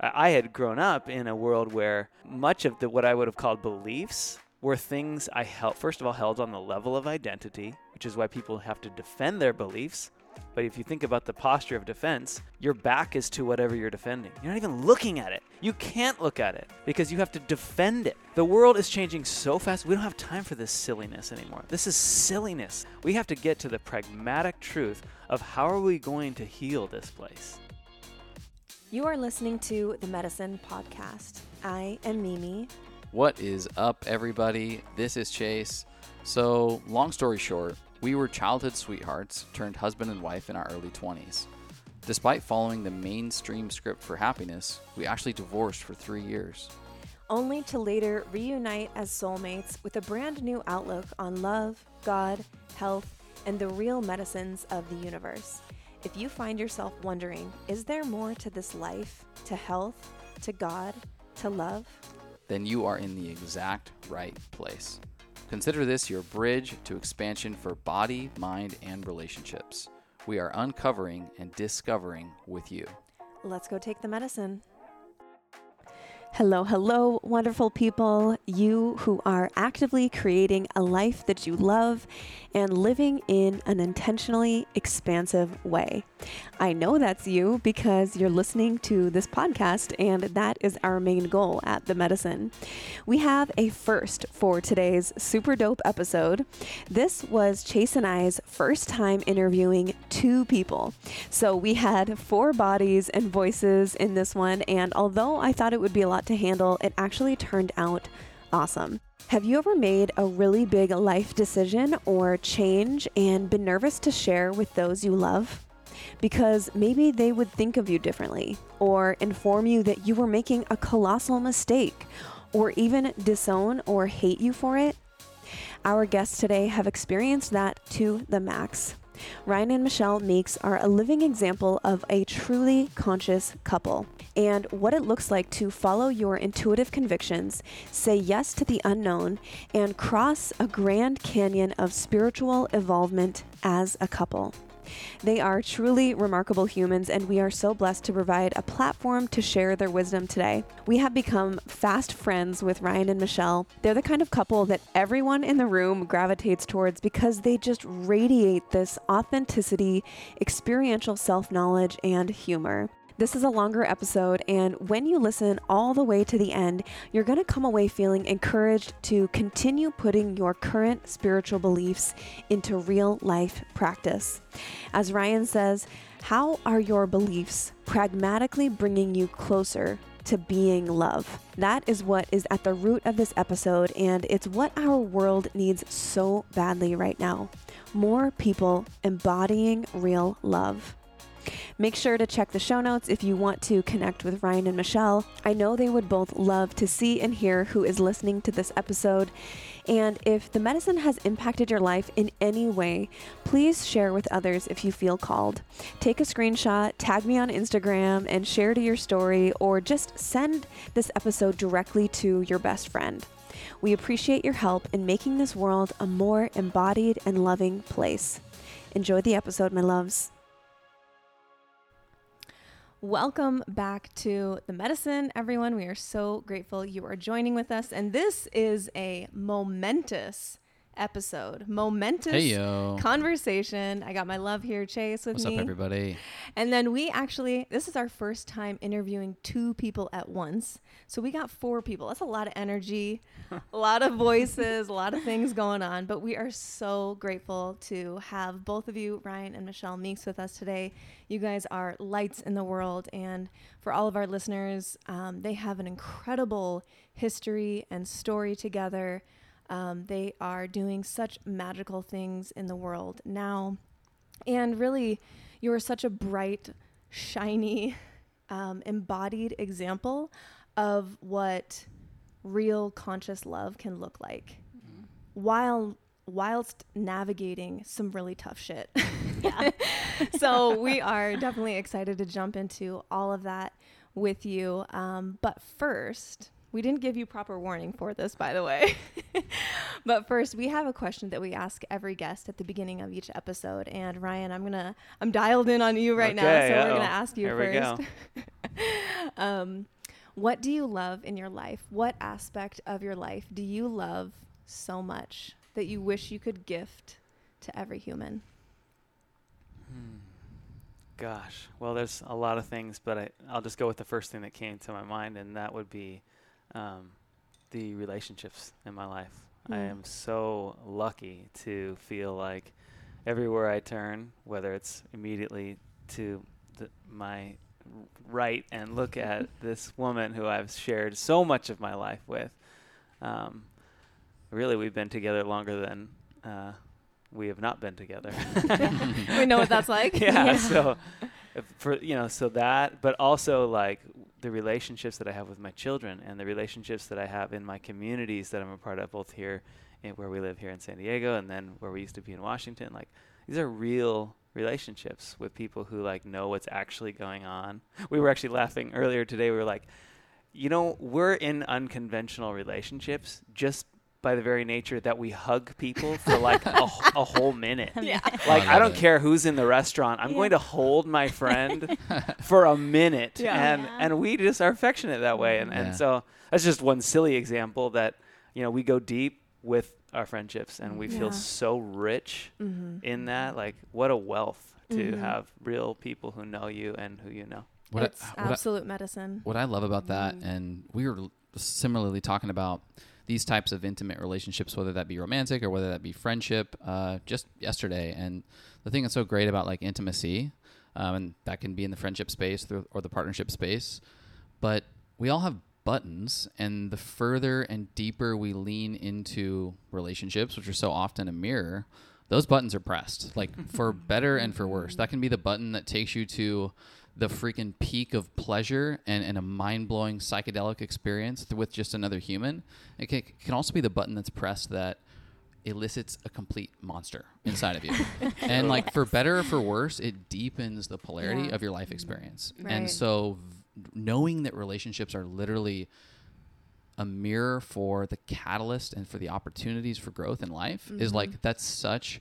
I had grown up in a world where much of the what I would have called beliefs were things I held first of all held on the level of identity, which is why people have to defend their beliefs. But if you think about the posture of defense, your back is to whatever you're defending. You're not even looking at it. You can't look at it because you have to defend it. The world is changing so fast. We don't have time for this silliness anymore. This is silliness. We have to get to the pragmatic truth of how are we going to heal this place. You are listening to the Medicine Podcast. I am Mimi. What is up, everybody? This is Chase. So, long story short, we were childhood sweethearts turned husband and wife in our early 20s. Despite following the mainstream script for happiness, we actually divorced for three years. Only to later reunite as soulmates with a brand new outlook on love, God, health, and the real medicines of the universe. If you find yourself wondering, is there more to this life, to health, to God, to love? Then you are in the exact right place. Consider this your bridge to expansion for body, mind, and relationships. We are uncovering and discovering with you. Let's go take the medicine. Hello, hello, wonderful people. You who are actively creating a life that you love and living in an intentionally expansive way. I know that's you because you're listening to this podcast, and that is our main goal at The Medicine. We have a first for today's super dope episode. This was Chase and I's first time interviewing two people. So we had four bodies and voices in this one, and although I thought it would be a lot to handle, it actually turned out awesome. Have you ever made a really big life decision or change and been nervous to share with those you love? Because maybe they would think of you differently, or inform you that you were making a colossal mistake, or even disown or hate you for it? Our guests today have experienced that to the max. Ryan and Michelle Meeks are a living example of a truly conscious couple and what it looks like to follow your intuitive convictions, say yes to the unknown, and cross a grand canyon of spiritual evolvement as a couple. They are truly remarkable humans, and we are so blessed to provide a platform to share their wisdom today. We have become fast friends with Ryan and Michelle. They're the kind of couple that everyone in the room gravitates towards because they just radiate this authenticity, experiential self knowledge, and humor. This is a longer episode, and when you listen all the way to the end, you're going to come away feeling encouraged to continue putting your current spiritual beliefs into real life practice. As Ryan says, how are your beliefs pragmatically bringing you closer to being love. That is what is at the root of this episode, and it's what our world needs so badly right now. More people embodying real love. Make sure to check the show notes if you want to connect with Ryan and Michelle. I know they would both love to see and hear who is listening to this episode. And if the medicine has impacted your life in any way, please share with others if you feel called. Take a screenshot, tag me on Instagram, and share to your story, or just send this episode directly to your best friend. We appreciate your help in making this world a more embodied and loving place. Enjoy the episode, my loves. Welcome back to the medicine, everyone. We are so grateful you are joining with us. And this is a momentous episode, momentous Hey, conversation. I got my love here, Chase, with What's me. up, everybody? And then we actually, this is our first time interviewing two people at once. So we got four people. That's a lot of energy, a lot of voices, a lot of things going on. But we are so grateful to have both of you, Ryan and Michelle Meeks, with us today. You guys are lights in the world. And for all of our listeners, um, they have an incredible history and story together. Um, they are doing such magical things in the world now. And really, you are such a bright, shiny, um, embodied example of what real conscious love can look like while whilst navigating some really tough shit. Yeah. so we are definitely excited to jump into all of that with you. Um, but first, we didn't give you proper warning for this, by the way. but first, we have a question that we ask every guest at the beginning of each episode. And Ryan, I'm gonna I'm dialed in on you right now, Okay, so we're gonna ask you Here we first. um, what do you love in your life? What aspect of your life do you love so much that you wish you could gift to every human? Hmm. Gosh, well, there's a lot of things, but I, I'll just go with the first thing that came to my mind, and that would be um, the relationships in my life. I Mm. am so lucky to feel like everywhere I turn, whether it's immediately to the, my right and look at this woman who I've shared so much of my life with. Um, really, we've been together longer than uh, we have not been together. we know what that's like. yeah, so if for you know so that but also like the relationships that i have with my children and the relationships that i have in my communities that i'm a part of both here in where we live here in san diego and then where we used to be in washington like these are real relationships with people who like know what's actually going on. We were actually laughing earlier today. We were like you know we're in unconventional relationships just by the very nature that we hug people for like a, a whole minute Yeah. like I I, don't it. care who's in the restaurant. I'm Yeah. going to hold my friend for a minute, Yeah. and Yeah. and we just are affectionate that way. And Yeah. and so that's just one silly example that you know we go deep with our friendships, and we Yeah. feel so rich Mm-hmm. in that. Like what a wealth to Mhm. have real people who know you and who you know. What I- it's what I- absolute medicine. What I love about that, Mm. and we were similarly talking about these types of intimate relationships, whether that be romantic or whether that be friendship, uh, just yesterday. And the thing that's so great about like intimacy, um, and that can be in the friendship space or the partnership space, but we all have buttons, and the further and deeper we lean into relationships, which are so often a mirror, those buttons are pressed, like for better and for worse. That can be the button that takes you to the freaking peak of pleasure and, and a mind blowing psychedelic experience th- with just another human. It can, can also be the button that's pressed that elicits a complete monster inside of you. and like for better or for worse, it deepens the polarity Yeah. of your life experience. Right. And so v- knowing that relationships are literally a mirror for the catalyst and for the opportunities for growth in life is Mhm. like that's such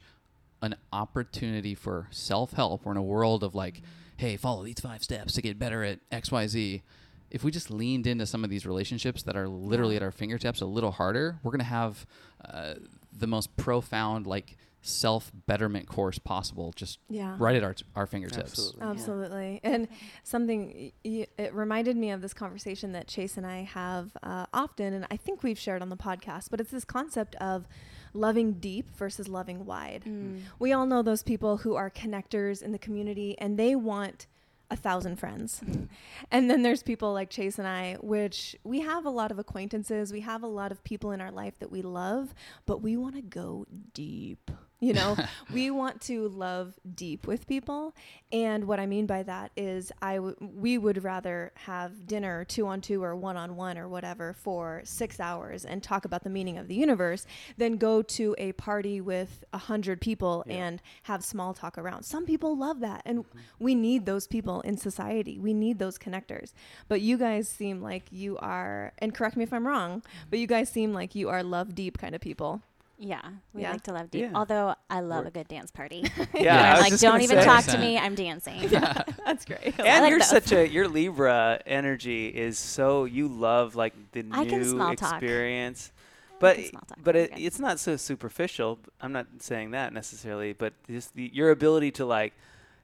an opportunity for self-help we're in a world of like hey follow these five steps to get better at xyz if we just leaned into some of these relationships that are literally at our fingertips a little harder we're going to have uh, the most profound like self-betterment course possible just Yeah. right at our, our fingertips Absolutely. yeah. Absolutely. And something, y- y- it reminded me of this conversation that Chase and I have uh, often, and I think we've shared on the podcast, but it's this concept of loving deep versus loving wide. Mm. We all know those people who are connectors in the community and they want a thousand friends. and then there's people like Chase and I, which we have a lot of acquaintances, we have a lot of people in our life that we love, but we want to go deep. You know, we want to love deep with people. And what I mean by that is I w- we would rather have dinner two on two or one on one or whatever for six hours and talk about the meaning of the universe than go to a party with a hundred people Yeah. and have small talk around. Some people love that. And mm-hmm. we need those people in society. We need those connectors. But you guys seem like you are, and correct me if I'm wrong, mm-hmm. but you guys seem like you are love deep kind of people. Yeah, we Yeah. like to love deep. Yeah. Although I love We're- a good dance party. Yeah, I I'm was like, just don't even say. talk to me. I'm dancing. yeah, That's great. I And like you're those. such a your Libra energy is so you love like the I can new small talk. experience. I But can small talk but very it, it's not so superficial. I'm not saying that necessarily, but just the, your ability to like,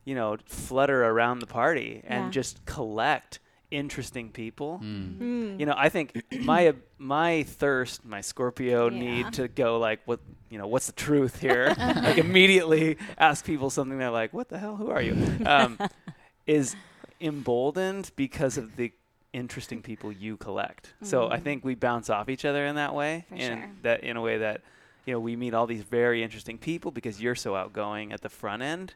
you know, flutter around the party and Yeah. just collect interesting people. Mm. Mm. You know, I think my my thirst, my Scorpio Yeah. need to go like, what you know, what's the truth here? like immediately ask people something they're like, what the hell? Who are you? Um, is emboldened because of the interesting people you collect. So I Mm. think we bounce off each other in that way, For and sure. that in a way that you know we meet all these very interesting people because you're so outgoing at the front end.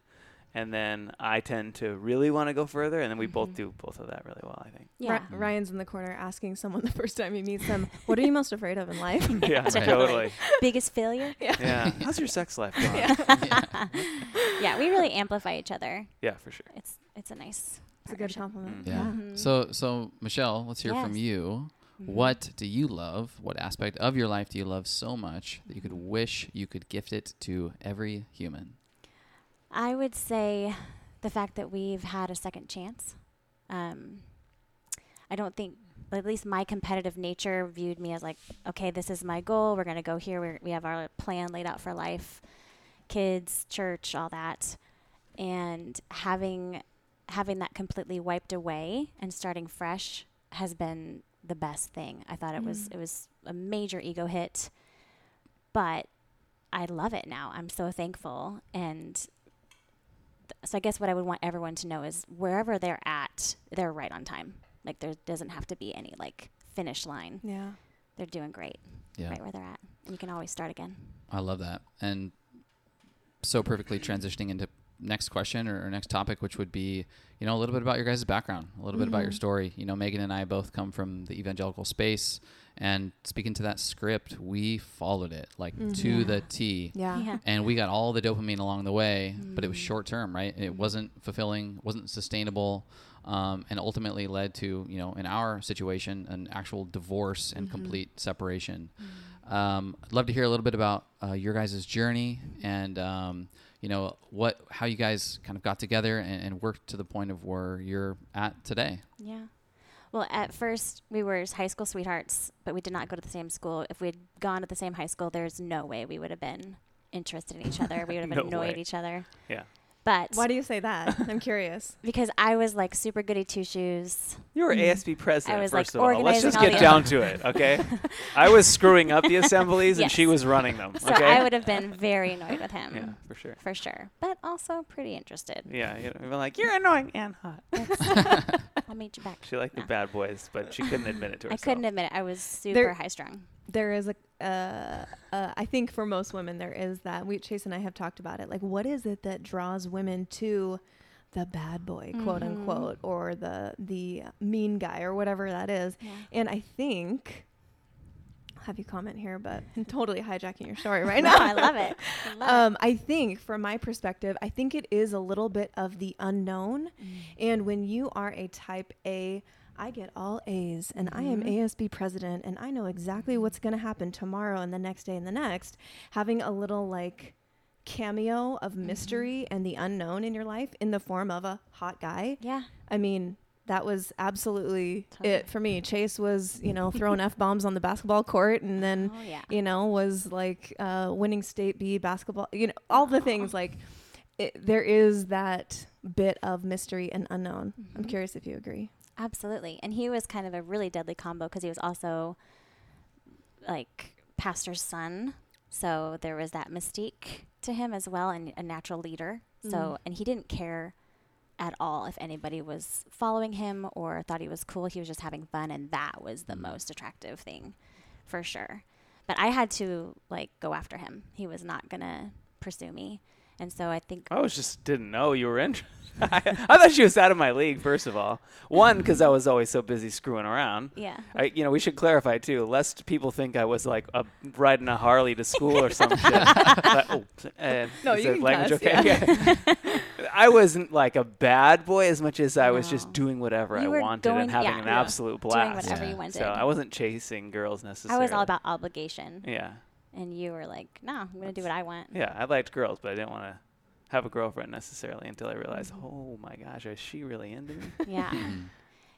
And then I tend to really want to go further, and then we both Mhm. do both of that really well. I think. yeah. Ri- Ryan's in the corner asking someone the first time he meets them, "What are you most afraid of in life?" yeah, Right. totally. Biggest failure? Yeah. How's your sex life going? Yeah. yeah, we really amplify each other. Yeah, for sure. It's it's a nice. It's a good compliment. Mm. Yeah. Mhm. So, so Michelle, let's hear from Yes. you. Mhm. What do you love? What aspect of your life do you love so much that you could Mm-hmm. wish you could gift it to every human? I would say the fact that we've had a second chance. Um, I don't think at least my competitive nature viewed me as like, okay, this is my goal. We're gonna go here. We're, we have our plan laid out for life, kids, church, all that, and having having that completely wiped away and starting fresh has been the best thing. I thought it was Mm. it was a major ego hit, but I love it now. I'm so thankful and so I guess what I would want everyone to know is wherever they're at, they're right on time. Like there doesn't have to be any like finish line. Yeah. They're doing great Yeah. right where they're at. And you can always start again. I love that. And so perfectly transitioning into next question or, or next topic, which would be, you know, a little bit about your guys' background, a little bit about your Mhm. story. You know, Megan and I both come from the evangelical space. And speaking to that script, we followed it like to Mhm. the T. Yeah. Yeah. And we got all the dopamine along the way, but it was Mm. short term, right? It Mhm. wasn't fulfilling, wasn't sustainable, um, and ultimately led to, you know, in our situation, an actual divorce and Mhm. complete separation. Um, I'd love to hear a little bit about uh, your guys' journey and um, you know what how you guys kind of got together and, and worked to the point of where you're at today. Yeah. Well, at first we were high school sweethearts, but we did not go to the same school. If we had gone to the same high school, there's no way we would have been interested in each other. We would have No annoyed way. each other. Yeah. But Why do you say that? I'm curious. because I was like super goody two shoes. You were Mhm. ASB president, I was, like, first of all. Let's just get down to it, okay? I was screwing up the assemblies, and she was running them, Okay? So? I would have been very annoyed with him. yeah, for sure. For sure. But also pretty interested. Yeah, you'd be like, you're annoying and hot. I'll meet you back. She liked the bad boys, but she couldn't admit it to herself. I couldn't admit it. I was super There- high strung. there is a uh, uh, I think for most women there is that we Chase and I have talked about it like what is it that draws women to the bad boy quote Mhm. unquote or the the mean guy or whatever that is Yeah. and I think I'll have you comment here but I'm totally hijacking your story right No, now I love it. I love um, I think from my perspective I think it is a little bit of the unknown it. Mm. and when you are a type A, I get all A's and I am Mhm. ASB president and I know exactly what's going to happen tomorrow and the next day and the next. Having a little like cameo of mystery and the unknown in your life in the form of a hot guy. Yeah. I mean, that was absolutely Totally. it for me. Chase was, you know, throwing F bombs on the basketball court and then, Oh yeah. you know, was like uh, winning state B basketball, you know, all the things like it, there is that bit of mystery and unknown. I'm Mhm. curious if you agree. Absolutely. And he was kind of a really deadly combo because he was also like pastor's son. So there was that mystique to him as well and a natural leader. So, Mm. and he didn't care at all if anybody was following him or thought he was cool. He was just having fun. And that was the Mm. most attractive thing for sure. But I had to like go after him. He was not to pursue me. And so I think I was just didn't know you were interested. I, I thought she was out of my league. First of all, one because I was always so busy screwing around. yeah. I, you know, we should clarify too, lest people think I was like a, riding a Harley to school or some shit. But- oh, uh, No, you can language cuss, okay? Yeah. I wasn't like a bad boy as much as I was just doing whatever You I wanted going- and having yeah. an Yeah. absolute Doing blast. whatever Yeah. you wanted. So I wasn't chasing girls necessarily. I was all about obligation. Yeah, And you were like, no, I'm going to do what I want. yeah. I liked girls, but I didn't want to have a girlfriend necessarily until I realized, Mhm. oh my gosh, is she really into me? Yeah. Mhm.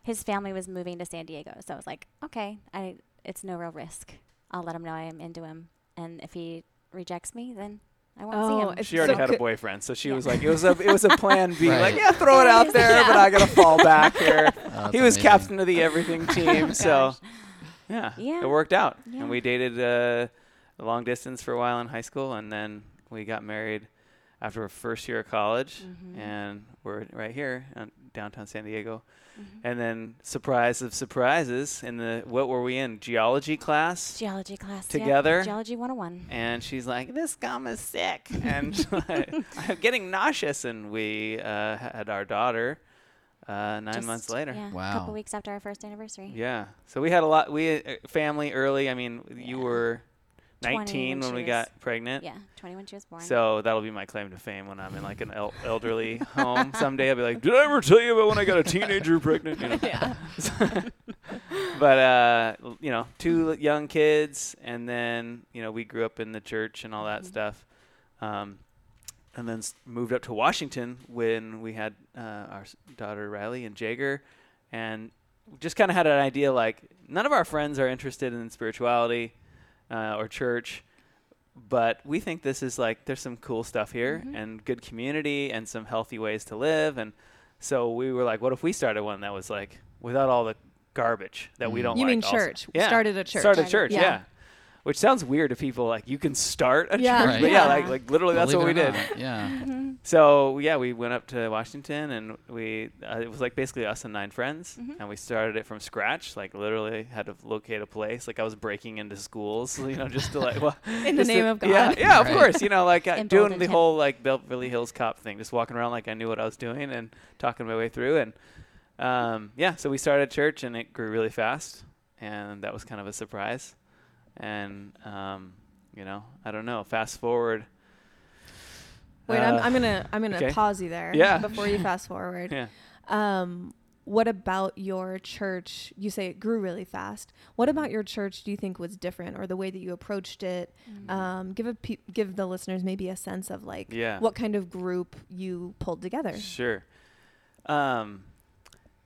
His family was moving to San Diego. So I was like, okay, I, it's no real risk. I'll let him know I am into him. And if he rejects me, then I won't Oh, see him. it's- She already So had a boyfriend, so she Yeah. was like, it was a it was a plan B. Right. Like, yeah, throw it out there, but Yeah. I gotta fall back here. Oh, he was amazing. captain of the everything team, so yeah, Yeah. it worked out. Yeah. And we dated uh, long distance for a while in high school, and then we got married after our first year of college, Mhm. and we're right here in downtown San Diego. Mhm. And then, surprise of surprises, in the what were we in geology class? Geology class. yep. Together? Geology 101. and she's like, "This gum is sick," and I'm getting nauseous. And we uh, had our daughter uh, nine Just- months later. Yeah. A couple weeks after our first anniversary. Yeah. So we had a lot. We uh, family early. I mean, you were 20 19 when when we got pregnant. Yeah. 20 when she was born. So that'll be my claim to fame when I'm in like an el- elderly home someday. I'll be like, "Did I ever tell you about when I got a teenager pregnant?" You know? Yeah. but uh, you know, two young kids, and then you know we grew up in the church and all that Mhm. stuff, um, and then s- moved up to Washington when we had uh, our daughter Riley and Jager, and just kind of had an idea like none of our friends are interested in spirituality uh, or church, but we think this is like there's some cool stuff here Mhm. and good community and some healthy ways to live. And so we were like, what if we started one that was like without all the garbage that we Mm. don't You like mean also? church. Yeah. Started a church. Start a church, Yeah. yeah. Which sounds weird to people like you can start a Yeah. church, Right. but yeah, Yeah. like like literally that's what we did. not, Yeah. Mhm. So yeah, we went up to Washington, and we uh, it was like basically us and nine friends, Mhm. and we started it from scratch. Like literally had to locate a place. Like I was breaking into schools, you know, just to like well, In the just to- name of God. yeah, of Right. course. You know, like uh, doing the him. whole like Beverly Hills Cop thing, just walking around like I knew what I was doing and talking my way through. And um, yeah, so we started church, and it grew really fast, and that was kind of a surprise. And um, you know, I don't know. Fast forward. Wait, I'm, uh, I'm gonna I'm gonna okay. pause you there. Yeah. Before you fast forward. Yeah. Um, what about your church? You say it grew really fast. What about your church do you think was different, or the way that you approached it? Mm-hmm. Um, give a pe- give the listeners maybe a sense of like Yeah. what kind of group you pulled together. Sure. Um,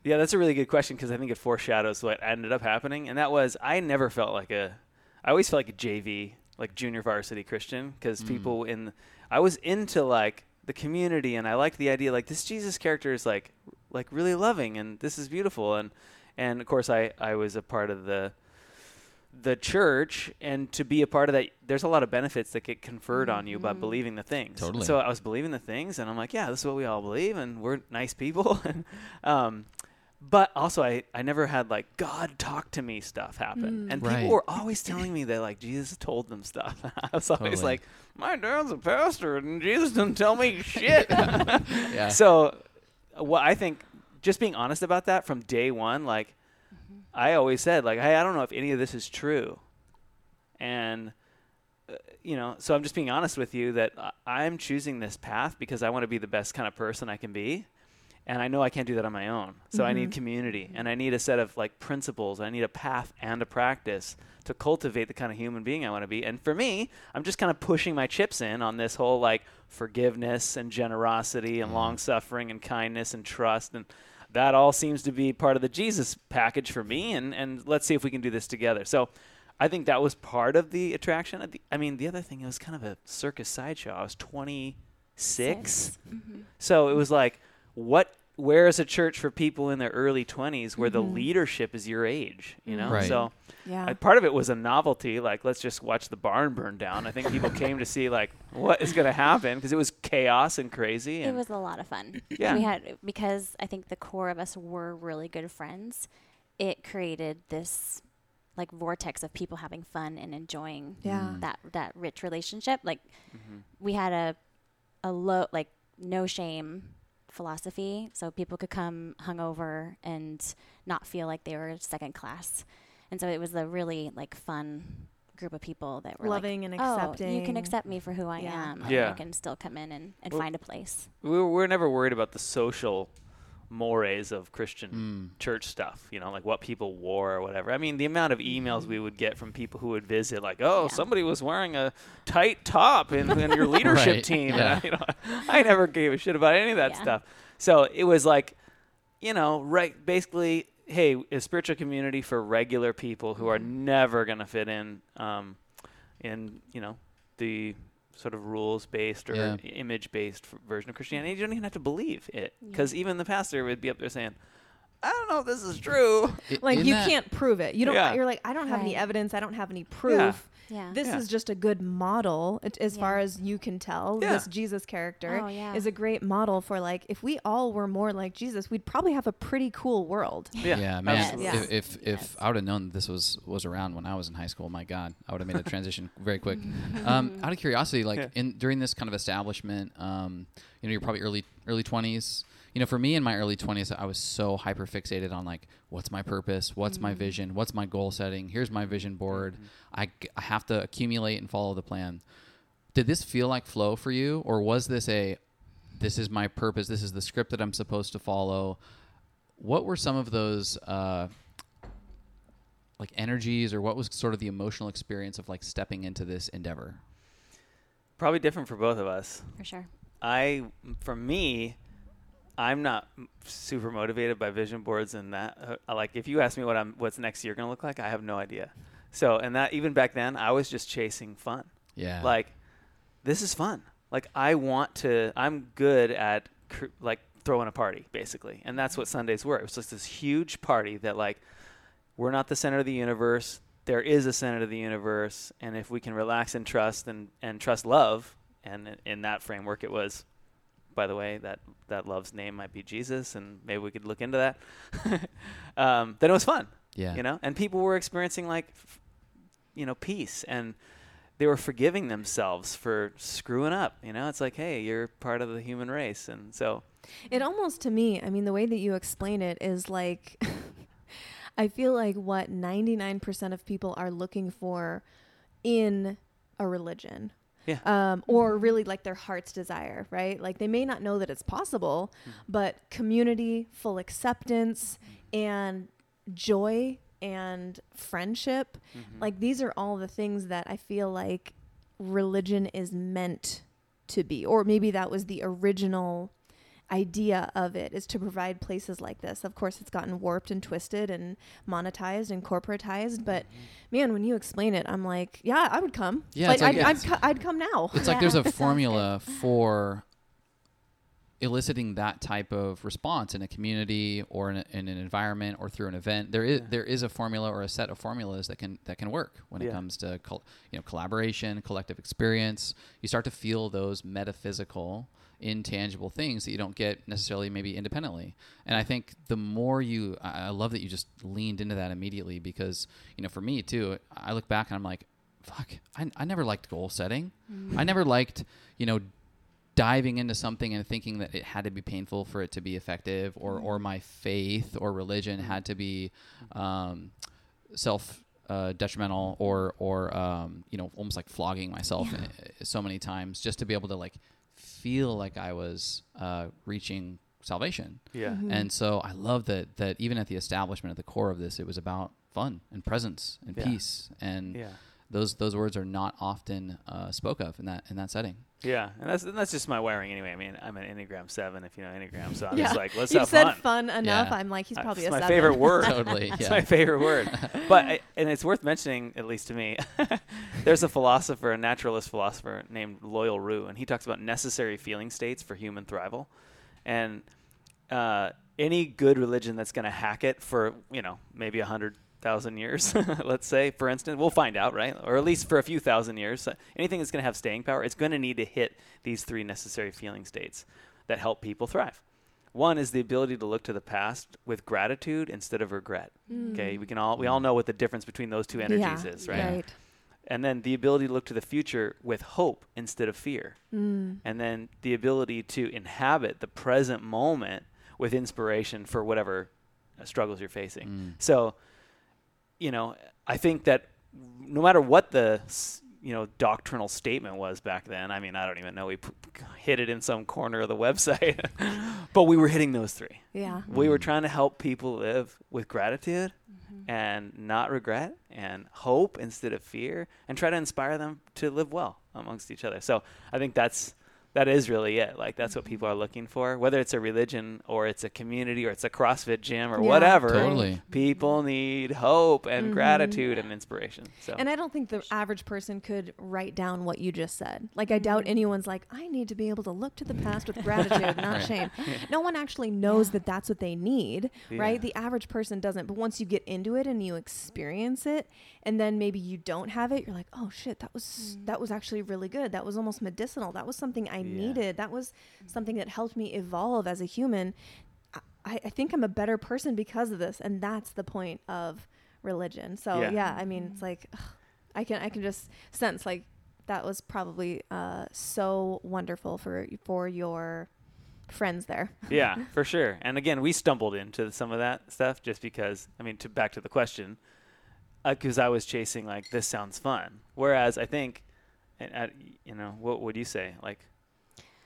yeah, that's a really good question because I think it foreshadows what ended up happening, and that was I never felt like a, I always felt like a JV, like junior varsity Christian, because Mm. people in, I was into like the community, and I liked the idea like this Jesus character is like, like really loving, and this is beautiful, and, and of course I I was a part of the. The church, and to be a part of that, there's a lot of benefits that get conferred on you by Mhm. believing the things. Totally. So I was believing the things, and I'm like, yeah, this is what we all believe, and we're nice people. and, um, but also, I, I never had like God talk to me stuff happen, Mm. and Right. people were always telling me that like Jesus told them stuff. I was always Totally. like, my dad's a pastor, and Jesus didn't tell me shit. Yeah. So, what I think, just being honest about that from day one, like I always said, like, hey, I don't know if any of this is true, and uh, you know, so I'm just being honest with you that I'm choosing this path because I want to be the best kind of person I can be. And I know I can't do that on my own. So I need Mhm. community and I need a set of like principles. I need a path and a practice to cultivate the kind of human being I want to be. And for me, I'm just kind of pushing my chips in on this whole like forgiveness and generosity and Mhm. long suffering and kindness and trust and that all seems to be part of the Jesus package for me and and let's see if we can do this together. So I think that was part of the attraction. I mean, the other thing it was kind of a circus sideshow. I was 26. Mhm. So it was like, what? Where is a church for people in their early 20s where the Mhm. leadership is your age? You know, Right. so Yeah. uh, part of it was a novelty. Like, let's just watch the barn burn down. I think people came to see like what is going to happen because it was chaos and crazy. It was a lot of fun. Yeah. We had because I think the core of us were really good friends. It created this like vortex of people having fun and enjoying yeah. Mm. that that rich relationship. Like Mhm. we had a a low like no shame philosophy, so people could come hungover and not feel like they were second class. And so it was a really like fun group of people that were Loving like, and oh, accepting. you can accept me for who I Yeah. am. and Yeah. I can still come in and, and Well- find a place. we were, we were never worried about the social mores of Christian Mm. church stuff, you know, like what people wore or whatever. I mean, the amount of emails we would get from people who would visit, like, "Oh, Yeah. somebody was wearing a tight top in, in your leadership Right, team." yeah. And I, you know, I never gave a shit about any of that Yeah. stuff. So it was like, you know, right, basically, hey, a spiritual community for regular people who are Mm-hmm. never going to fit in, um, in you know, the sort of rules based or Yeah. image based version of Christianity. You don't even have to believe it Yeah. because even the pastor would be up there saying, "I don't know if this is true." Like in you that- can't prove it. You don't. Yeah. You're like, I don't have any evidence. I don't have any proof. Yeah. This Yeah. is just a good model, it- as far as you can tell. Yeah. This Jesus character Oh, yeah. is a great model for like, if we all were more like Jesus, we'd probably have a pretty cool world. Yeah, Yeah, man. Yes. If if, if I would have known this was was around when I was in high school, my God, I would have made a transition very quick. Um, out of curiosity, like Yeah. in during this kind of establishment, um, you know, you're probably early early twenties. You know, for me in my early twenties, I was so hyper fixated on like, what's my purpose? What's my vision? What's my goal setting? Here's my vision board. I I have to accumulate and follow the plan. Did this feel like flow for you, or was this a this is my purpose. This is the script that I'm supposed to follow. What were some of those uh, like energies, or what was sort of the emotional experience of like stepping into this endeavor? Probably different for both of us. for sure. I, for me, I'm not super motivated by vision boards and that. Uh, like, if you ask me what I'm, what's next year gonna look like, I have no idea. So, and that even back then, I was just chasing fun. Yeah. Like, this is fun. Like, I want to. I'm good at cr- like throwing a party, basically, and that's what Sundays were. It was just this huge party that like, we're not the center of the universe. There is a center of the universe, and if we can relax and trust and and trust love, and in that framework, it was by the way, that that love's name might be Jesus, and maybe we could look into that. um, then it was fun, yeah. you know, and people were experiencing like, f- you know, peace, and they were forgiving themselves for screwing up. You know, it's like, hey, you're part of the human race, and so It almost to me, I mean, the way that you explain it is like, I feel like what 99% of people are looking for in a religion. Yeah. Um, or really like their heart's desire, right? Like they may not know that it's possible, but community, full acceptance, and joy and friendship like these are all the things that I feel like religion is meant to be. Or maybe that was the original idea of it is to provide places like this. Of course, it's gotten warped and twisted and monetized and corporatized, but mm-hmm. man, when you explain it, I'm like, yeah, I would come. Yeah, like, like I'd, I'd, it's- co- I'd come now. It's like there's a formula for eliciting that type of response in a community or in, a, in an environment or through an event. There is Yeah. there is a formula or a set of formulas that can that can work when it comes to col- you know collaboration, collective experience. You start to feel those metaphysical intangible things that you don't get necessarily maybe independently. And i think the more you i love that you just leaned into that immediately because you know for me too i look back and i'm like fuck i, I never liked goal setting. I never liked you know diving into something and thinking that it had to be painful for it to be effective or or my faith or religion had to be um, self uh, detrimental or or um, you know almost like flogging myself Yeah. so many times just to be able to like feel like I was uh, reaching salvation yeah, Mhm. and so I love that that even at the establishment at the core of this it was about fun and presence and Yeah. peace and yeah. those those words are not often uh, spoke of in that in that setting Yeah, and that's and that's just my wiring anyway. I mean, I'm an Enneagram Seven, if you know Enneagram, so I'm Yeah. just like, let's You've have said fun. fun, enough. Yeah. I'm like, he's Uh, probably it's a my seven. favorite word. totally It's yeah my favorite word. But I, and it's worth mentioning, at least to me. There's a philosopher, a naturalist philosopher named Loyal Rue, and he talks about necessary feeling states for human thrival. And uh, any good religion that's going to hack it for you know maybe a hundred thousand years, let's say, for instance, we'll find out, right? Or at least for a few thousand years. Anything that's going to have staying power, it's going to need to hit these three necessary feeling states that help people thrive. One is the ability to look to the past with gratitude instead of regret. Okay, we can all we all know what the difference between those two energies yeah, is, right? Right. And then the ability to look to the future with hope instead of fear. Mm. And then the ability to inhabit the present moment with inspiration for whatever struggles you're facing. Mm. So, you know, I think that no matter what the you know doctrinal statement was back then, I mean, I don't even know. We p- hit it in some corner of the website, but we were hitting those three. Yeah. We were Mm. trying to help people live with gratitude Mm-hmm. and not regret and hope instead of fear and try to inspire them to live well amongst each other. So I think that's that is really it. Like that's what mm-hmm. people are looking for, whether it's a religion or it's a community or it's a CrossFit gym or Yeah, whatever. Totally. People need hope and Mhm. gratitude and inspiration. So And I don't think the average person could write down what you just said. Like, I doubt mm-hmm. anyone's like, I need to be able to look to the past with gratitude, not Right. shame. No one actually knows Yeah. that that's what they need, right? The average person doesn't. But once you get into it and you experience it, and then maybe you don't have it, you're like, oh shit, that was mm. that was actually really good. That was almost medicinal. That was something I Yeah. needed. That was something that helped me evolve as a human. I, I think I'm a better person because of this, and that's the point of religion. So Yeah. yeah, I mean, it's like ugh, I can I can just sense like that was probably uh, so wonderful for for your friends there. yeah, for sure. And again, we stumbled into some of that stuff just because. I mean, to back to the question, because I was chasing like this sounds fun. Whereas I think, and uh, you know, what would you say like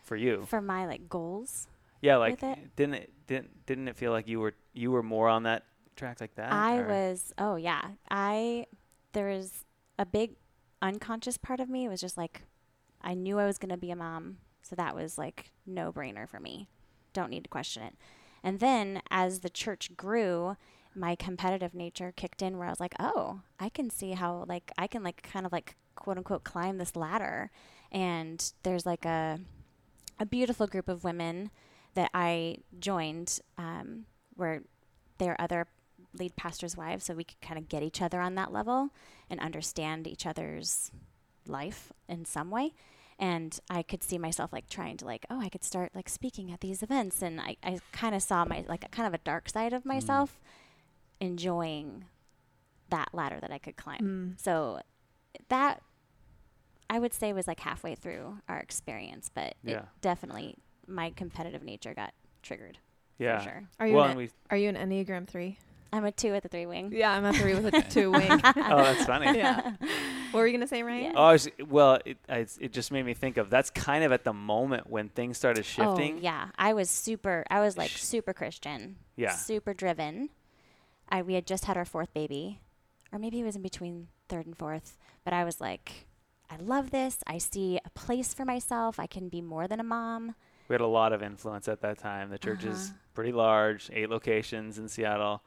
for you? For my like goals, Yeah, like it? didn't it didn't didn't it feel like you were you were more on that track like that? I or- was. Oh yeah, I there was a big unconscious part of me. It was just like I knew I was gonna be a mom, so that was like no brainer for me. don't need to question it. And then as the church grew, my competitive nature kicked in where I was like, oh, I can see how like I can like kind of like quote unquote climb this ladder. And there's like a a beautiful group of women that I joined um, where there are other lead pastors' wives, so we could kind of get each other on that level and understand each other's life in some way. And I could see myself like trying to like, oh, I could start like speaking at these events, and I, I kind of saw my like kind of a dark side of myself, enjoying that ladder that I could climb. Mm. So that I would say it was like halfway through our experience, but Yeah. it definitely my competitive nature got triggered Yeah. for sure. Are you Well, an, are you an Enneagram three? I'm a two with a three wing. Yeah, I'm a three with a two wing. oh, that's funny. yeah. What were you gonna say, Ryan? Yeah. Oh, I was, well, it, I, it just made me think of that's kind of at the moment when things started oh, shifting. Oh, yeah. I was super I was like super Christian. Yeah. Super driven. I we had just had our fourth baby. Or maybe it was in between third and fourth. But I was like, I love this. I see a place for myself. I can be more than a mom. We had a lot of influence at that time. The church is Uh-huh. pretty large, eight locations in Seattle,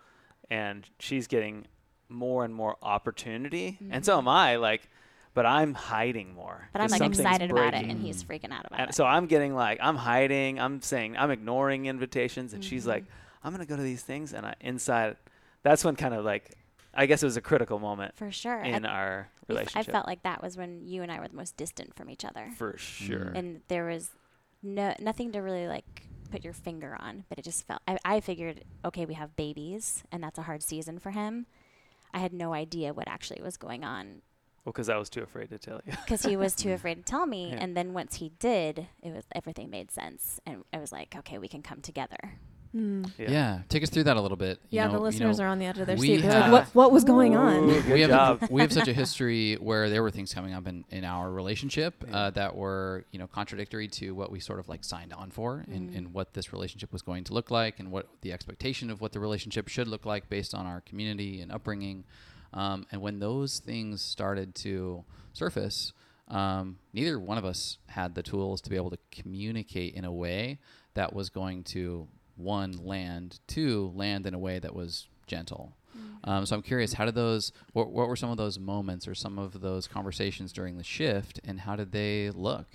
and she's getting more and more opportunity, and so am I. Like, but I'm hiding more. Mm-hmm. But I'm like excited about it and he's freaking out about And it. so I'm getting like I'm hiding. I'm saying I'm ignoring invitations, and she's Mhm. like, I'm gonna go to these things, and I inside. That's when kind of like, I guess it was a critical moment for sure. I- in our relationship. I felt like that was when you and I were the most distant from each other. for sure. Mm. and there was no nothing to really like put your finger on but it just felt I, I figured okay we have babies and that's a hard season for him i had no idea what actually was going on Well, because I was too afraid to tell you. because he was too afraid to tell me Yeah. and then once he did it was everything made sense and i was like okay we can come together Mm. Yeah. take us through that a little bit. You Yeah, know- the you listeners know, are on the edge of their we seat. Have- like, what, what was going on? Ooh, good we have job. we have such a history where there were things coming up in, in our relationship Yeah. uh, that were you know contradictory to what we sort of like signed on for and, Mhm. and what this relationship was going to look like and what the expectation of what the relationship should look like based on our community and upbringing um, and when those things started to surface um, neither one of us had the tools to be able to communicate in a way that was going to one land two land in a way that was gentle um, so I'm curious, how did those? What, what were some of those moments or some of those conversations during the shift, and how did they look?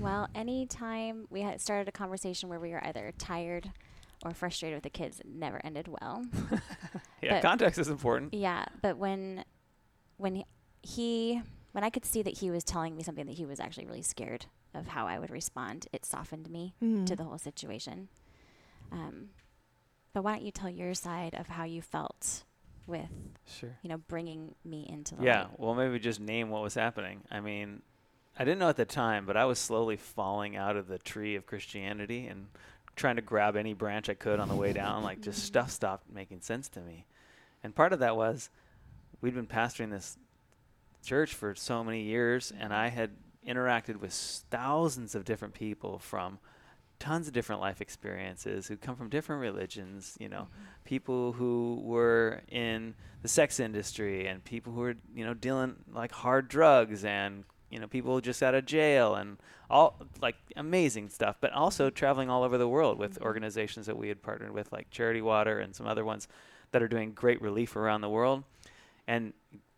well anytime we had started a conversation where we were either tired or frustrated with the kids it never ended well yeah, But- context is important. Yeah, but when when he- he when I could see that he was telling me something that he was actually really scared of how I would respond, it softened me Mm. to the whole situation. Um, but why don't you tell your side of how you felt with Sure. you know bringing me into the Yeah, light? well, maybe just name what was happening. I mean, I didn't know at the time, but I was slowly falling out of the tree of Christianity and trying to grab any branch I could on the way down. Like, just stuff stopped making sense to me. And part of that was we'd been pastoring this church for so many years, and I had interacted with thousands of different people from tons of different life experiences who come from different religions, you know, people who were in the sex industry and people who were, you know, dealing like hard drugs and, you know, people just out of jail and all like amazing stuff, but also traveling all over the world with Mhm. organizations that we had partnered with like Charity Water and some other ones that are doing great relief around the world. And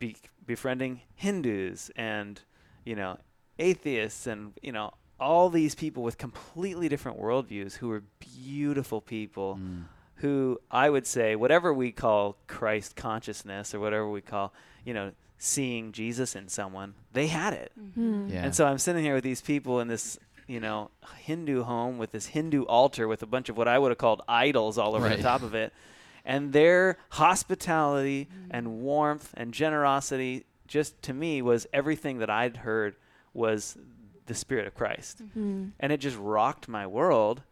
be, befriending Hindus and, you know, atheists and, you know, all these people with completely different worldviews who were beautiful people Mm. who I would say, whatever we call Christ consciousness or whatever we call, you know, seeing Jesus in someone, they had it. Mm. Yeah. And so I'm sitting here with these people in this, you know, Hindu home with this Hindu altar with a bunch of what I would have called idols all over Right. the top of it. And their hospitality and warmth and generosity just to me was everything that I'd heard was the spirit of Christ Mm. and it just rocked my world.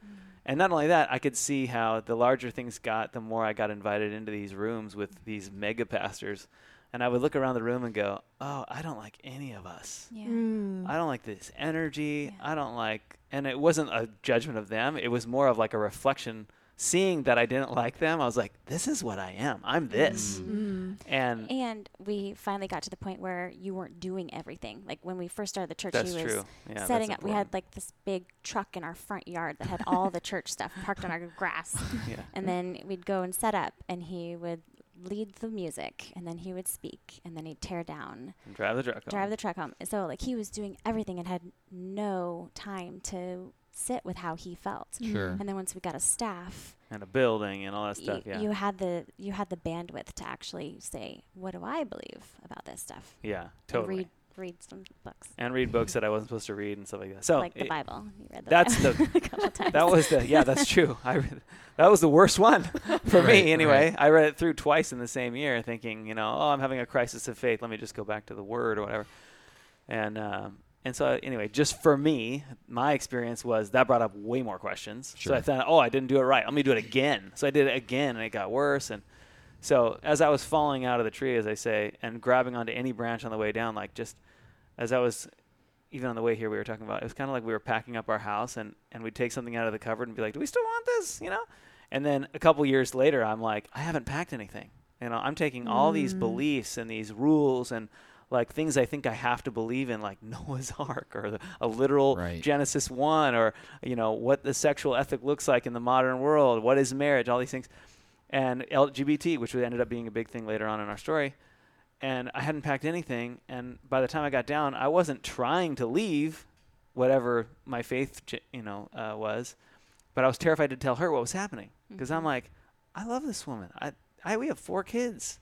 And not only that, I could see how the larger things got, the more I got invited into these rooms with these mega pastors. And I would look around the room and go, "Oh, I don't like any of us. Yeah. Mm. I don't like this energy. Yeah. I don't like." And it wasn't a judgment of them. It was more of like a reflection. Seeing that I didn't like them, I was like, "This is what I am. I'm this." Mm. And And we finally got to the point where you weren't doing everything. Like when we first started the church, that's he was true. Yeah, setting up. We had like this big truck in our front yard that had all the church stuff parked on our grass. yeah. And then we'd go and set up, and he would lead the music, and then he would speak, and then he'd tear down, And drive the truck. drive home. the truck home. So like he was doing everything and had no time to sit with how he felt. Sure. And then once we got a staff, and a building and all that y- stuff. Yeah. you had the you had the bandwidth to actually say, "What do I believe about this stuff?" yeah. And Totally. read read some books, and read books that I wasn't supposed to read and stuff like that. So like the it- Bible. You read the that's Bible the- a couple times. that was the yeah, that's true. I read, that was the worst one for Right, me anyway. I read it through twice in the same year, thinking, you know, oh, I'm having a crisis of faith. Let me just go back to the Word or whatever. And um, and so anyway, just for me, my experience was that brought up way more questions. So I thought, oh, I didn't do it right. Let me do it again. So I did it again, and it got worse. And so as I was falling out of the tree, as I say, and grabbing onto any branch on the way down, like just as I was even on the way here, we were talking about it was kind of like we were packing up our house and, and we'd take something out of the cupboard and be like, do we still want this? You know? And then a couple years later, I'm like, I haven't packed anything. You know, I'm taking all these Mm. beliefs and these rules and like things I think I have to believe in, like Noah's Ark or the, a literal Right. Genesis 1 or, you know, what the sexual ethic looks like in the modern world, what is marriage, all these things. And LGBT, which ended up being a big thing later on in our story and I hadn't packed anything. And by the time I got down, I wasn't trying to leave whatever my faith, you know, uh, was, but I was terrified to tell her what was happening because I'm Mhm. like, I love this woman. I, I, we have four kids.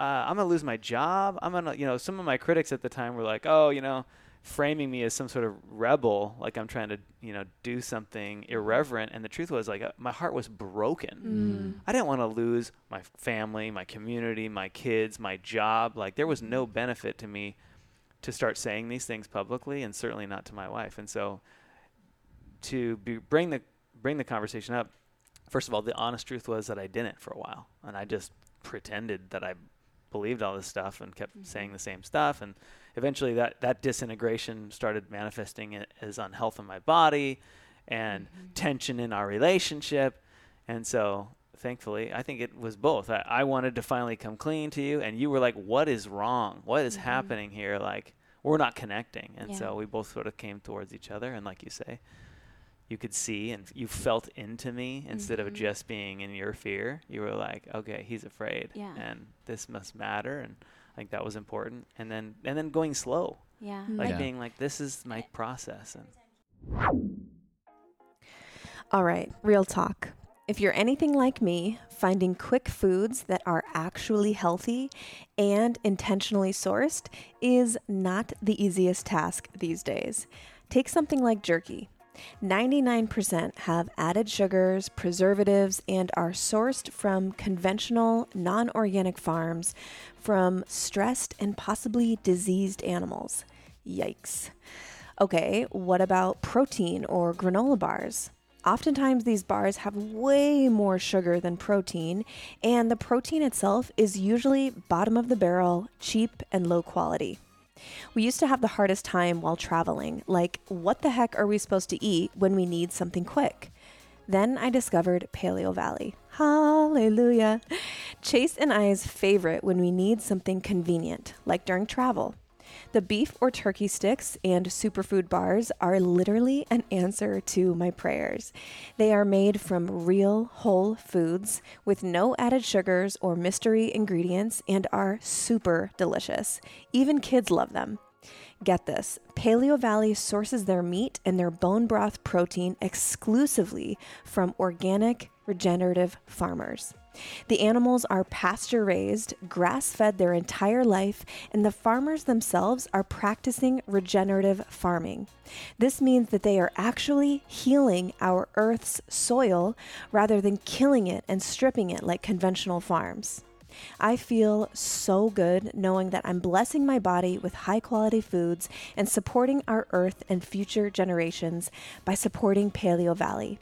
Uh, I'm gonna lose my job. I'm gonna, you know, some of my critics at the time were like, oh, you know, framing me as some sort of rebel, like I'm trying to, you know, do something irreverent. And the truth was, like, uh, my heart was broken. Mm. I didn't want to lose my family, my community, my kids, my job. Like there was no benefit to me to start saying these things publicly, and certainly not to my wife. And so, to be, bring the bring the conversation up, first of all, the honest truth was that I didn't for a while, and I just pretended that I believed all this stuff and kept saying the same stuff, and eventually that that disintegration started manifesting as unhealth in my body and tension in our relationship. And so, thankfully, I think it was both. I, I wanted to finally come clean to you, and you were like, "What is wrong? What is Mhm. happening here? Like, we're not connecting." And Yeah. so we both sort of came towards each other, and like you say, you could see and you felt into me instead of Mhm. just being in your fear. You were like, "Okay, he's afraid, Yeah. and this must matter." And I think that was important. And then and then going slow, yeah. like Yeah. being like, "This is my process." And All right, real talk. If you're anything like me, finding quick foods that are actually healthy and intentionally sourced is not the easiest task these days. Take something like jerky. 99% have added sugars, preservatives, and are sourced from conventional, non organic farms from stressed and possibly diseased animals. Yikes. Okay, what about protein or granola bars? Oftentimes, these bars have way more sugar than protein, and the protein itself is usually bottom of the barrel, cheap, and low quality. We used to have the hardest time while traveling, like, what the heck are we supposed to eat when we need something quick? Then I discovered Paleo Valley. Hallelujah. Chase and I's favorite when we need something convenient, like during travel. The beef or turkey sticks and superfood bars are literally an answer to my prayers. They are made from real whole foods with no added sugars or mystery ingredients and are super delicious. Even kids love them. Get this Paleo Valley sources their meat and their bone broth protein exclusively from organic, regenerative farmers. The animals are pasture raised, grass fed their entire life, and the farmers themselves are practicing regenerative farming. This means that they are actually healing our Earth's soil rather than killing it and stripping it like conventional farms. I feel so good knowing that I'm blessing my body with high quality foods and supporting our earth and future generations by supporting Paleo Valley.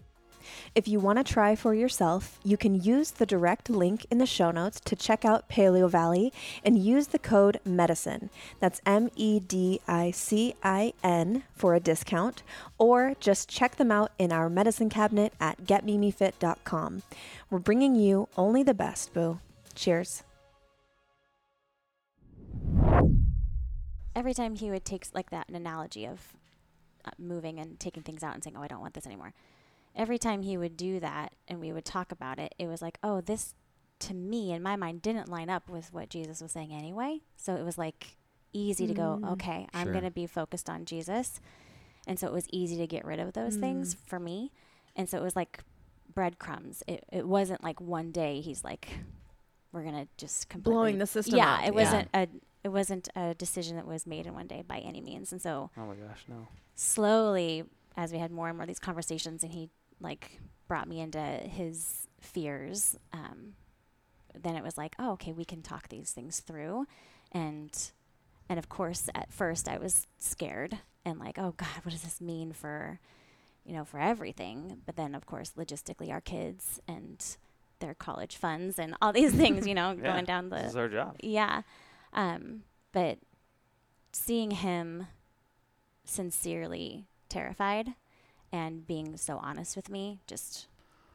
If you want to try for yourself, you can use the direct link in the show notes to check out Paleo Valley and use the code MEDICINE, that's M E D I C I N, for a discount, or just check them out in our medicine cabinet at getmimifit.com. We're bringing you only the best, boo. Cheers. Every time he would take like that an analogy of uh, moving and taking things out and saying, "Oh, I don't want this anymore." Every time he would do that and we would talk about it, it was like, "Oh, this to me in my mind didn't line up with what Jesus was saying anyway." So it was like easy to go, Mm. "Okay, I'm going to be focused on Jesus." And so it was easy to get rid of those things Mm. for me. And so it was like breadcrumbs. It it wasn't like one day he's like we're going to just completely Blowing the system yeah, up. it Yeah. wasn't a it wasn't a decision that was made in one day by any means. And so Oh my gosh, no. slowly, as we had more and more of these conversations, and he like brought me into his fears, um, then it was like, oh, okay, we can talk these things through, and and of course, at first, I was scared and like, oh God, what does this mean for, you know, for everything? But then, of course, logistically, our kids and their college funds and all these things, you know, Yeah, going down the This is our job. yeah. Um, but seeing him sincerely terrified and being so honest with me just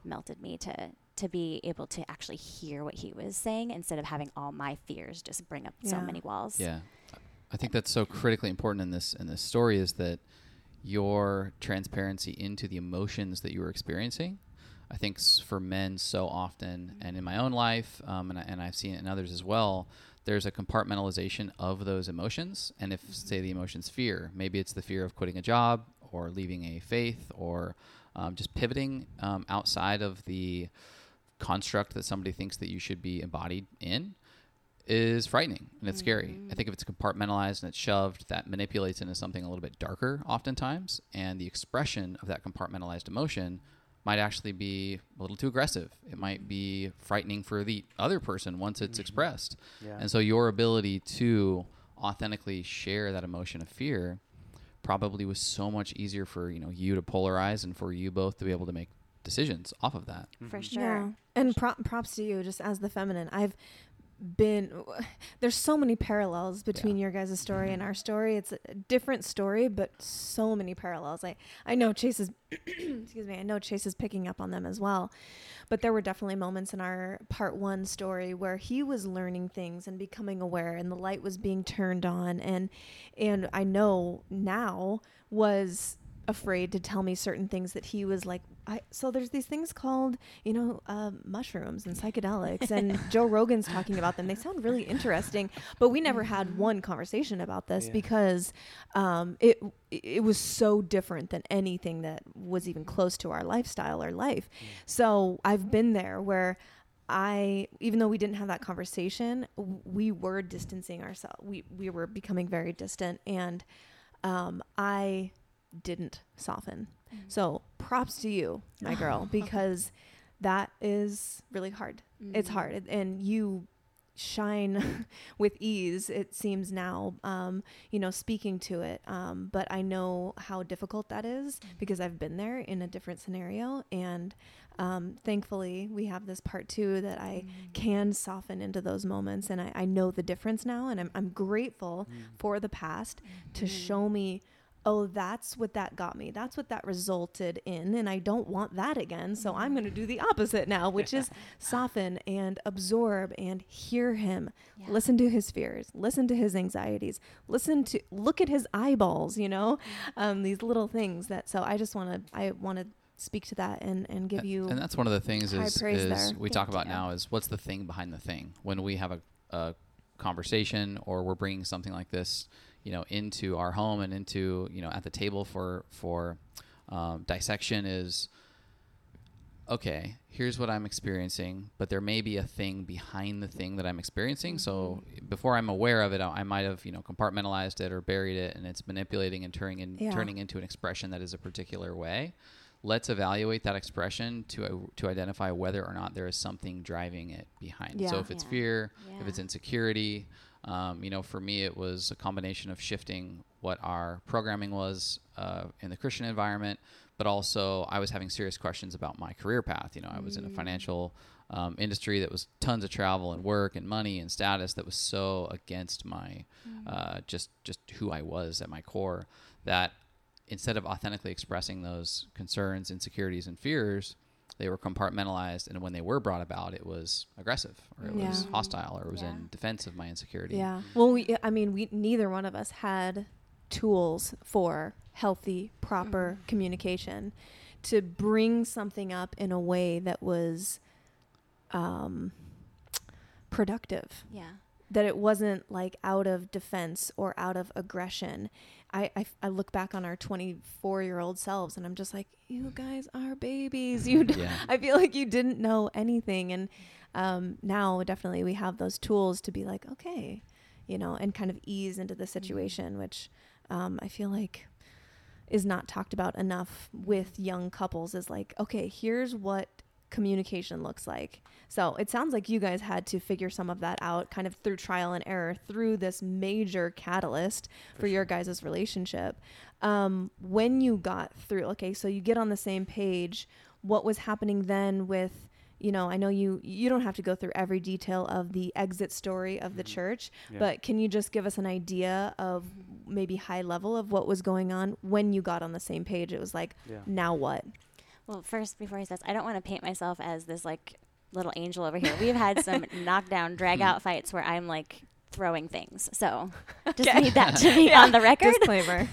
melted me to to be able to actually hear what he was saying instead of having all my fears just bring up so many walls. Yeah, I think that's so critically important in this in this story is that your transparency into the emotions that you were experiencing. I think for men so often, and in my own life, um, and, I, and I've seen it in others as well, there's a compartmentalization of those emotions. And if, say, the emotion's fear, maybe it's the fear of quitting a job or leaving a faith or um, just pivoting um, outside of the construct that somebody thinks that you should be embodied in is frightening and it's scary. I think if it's compartmentalized and it's shoved, that manipulates into something a little bit darker oftentimes. And the expression of that compartmentalized emotion might actually be a little too aggressive. It might be frightening for the other person once it's expressed. Yeah. And so your ability to authentically share that emotion of fear probably was so much easier for, you know, you to polarize and for you both to be able to make decisions off of that. For Mhm. sure. Yeah. And pro- props to you, just as the feminine. I've been there's so many parallels between your guys' story and mm-hmm. our story. It's a different story, but so many parallels. I I know Chase is excuse me. I know Chase is picking up on them as well. But there were definitely moments in our part 1 story where he was learning things and becoming aware and the light was being turned on and and I know now was afraid to tell me certain things that he was like I so there's these things called you know uh, mushrooms and psychedelics and Joe Rogan's talking about them. They sound really interesting but we never had one conversation about this Yeah. because um, it it was so different than anything that was even close to our lifestyle or life. So I've been there where I even though we didn't have that conversation we were distancing ourselves we we were becoming very distant and um, I didn't soften. So props to you, my girl, because that is really hard. It's Mhm. hard, and you shine with ease. It seems now, um, you know, speaking to it. Um, but I know how difficult that is because I've been there in a different scenario, and um, thankfully we have this part two that I can soften into those moments, and I, I know the difference now, and I'm I'm grateful Mm. for the past to show me oh that's what that got me. That's what that resulted in and i don't want that again so i'm going to do the opposite now which is soften and absorb and hear him. Yeah. listen to his fears. Listen to his anxieties. Listen to look at his eyeballs you know um, these little things that so i just want to i want to speak to that and and give you and that's one of the things is, is we talk about you. now is what's the thing behind the thing? When we have a, a conversation or we're bringing something like this you know into our home and into you know at the table for for um, dissection is okay here's what i'm experiencing but there may be a thing behind the thing that i'm experiencing. So before i'm aware of it i, I might have you know compartmentalized it or buried it and it's manipulating and turning in, Yeah. turning into an expression that is a particular way. Let's evaluate that expression to uh, to identify whether or not there is something driving it behind. So if it's Yeah. fear if it's insecurity um, you know for me it was a combination of shifting what our programming was uh, in the christian environment but also i was having serious questions about my career path. You know i was in a financial um, industry that was tons of travel and work and money and status that was so against my uh, just just who i was at my core that instead of authentically expressing those concerns insecurities and fears they were compartmentalized, and when they were brought about, it was aggressive or it was hostile or it was Yeah. in defense of my insecurity. Yeah. Well, we, I mean, we neither one of us had tools for healthy, proper Mhm. communication to bring something up in a way that was um, productive. Yeah. That it wasn't like out of defense or out of aggression. I, I, I look back on our 24 year old selves and I'm just like, you guys are babies. You d- Yeah. I feel like you didn't know anything. And um, now definitely we have those tools to be like, okay, you know, and kind of ease into the situation, which um, I feel like is not talked about enough with young couples is like, okay, here's what communication looks like. So it sounds like you guys had to figure some of that out kind of through trial and error through this major catalyst for, For your guys' relationship. Um, when you got through, okay, so you get on the same page, what was happening then with you know, I know you you don't have to go through every detail of the exit story of the Mhm. church, Yeah. but can you just give us an idea of maybe high level of what was going on when you got on the same page? It was like, Yeah. now what? Well, first, before he says, I don't want to paint myself as this like little angel over here. We've had some knockdown, drag out fights where I'm like throwing things. So just Okay. need that to be Yeah. on the record. Disclaimer.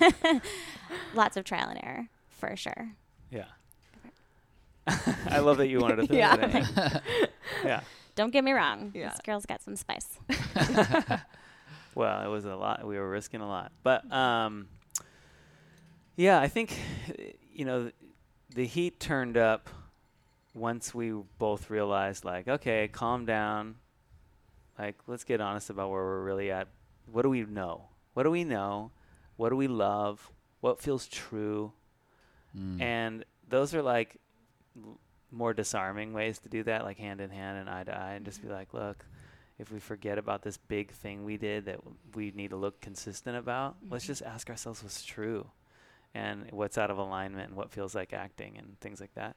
Lots of trial and error for sure. Yeah. I love that you wanted to throw Yeah. that in. Yeah. Don't get me wrong. Yeah. This girl's got some spice. Well, it was a lot. We were risking a lot, but um, yeah, I think you know the heat turned up once we both realized, like, okay, calm down. Like, let's get honest about where we're really at. What do we know? What do we know? What do we love? What feels true? Mm. And those are like l- more disarming ways to do that, like hand in hand and eye to eye, and just be like, look, if we forget about this big thing we did that w- we need to look consistent about, let's Mhm. just ask ourselves what's true and what's out of alignment and what feels like acting and things like that.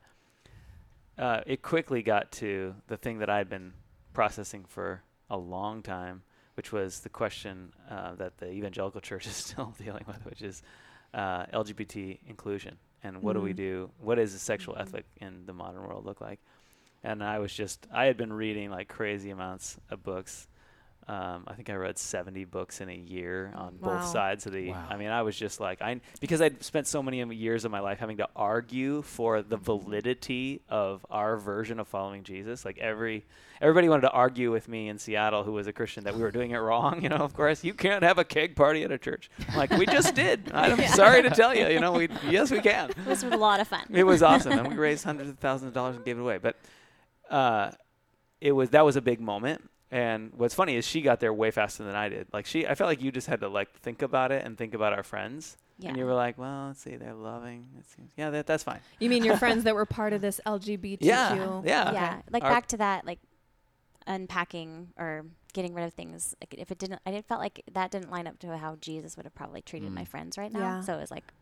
Uh, it quickly got to the thing that I'd been processing for a long time, which was the question uh, that the evangelical church is still dealing with, which is uh, LGBT inclusion and what do we do? What does a sexual Mhm. ethic in the modern world look like? And I was just, I had been reading like crazy amounts of books. Um, I think I read 70 books in a year on Wow. both sides of the. Wow. I mean, I was just like, I because I'd spent so many years of my life having to argue for the validity of our version of following Jesus. Like every, everybody wanted to argue with me in Seattle, who was a Christian, that we were doing it wrong. You know, of course, you can't have a keg party at a church. I'm like, we just did. I'm Yeah. sorry to tell you. You know, we yes, we can It was a lot of fun. it was awesome, and we raised hundreds of thousands of dollars and gave it away. But uh, it was that was a big moment. And what's funny is she got there way faster than I did. Like she, I felt like you just had to like think about it and think about our friends, Yeah. and you were like, well, let's see, they're loving. It seems, yeah, that that's fine. You mean your friends that were part of this LGBTQ? Yeah, yeah. yeah. Like Our- back to that, like unpacking or getting rid of things. Like if it didn't, I didn't felt like that didn't line up to how Jesus would have probably treated my Mm. friends right now. Yeah. So it was like, I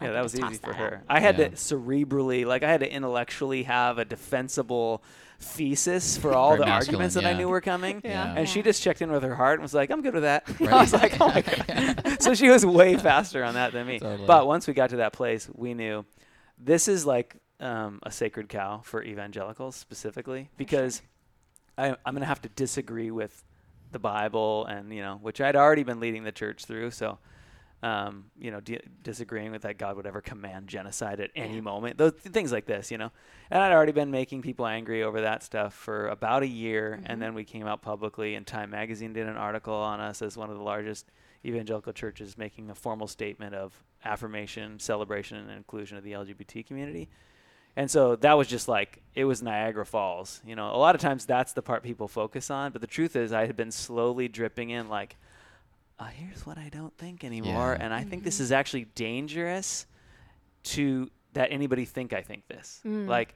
Yeah, that was just toss easy for that her. I had Yeah. to cerebrally, like, I had to intellectually have a defensible thesis for all Very the masculine, arguments that I knew were coming. Yeah. And she just checked in with her heart and was like, I'm good with that. Right. I was like, oh my God. so she was way faster on that than me. Totally. But once we got to that place, we knew this is like um, a sacred cow for evangelicals specifically because I, I'm going to have to disagree with the Bible and, you know, which I'd already been leading the church through. So, um, you know, di- disagreeing with that God would ever command genocide at any moment, those things like this, you know. And I'd already been making people angry over that stuff for about a year, Mhm. and then we came out publicly, and Time Magazine did an article on us as one of the largest evangelical churches making a formal statement of affirmation, celebration, and inclusion of the LGBT community. And so that was just like it was Niagara Falls. You know, a lot of times that's the part people focus on, but the truth is I had been slowly dripping in like uh, here's what I don't think anymore, Yeah. and I think this Mhm. is actually dangerous to that anybody think I think this. Mm. Like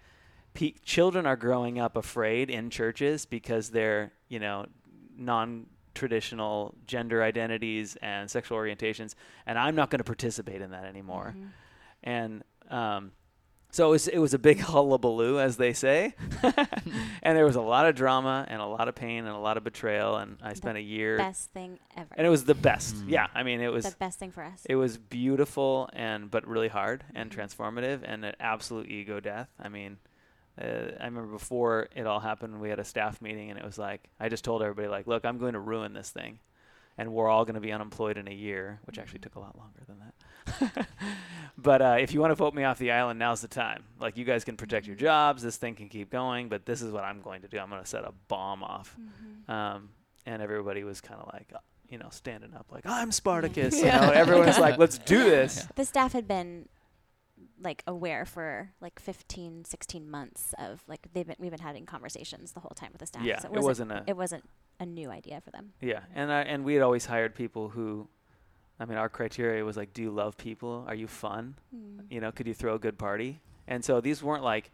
pe- children are growing up afraid in churches because they're, you know, non traditional gender identities and sexual orientations and I'm not going to participate in that anymore Mhm. and um, so it was, it was a big hullabaloo, as they say, and there was a lot of drama and a lot of pain and a lot of betrayal. And I spent a year, best thing ever. and it was the best. Mm. Yeah, I mean, it was the best thing for us. it was beautiful and but really hard and Mhm. transformative and an absolute ego death. I mean, Uh, I remember before it all happened, we had a staff meeting, and it was like I just told everybody like, look, I'm going to ruin this thing, and we're all going to be unemployed in a year, which actually took a lot longer than that. but uh, if you want to vote me off the island, now's the time. Like you guys can protect your jobs, this thing can keep going, but this is what I'm going to do. I'm going to set a bomb off. Mm-hmm. Um, and everybody was kind of like, uh, you know, standing up, like I'm Spartacus. Yeah. You know, everyone's like, let's do this. The staff had been like aware for like 15, 16 months of like they've been we've been having conversations the whole time with the staff. Yeah, so it wasn't a it wasn't a new idea for them. Yeah, and I, and we had always hired people who, I mean, our criteria was like, do you love people? Are you fun? You know, could you throw a good party? And so these weren't like,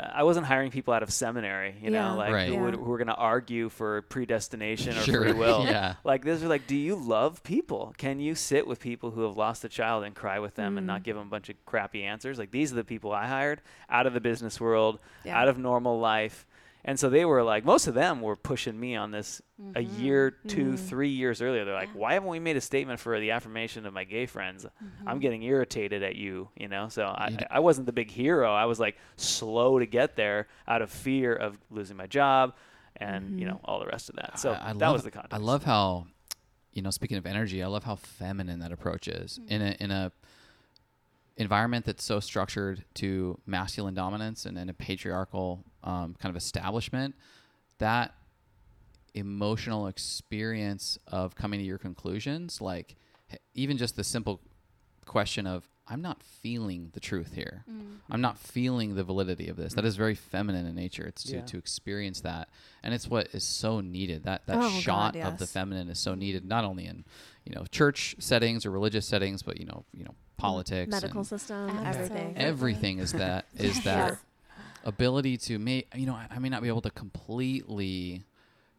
uh, I wasn't hiring people out of seminary, you Yeah. know, like Right. who, would, Yeah. who were going to argue for predestination or Sure. free will. yeah. Like this are like, do you love people? Can you sit with people who have lost a child and cry with them and not Mm. give them a bunch of crappy answers? Like these are the people I hired out of the business world, Yeah. out of normal life. And so they were like, most of them were pushing me on this a Mm-hmm. year, two, Mhm. three years earlier. They're like, Yeah. why haven't we made a statement for the affirmation of my gay friends? Mm-hmm. I'm getting irritated at you, you know? So I, You d- I wasn't the big hero. I was like slow to get there out of fear of losing my job and, you Mhm. know, all the rest of that. So I, I that love, was the context. I love how, you know, speaking of energy, I love how feminine that approach is in a in a environment that's so structured to masculine dominance and in a patriarchal um, kind of establishment. That emotional experience of coming to your conclusions, like even just the simple question of I'm not feeling the truth here. Mm. I'm not feeling the validity of this. That is very feminine in nature. It's to, Yeah. to experience that, and it's what is so needed. That that Oh, shot God, of the feminine is so needed, not only in you know church settings or religious settings, but you know you know politics, medical and system, Absolutely. everything. everything is that is that ability to make you know I, I may not be able to completely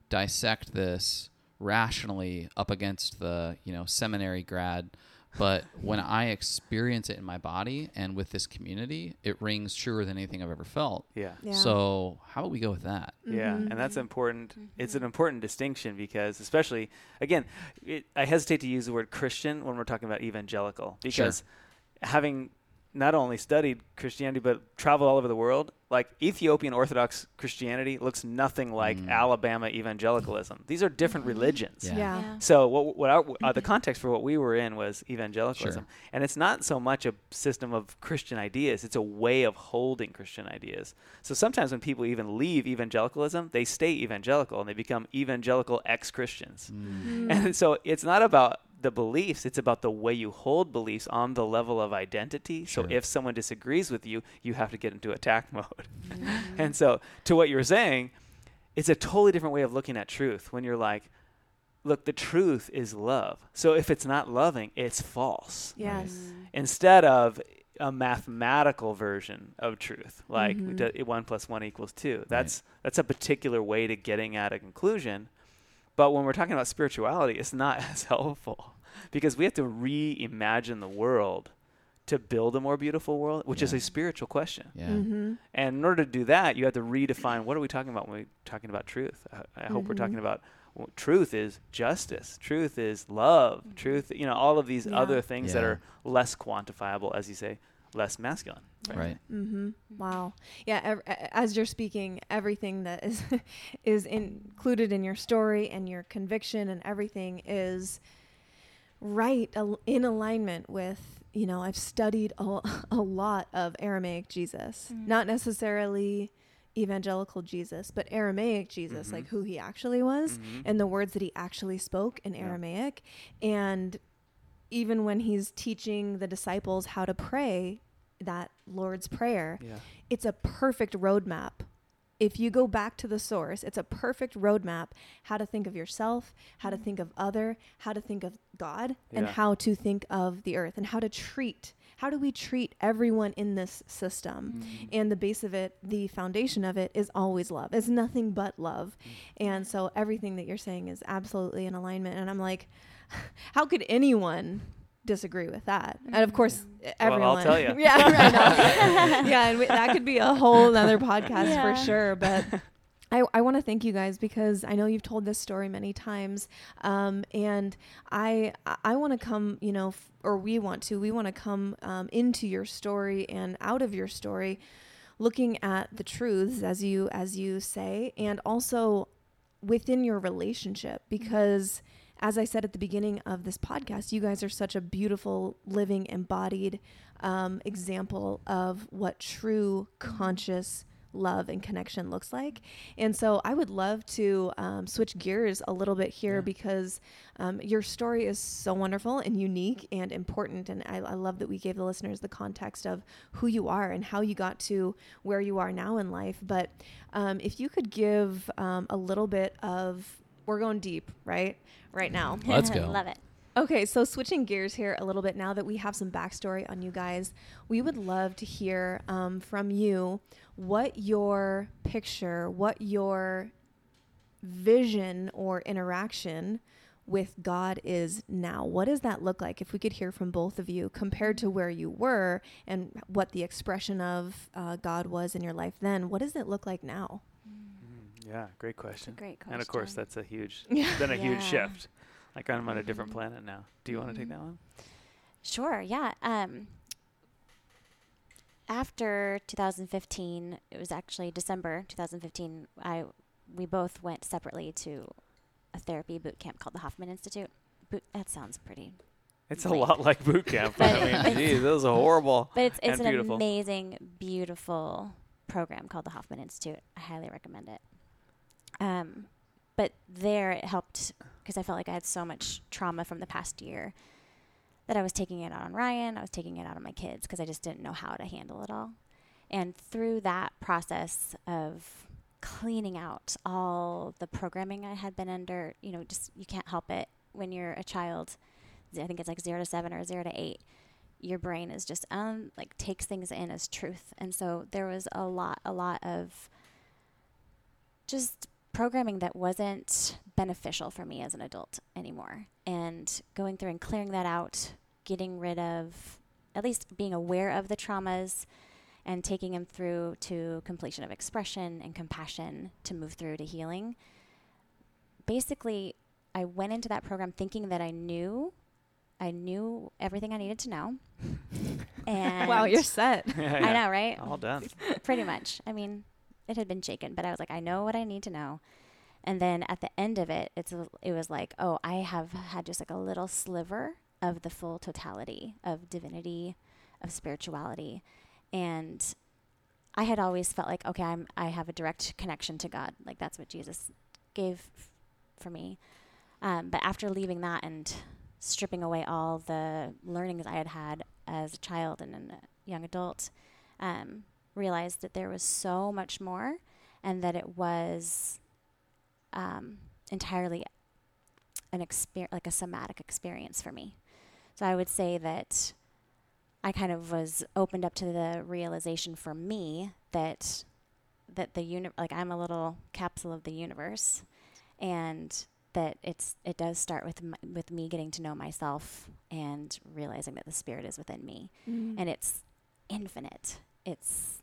dissect this rationally up against the you know seminary grad but when i experience it in my body and with this community it rings truer than anything i've ever felt Yeah. Yeah. so how about we go with that Yeah, Mhm. and that's important. It's Mm-hmm. an important distinction because, especially, again, it, I hesitate to use the word Christian when we're talking about evangelical because having not only studied Christianity but traveled all over the world, like Ethiopian Orthodox Christianity looks nothing like Mm. Alabama evangelicalism. These are different religions. Yeah. Yeah. Yeah. So what, what our, uh, the context for what we were in was evangelicalism, Sure. and it's not so much a system of Christian ideas; it's a way of holding Christian ideas. So sometimes when people even leave evangelicalism, they stay evangelical and they become evangelical ex-Christians. Mm. And so it's not about the beliefs; it's about the way you hold beliefs on the level of identity. So if someone disagrees with you, you have to get into attack mode. Mm-hmm. And so, to what you were saying, it's a totally different way of looking at truth when you're like, look, the truth is love. So if it's not loving, it's false. Yes. Mm-hmm. Instead of a mathematical version of truth, like we Mhm. do- one plus one equals two. That's that's a particular way to getting at a conclusion. But when we're talking about spirituality, it's not as helpful because we have to reimagine the world to build a more beautiful world, which is a spiritual question. yeah Mm-hmm. And in order to do that, you have to redefine what are we talking about when we're talking about truth. I, I hope we're talking Mhm. about well, truth is justice. Truth is love. Mhm. Truth, you know, all of these Yeah. other things that are less quantifiable, as you say, less masculine. right Mm-hmm. Wow. Yeah. Ev- as you're speaking, everything that is is included in your story and your conviction and everything is right al- in alignment with. You know, I've studied a, a lot of Aramaic Jesus, Mm. not necessarily evangelical Jesus, but Aramaic Jesus, Mhm. like who he actually was Mhm. and the words that he actually spoke in Yeah. Aramaic. And even when he's teaching the disciples how to pray that Lord's Prayer, yeah. it's a perfect roadmap. If you go back to the source, it's a perfect roadmap how to think of yourself, how to think of other, how to think of God, and how to think of the earth, and how to treat. How do we treat everyone in this system? Mhm. And the base of it, the foundation of it is always love. It's nothing but love. And so everything that you're saying is absolutely in alignment. And I'm like, how could anyone disagree with that? And of course, everyone. Well, everyone. I'll tell ya. yeah, right now. yeah, and we, that could be a whole other podcast Yeah. for sure. But I, I want to thank you guys because I know you've told this story many times, um, and I I want to come, you know, f- or we want to, we want to come um, into your story and out of your story looking at the truths as you as you say and also within your relationship because as I said at the beginning of this podcast, you guys are such a beautiful, living, embodied um, example of what true conscious love and connection looks like. And so I would love to um, switch gears a little bit here Yeah. because um, your story is so wonderful and unique and important. And I, I love that we gave the listeners the context of who you are and how you got to where you are now in life. But um, if you could give um, a little bit of, we're going deep, right? Right now. Let's go. Love it. Okay, so switching gears here a little bit now that we have some backstory on you guys, we would love to hear um, from you what your picture, what your vision or interaction with God is now. What does that look like? If we could hear from both of you compared to where you were and what the expression of uh, God was in your life then, what does it look like now? Yeah, great question. Great question. And of course, that's a huge, Yeah. been a huge shift. Like I'm on a different Mhm. planet now. Do you want to take that one? Sure, yeah. Um, after 2015, it was actually December 2015. I we both went separately to a therapy boot camp called the Hoffman Institute. Boot, that sounds pretty, It's a lot like boot camp. But I mean, geez, that was horrible. but it's it's And an beautiful. amazing, beautiful program called the Hoffman Institute. I highly recommend it. Um, but there it helped because I felt like I had so much trauma from the past year that I was taking it out on Ryan. I was taking it out on my kids because I just didn't know how to handle it all. And through that process of cleaning out all the programming I had been under, you know, just you can't help it when you're a child. I think it's like zero to seven or zero to eight. Your brain is just um like takes things in as truth, and so there was a lot, a lot of just programming that wasn't beneficial for me as an adult anymore. And going through and clearing that out, getting rid of, at least being aware of the traumas and taking them through to completion of expression and compassion to move through to healing. Basically, I went into that program thinking that I knew. I knew everything I needed to know. and wow, you're set. Yeah, I know, right? All done. pretty much. I mean, it had been shaken, but I was like, I know what I need to know. And then at the end of it, it's it was like, oh, I have had just like a little sliver of the full totality of divinity, of spirituality, and I had always felt like, okay, I'm I have a direct connection to God, like that's what Jesus gave f- for me. Um, but after leaving that and stripping away all the learnings I had had as a child and a young adult, um, realized that there was so much more and that it was um, entirely an experience, like a somatic experience for me. So I would say that I kind of was opened up to the realization for me that that the uni- like I'm a little capsule of the universe, and that it's it does start with m- with me getting to know myself and realizing that the spirit is within me and it's infinite. It's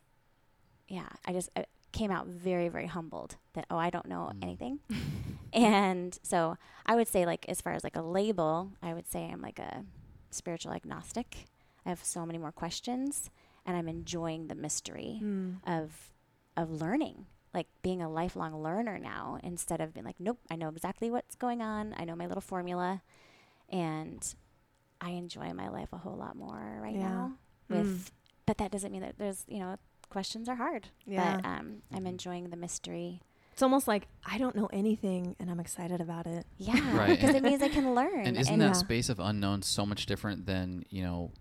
yeah. I just I came out very very humbled that oh I don't know Mm. anything, and so I would say like as far as like a label, I would say I'm like a spiritual agnostic. I have so many more questions, and I'm enjoying the mystery Mm. of of learning like being a lifelong learner now instead of being like nope i know exactly what's going on i know my little formula and i enjoy my life a whole lot more right Yeah. now Mm. with but that doesn't mean that there's you know questions are hard Yeah. but um, i'm Mhm. enjoying the mystery It's almost like I don't know anything and I'm excited about it. yeah Right, because it means i can learn And isn't and that yeah. space of unknown so much different than, you know,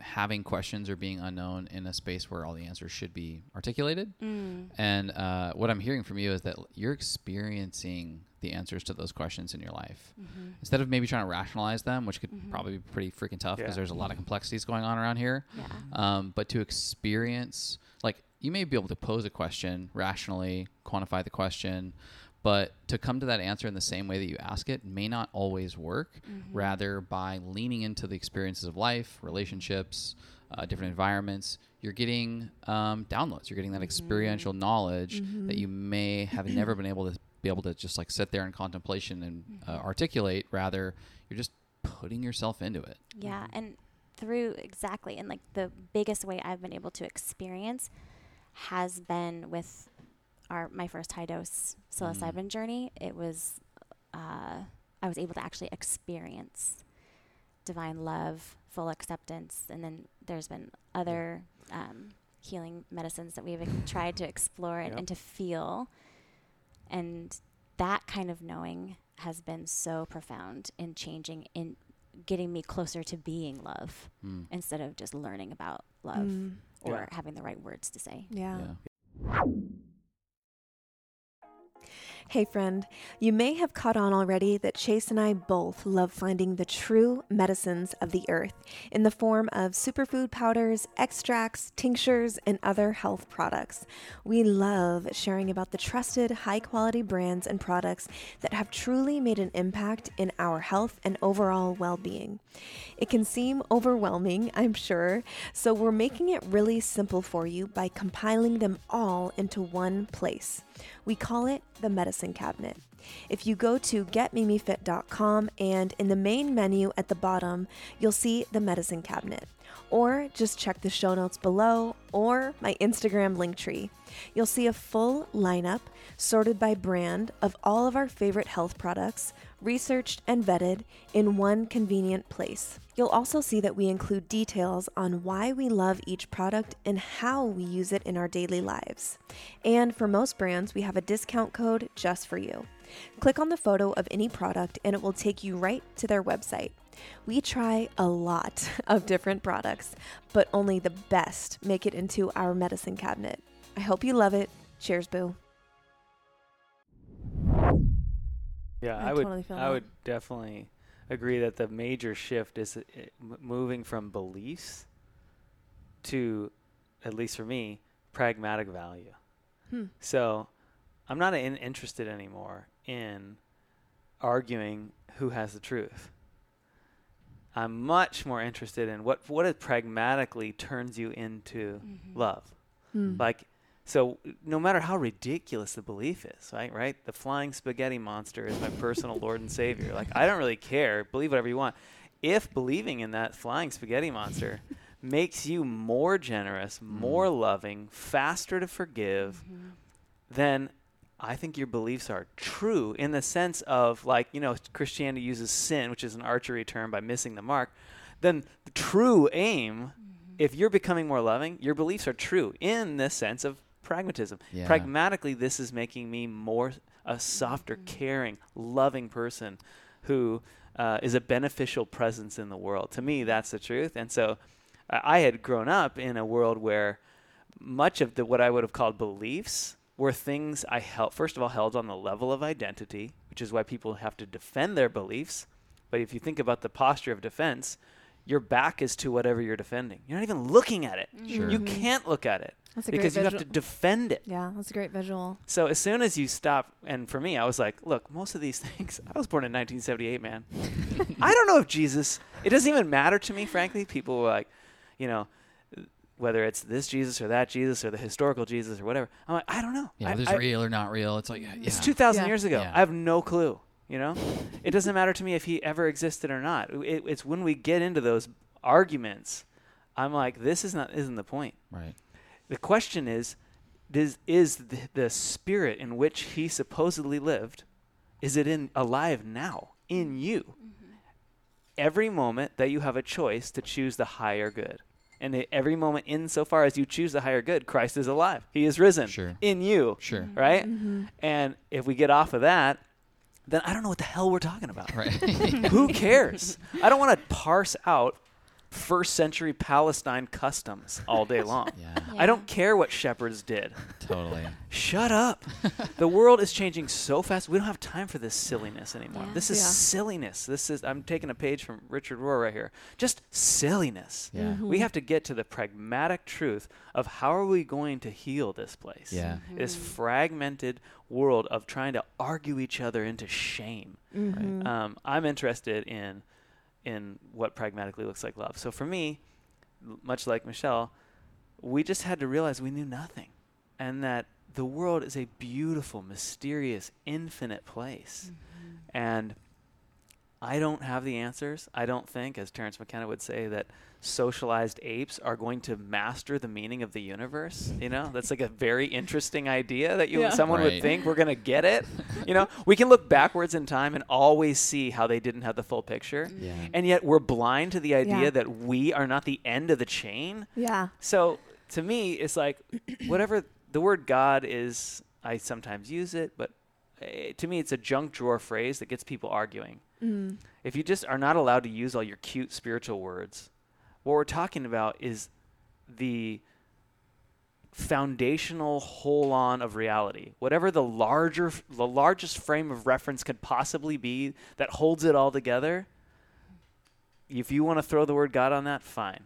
having questions or being unknown in a space where all the answers should be articulated? mm, And uh, what I'm hearing from you is that you're experiencing the answers to those questions in your life. mhm, Instead of maybe trying to rationalize them, which could Mhm. probably be pretty freaking tough because Yeah. there's a lot of complexities going on around here. yeah Um, but to experience, like, you may be able to pose a question rationally, quantify the question, but to come to that answer in the same way that you ask it may not always work. Mhm. Rather, by leaning into the experiences of life, relationships, uh, different environments, you're getting um, downloads. You're getting that experiential knowledge Mm-hmm. that you may have never been able to be able to just like sit there in contemplation and uh, Mhm. articulate. Rather, you're just putting yourself into it. Yeah, and through exactly, and like the biggest way I've been able to experience has been with our my first high dose psilocybin journey. It was uh, I was able to actually experience divine love, full acceptance, and then there's been other um, healing medicines that we've tried to explore and, Yep. and to feel, and that kind of knowing has been so profound in changing in getting me closer to being love Mm. instead of just learning about love Mm, or Yeah. having the right words to say. yeah. Yeah. Hey, friend, you may have caught on already that Chase and I both love finding the true medicines of the earth in the form of superfood powders, extracts, tinctures, and other health products. We love sharing about the trusted, high quality brands and products that have truly made an impact in our health and overall well being. It can seem overwhelming, I'm sure, so we're making it really simple for you by compiling them all into one place. We call it the medicine cabinet. If you go to getmimifit.com and in the main menu at the bottom, you'll see the medicine cabinet. Or just check the show notes below or my Instagram link tree. You'll see a full lineup sorted by brand of all of our favorite health products, researched and vetted in one convenient place. You'll also see that we include details on why we love each product and how we use it in our daily lives. And for most brands, we have a discount code just for you. Click on the photo of any product and it will take you right to their website. We try a lot of different products, but only the best make it into our medicine cabinet. I hope you love it. Cheers, Boo. Yeah, I I, would. totally I that. would definitely agree that the major shift is uh, moving from beliefs to, at least for me, pragmatic value. Hmm. So, I'm not in, interested anymore in arguing who has the truth. I'm much more interested in what what it pragmatically turns you into love. Mm. Like, so no matter how ridiculous the belief is, right? Right? The flying spaghetti monster is my personal Lord and Savior. Like, I don't really care. Believe whatever you want. If believing in that flying spaghetti monster makes you more generous, mm-hmm. more loving, faster to forgive, mm-hmm. then I think your beliefs are true in the sense of like, you know, Christianity uses sin, which is an archery term by missing the mark. Then the true aim, mm-hmm. if you're becoming more loving, your beliefs are true in the sense of pragmatism. Yeah. Pragmatically, this is making me more a softer, mm. caring, loving person who uh, is a beneficial presence in the world. To me, that's the truth. And so I I had grown up in a world where much of the what I would have called beliefs were things I held first of all held on the level of identity, which is why people have to defend their beliefs. But if you think about the posture of defense, your back is to whatever you're defending. You're not even looking at it. Mm. Sure. You can't look at it That's a because great you visual. have to defend it. yeah, that's a great visual. So as soon as you stop, and for me, I was like, look, most of these things, I was born in 1978, man. I don't know if Jesus, it doesn't even matter to me, frankly. People were like, you know, whether it's this Jesus or that Jesus or the historical Jesus or whatever. I'm like, I don't know. Yeah, I, whether it's I- real or not real. It's like, yeah. It's 2,000 Yeah. years ago. Yeah. I have no clue. You know, it doesn't matter to me if he ever existed or not. It, it's when we get into those arguments, I'm like, this is not isn't the point. Right. The question is, is is the, the spirit in which he supposedly lived, is it in alive now in you? Every moment that you have a choice to choose the higher good, and every moment insofar as you choose the higher good, Christ is alive. He is risen Sure. in you, Sure. right? Mm-hmm. And if we get off of that, then I don't know what the hell we're talking about. Right. Who cares? I don't want to parse out first century Palestine customs all day long. yeah. I don't care what shepherds did. Totally. Shut up. the world is changing so fast. We don't have time for this silliness anymore. Yeah. This is Yeah. silliness. This is I'm taking a page from Richard Rohr right here. Just silliness. Yeah. Mm-hmm. We have to get to the pragmatic truth of how are we going to heal this place? Yeah. This fragmented world of trying to argue each other into shame. Mm-hmm. Um, I'm interested in in what pragmatically looks like love. So for me, much like Michelle, we just had to realize we knew nothing, and that the world is a beautiful, mysterious, infinite place, mm-hmm. and I don't have the answers. I don't think, as Terence McKenna would say, that socialized apes are going to master the meaning of the universe. You know, that's like a very interesting idea that you Yeah. someone would think we're gonna get it. You know, we can look backwards in time and always see how they didn't have the full picture, Yeah. and yet we're blind to the idea Yeah. that we are not the end of the chain. Yeah. So to me, it's like whatever the word God is. I sometimes use it, but to me, it's a junk drawer phrase that gets people arguing. Mm. If you just are not allowed to use all your cute spiritual words, what we're talking about is the foundational holon of reality. Whatever the larger the largest frame of reference could possibly be that holds it all together. If you want to throw the word God on that, fine.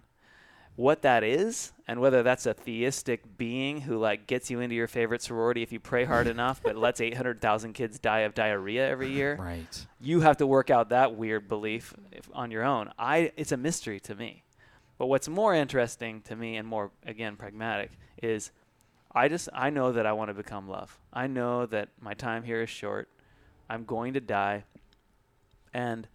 What that is, and whether that's a theistic being who like gets you into your favorite sorority if you pray hard enough, but lets 800,000 kids die of diarrhea every year, Right. you have to work out that weird belief if, on your own. I it's a mystery to me. But what's more interesting to me and more again pragmatic is I just I know that I want to become love. I know that my time here is short. I'm going to die. And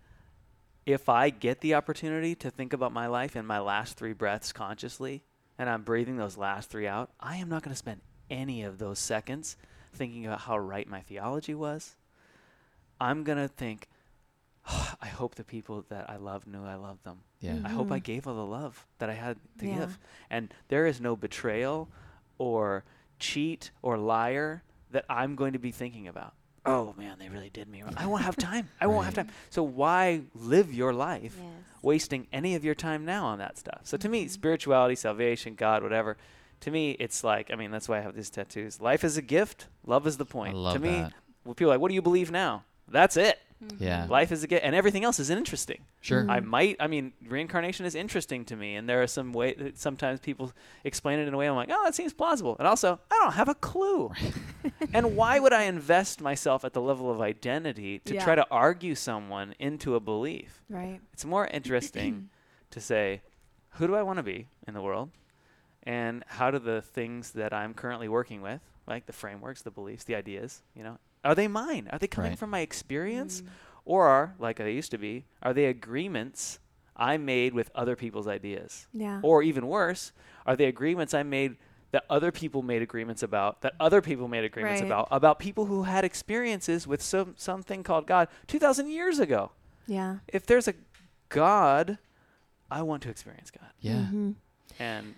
if I get the opportunity to think about my life in my last 3 breaths consciously and I'm breathing those last 3 out, I am not going to spend any of those seconds thinking about how right my theology was. I'm going to think, I hope the people that I love knew I loved them. Yeah. I hope I Mhm. gave all the love that I had to Yeah. give. And there is no betrayal or cheat or liar that I'm going to be thinking about. Oh man, they really did me wrong. I won't have time. I won't have time. So why live your life Yes. wasting any of your time now on that stuff? So to me, Mhm. spirituality, salvation, God, whatever, to me, it's like, I mean, that's why I have these tattoos. Life is a gift. Love is the point. I love to me, that. when people are like, what do you believe now? That's it. Mm-hmm. Yeah. Life is a gift, and everything else is interesting. Sure. I mm-hmm. might. I mean, reincarnation is interesting to me, and there are some way. that Sometimes people explain it in a way I'm like, oh, that seems plausible, and also I don't have a clue. and why would I invest myself at the level of identity to Yeah. try to argue someone into a belief? Right. It's more interesting to say, who do I want to be in the world, and how do the things that I'm currently working with, like the frameworks, the beliefs, the ideas, you know, are they mine? Are they coming Right. from my experience? Mm. or are like they used to be are they agreements i made with other people's ideas Yeah. or even worse are they agreements i made that other people made agreements about that other people made agreements Right. about about people who had experiences with some something called god 2000 years ago yeah. if there's a god i want to experience god yeah. Mhm. and yeah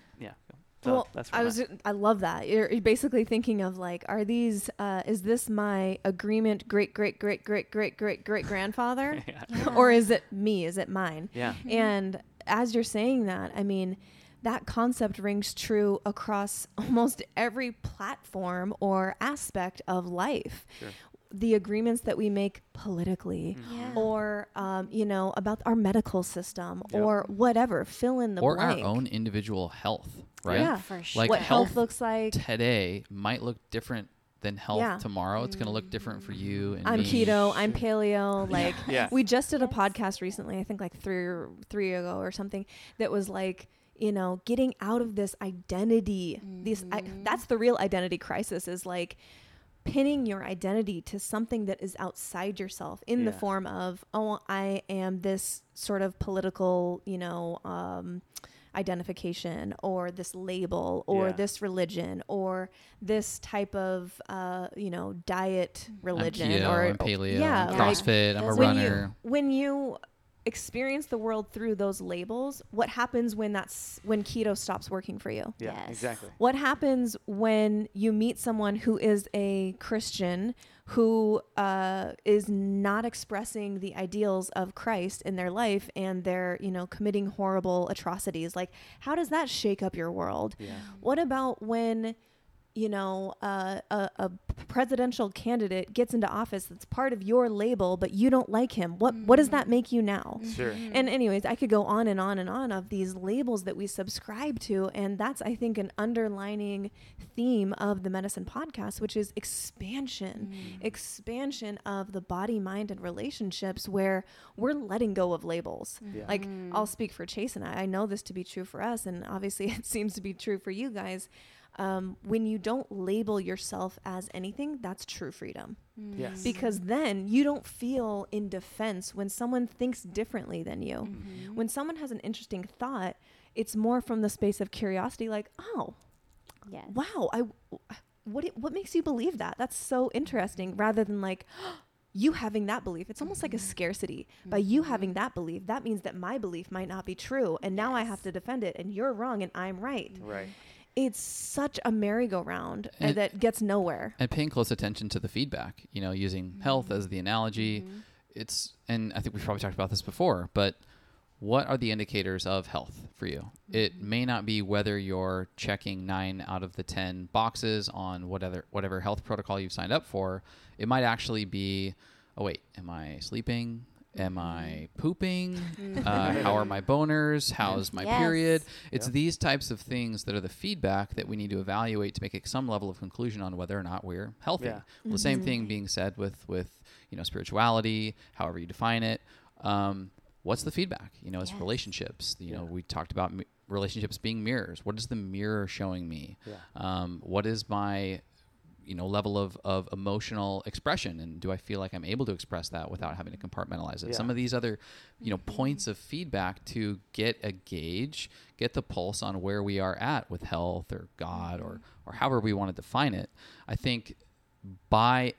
so well, that's I was. at. I love that. You're, you're basically thinking of like, are these? Uh, is this my agreement? Great, great, great, great, great, great, great grandfather, yeah. or is it me? Is it mine? yeah And as you're saying that, I mean, that concept rings true across almost every platform or aspect of life. Sure. The agreements that we make politically, Mhm. Yeah. or um, you know, about our medical system, Yep. or whatever. Fill in the or blank. our own individual health, right? Yeah. For sure. Like what health, health looks like. Today might look different than health Yeah. tomorrow. It's going to look different for you and I'm me. keto. I'm paleo. Like yeah we just did a podcast recently. I think like three or three ago or something that was like you know getting out of this identity. This I, Mhm. that's the real identity crisis. Is like pinning your identity to something that is outside yourself in the form of oh I am this sort of political you know. Um, identification or this label or Yeah. this religion or this type of uh, you know diet I'm religion keto, or I'm paleo, yeah, I'm like- CrossFit, I'm a runner. you when you experience the world through those labels what happens when that's when keto stops working for you? Yeah Yes. exactly. What happens when you meet someone who is a christian who uh, is not expressing the ideals of christ in their life and they're you know committing horrible atrocities? Like how does that shake up your world? Yeah. What about when, you know, uh, a, a presidential candidate gets into office that's part of your label, but you don't like him? What what does that mm. make you now? Mm-hmm. sure And anyways, I could go on and on and on of these labels that we subscribe to, and that's I think an underlining theme of the medicine podcast, which is expansion, mm. expansion of the body, mind, and relationships, where we're letting go of labels. Mm. Yeah. Like I'll speak for Chase and I. I know this to be true for us, and obviously it seems to be true for you guys. Um, when you don't label yourself as anything, that's true freedom. Yes. Because then you don't feel in defense when someone thinks differently than you. Mm-hmm. When someone has an interesting thought, it's more from the space of curiosity, like, oh, Yes. wow, I, what, what makes you believe that? That's so interesting, rather than like, you having that belief. It's almost like a scarcity. By you having that belief, that means that my belief might not be true. And now I have to defend it, and you're wrong, and I'm right. Right. It's such a merry-go-round And- that gets nowhere. and paying close attention to the feedback you know using health as the analogy. Mm-hmm. it's and i think we've probably talked about this before but what are the indicators of health for you? It may not be whether you're checking nine out of the ten boxes on whatever whatever health protocol you've signed up for. It might actually be oh wait am i sleeping am i pooping uh, how are my boners how's my Yes. period it's Yeah. these types of things that are the feedback that we need to evaluate to make some level of conclusion on whether or not we're healthy. Yeah. Well, the same thing being said with with you know spirituality, however you define it. Um, what's the feedback? You know, it's Yes. relationships. You know, we talked about mi- relationships being mirrors. What is the mirror showing me? Yeah. Um, what is my you know level of, of emotional expression and do i feel like i'm able to express that without having to compartmentalize it Yeah. some of these other you know points of feedback to get a gauge get the pulse on where we are at with health or god or or however we want to define it i think by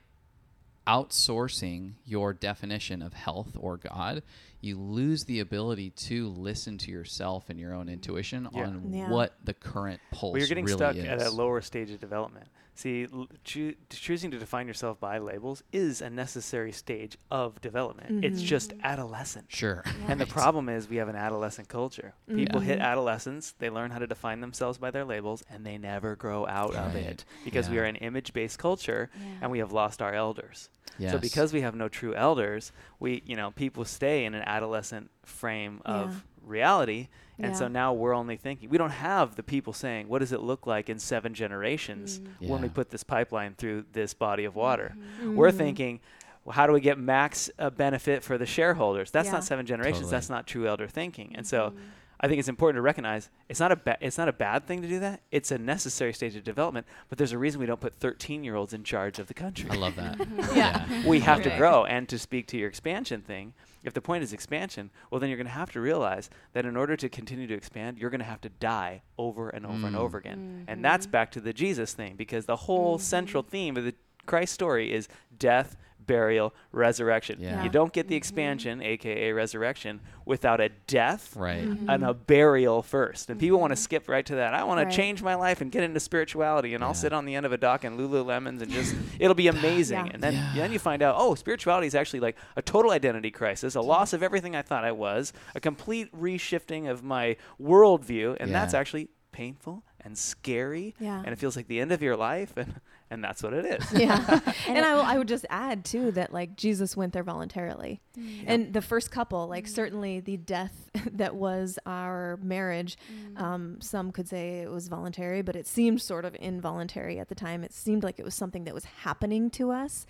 outsourcing your definition of health or god you lose the ability to listen to yourself and your own intuition Yeah. on Yeah. what the current pulse Well, you're getting really stuck is. at a lower stage of development. See, choo- choosing to define yourself by labels is a necessary stage of development. It's Mhm. just adolescent. sure And the problem is we have an adolescent culture. People hit Mhm. adolescence, they learn how to define themselves by their labels, and they never grow out of it because we are an image-based culture Yeah. and we have lost our elders. So because we have no true elders, we, you know, people stay in an adolescent frame of Yeah. reality. And so now we're only thinking, we don't have the people saying, what does it look like in seven generations Mm. when we put this pipeline through this body of water? We're Mhm. thinking, well, how do we get max uh, benefit for the shareholders? That's Yeah. not seven generations. Totally. That's not true elder thinking. And so Mm-hmm. I think it's important to recognize it's not a ba- it's not a bad thing to do that. It's a necessary stage of development. But there's a reason we don't put 13 year olds in charge of the country i love that Yeah. we have to grow. And to speak to your expansion thing, if the point is expansion, well, then you're going to have to realize that in order to continue to expand, you're going to have to die over and over and Mm. over again. And that's back to the Jesus thing, because the whole central theme of the Christ story is death, burial, resurrection. Yeah. You don't get the expansion, aka resurrection, without a death right mm-hmm. and a burial first. And people want to mm-hmm. skip right to that. I want Right. to change my life and get into spirituality, and Yeah. I'll sit on the end of a dock in Lululemons and just it'll be amazing. Yeah. And then Yeah. then you find out, oh, spirituality is actually like a total identity crisis, a loss of everything I thought I was, a complete reshifting of my worldview, and that's actually painful and scary, Yeah. and it feels like the end of your life, and and that's what it is. yeah. And I, will, I would just add too that like jesus went there voluntarily. Mm. And the first couple like mm. certainly the death that was our marriage mm. um, some could say it was voluntary but it seemed sort of involuntary at the time. It seemed like it was something that was happening to us.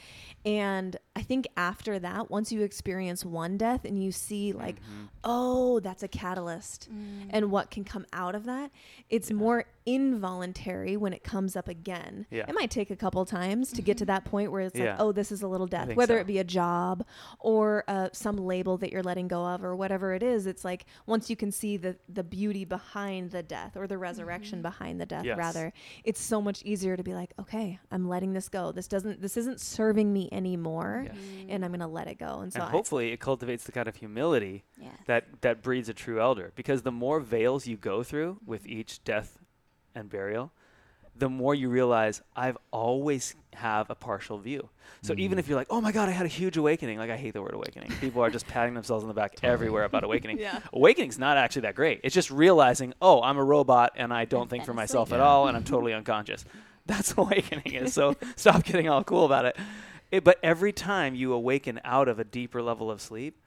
And i think after that once you experience one death and you see like mm-hmm. oh that's a catalyst and what can come out of that it's more involuntary when it comes up again. Yeah. it might take a couple times to get to mm-hmm. that point where it's Yeah. like oh this is a little death whether so. it be a job or uh, some label that you're letting go of or whatever it is it's like once you can see the the beauty behind the death or the resurrection mm-hmm. behind the death Yes. rather it's so much easier to be like okay i'm letting this go this doesn't this isn't serving me anymore Yes. and i'm gonna let it go and so and I- hopefully it cultivates the kind of humility Yes. that that breeds a true elder because the more veils you go through with mm-hmm. each death and burial the more you realize i've always have a partial view so even mm. if you're like oh my god i had a huge awakening like i hate the word awakening people are just patting themselves on the back everywhere about awakening Yeah. awakening's not actually that great it's just realizing oh i'm a robot and i don't I've think for myself asleep. at Yeah. all and i'm totally unconscious that's awakening is so stop getting all cool about it. it but every time you awaken out of a deeper level of sleep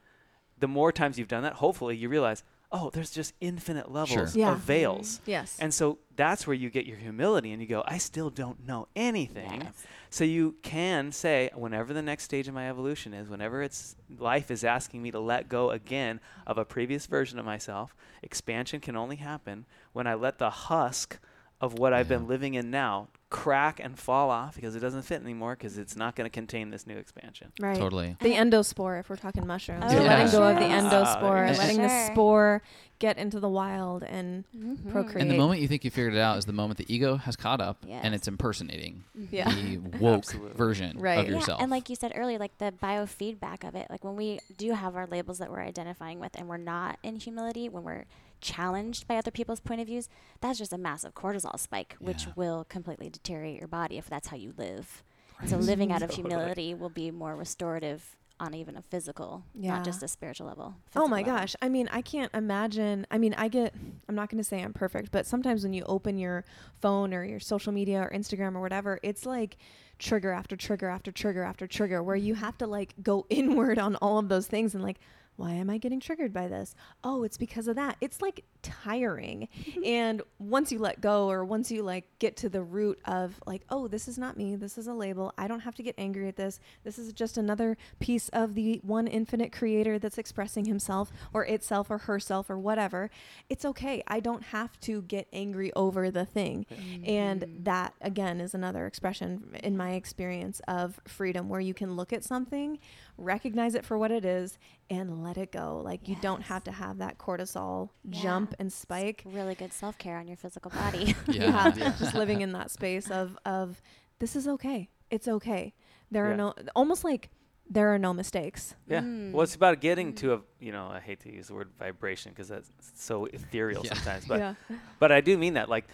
the more times you've done that, hopefully you realize, oh, there's just infinite levels Yeah. of veils. Mm-hmm. yes And so that's where you get your humility and you go, I still don't know anything. Yes. So you can say, whenever the next stage of my evolution is, whenever it's life is asking me to let go again of a previous version of myself, expansion can only happen when I let the husk of what I've been living in now crack and fall off because it doesn't fit anymore because it's not going to contain this new expansion. Right. Totally. The endospore, if we're talking mushrooms. Oh, So Yeah. letting go of the endospore, letting sure. the spore get into the wild and Mhm. procreate. And the moment you think you figured it out is the moment the ego has caught up Yes. and it's impersonating Yeah. the woke Absolutely. version Right. of Yeah, yourself. Yeah, and like you said earlier, like the biofeedback of it, like when we do have our labels that we're identifying with and we're not in humility, when we're challenged by other people's point of views, that's just a massive cortisol spike, which Yeah. will completely deteriorate your body if that's how you live. So living out of Totally. humility will be more restorative on even a physical, Yeah. not just a spiritual level. Oh my level. gosh. I mean, I can't imagine. I mean, I get, I'm not going to say I'm perfect, but sometimes when you open your phone or your social media or Instagram or whatever, it's like trigger after trigger after trigger after trigger where you mm-hmm. have to like go inward on all of those things and like, why am I getting triggered by this? Oh, it's because of that. It's like tiring. and once you let go or once you like get to the root of like, oh, this is not me. This is a label. I don't have to get angry at this. This is just another piece of the one infinite creator that's expressing himself or itself or herself or whatever. It's okay. I don't have to get angry over the thing. And mm-hmm. that again is another expression in my experience of freedom where you can look at something, recognize it for what it is and let it go. Like you don't have to have that cortisol Yeah. jump and spike. Really good self care on your physical body. yeah. Yeah, just living in that space of of this is okay. It's okay. There Yeah. are no almost like there are no mistakes. Yeah. Mm. Well, it's about getting to a, you know, I hate to use the word vibration because that's so ethereal Yeah. sometimes, but yeah. but I do mean that. Like,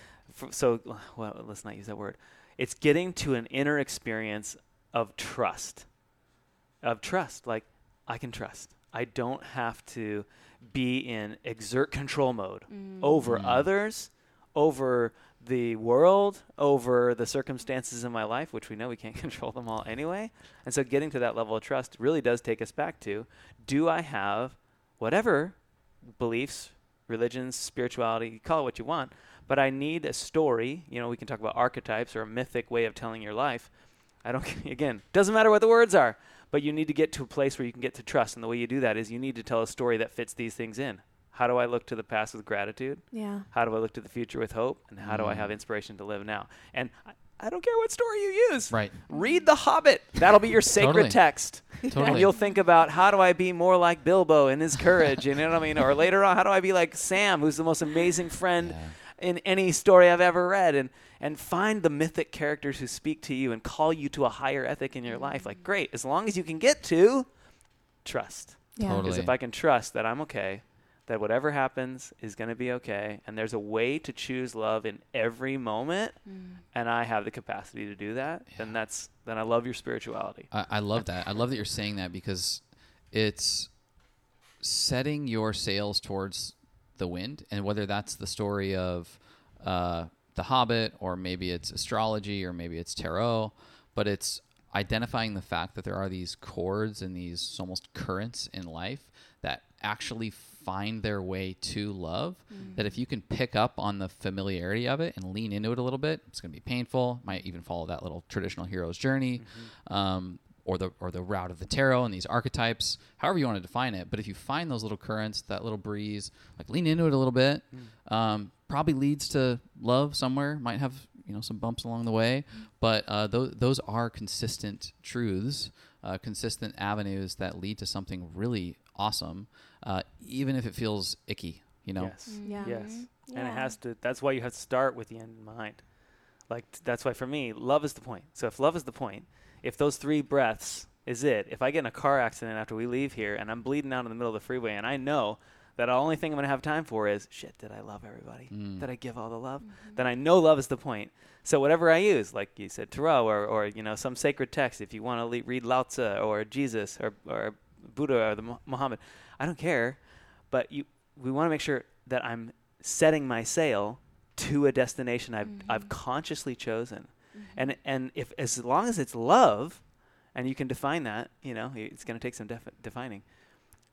f- so well, let's not use that word. It's getting to an inner experience of trust, of trust. Like, I can trust. I don't have to be in exert control mode over Mm. others, over the world, over the circumstances in my life, which we know we can't control them all anyway. And so, getting to that level of trust really does take us back to: Do I have whatever beliefs, religions, spirituality, call it what you want, but I need a story. You know, we can talk about archetypes or a mythic way of telling your life. I don't, again, doesn't matter what the words are, but you need to get to a place where you can get to trust. And the way you do that is you need to tell a story that fits these things in. How do I look to the past with gratitude? Yeah. How do I look to the future with hope? And how do I Mm. have inspiration to live now? And I, I don't care what story you use. Right. Read The Hobbit. That'll be your sacred Totally. text. Totally. And you'll think about how do I be more like Bilbo in his courage, you know what I mean? Or later on, how do I be like Sam, who's the most amazing friend Yeah. In any story I've ever read? And and find the mythic characters who speak to you and call you to a higher ethic in your life. Like, great, as long as you can get to trust. Yeah. Totally. Because if I can trust that I'm okay, that whatever happens is going to be okay, and there's a way to choose love in every moment, mm. and I have the capacity to do that, then that's then I love your spirituality. I, I love that. I love that you're saying that because it's setting your sails towards the wind, and whether that's the story of uh, the Hobbit, or maybe it's astrology, or maybe it's tarot, but it's identifying the fact that there are these chords and these almost currents in life that actually find their way to love. That if you can pick up on the familiarity of it and lean into it a little bit, it's going to be painful. Might even follow that little traditional hero's journey, um, or the or the route of the tarot and these archetypes, however you want to define it. But if you find those little currents, that little breeze, like lean into it a little bit, um, probably leads to love somewhere. Might have you know some bumps along the way, but uh, those those are consistent truths, uh, consistent avenues that lead to something really awesome, uh, even if it feels icky. You know. Yes. Yeah. Yes. And it has to that's why you have to start with the end in mind. Like t- that's why for me, love is the point. So if love is the point, if those three breaths is it, if I get in a car accident after we leave here and I'm bleeding out in the middle of the freeway and I know that the only thing I'm going to have time for is shit, did I love everybody? Mm. Did I give all the love? Then I know love is the point. So whatever I use, like you said, Tarot or, or you know some sacred text, if you want to le- read Lao Tzu or Jesus or, or Buddha or the Muhammad, I don't care. But you, we want to make sure that I'm setting my sail to a destination I've, I've consciously chosen. And, and if as long as it's love, and you can define that, you know, it's going to take some defi- defining,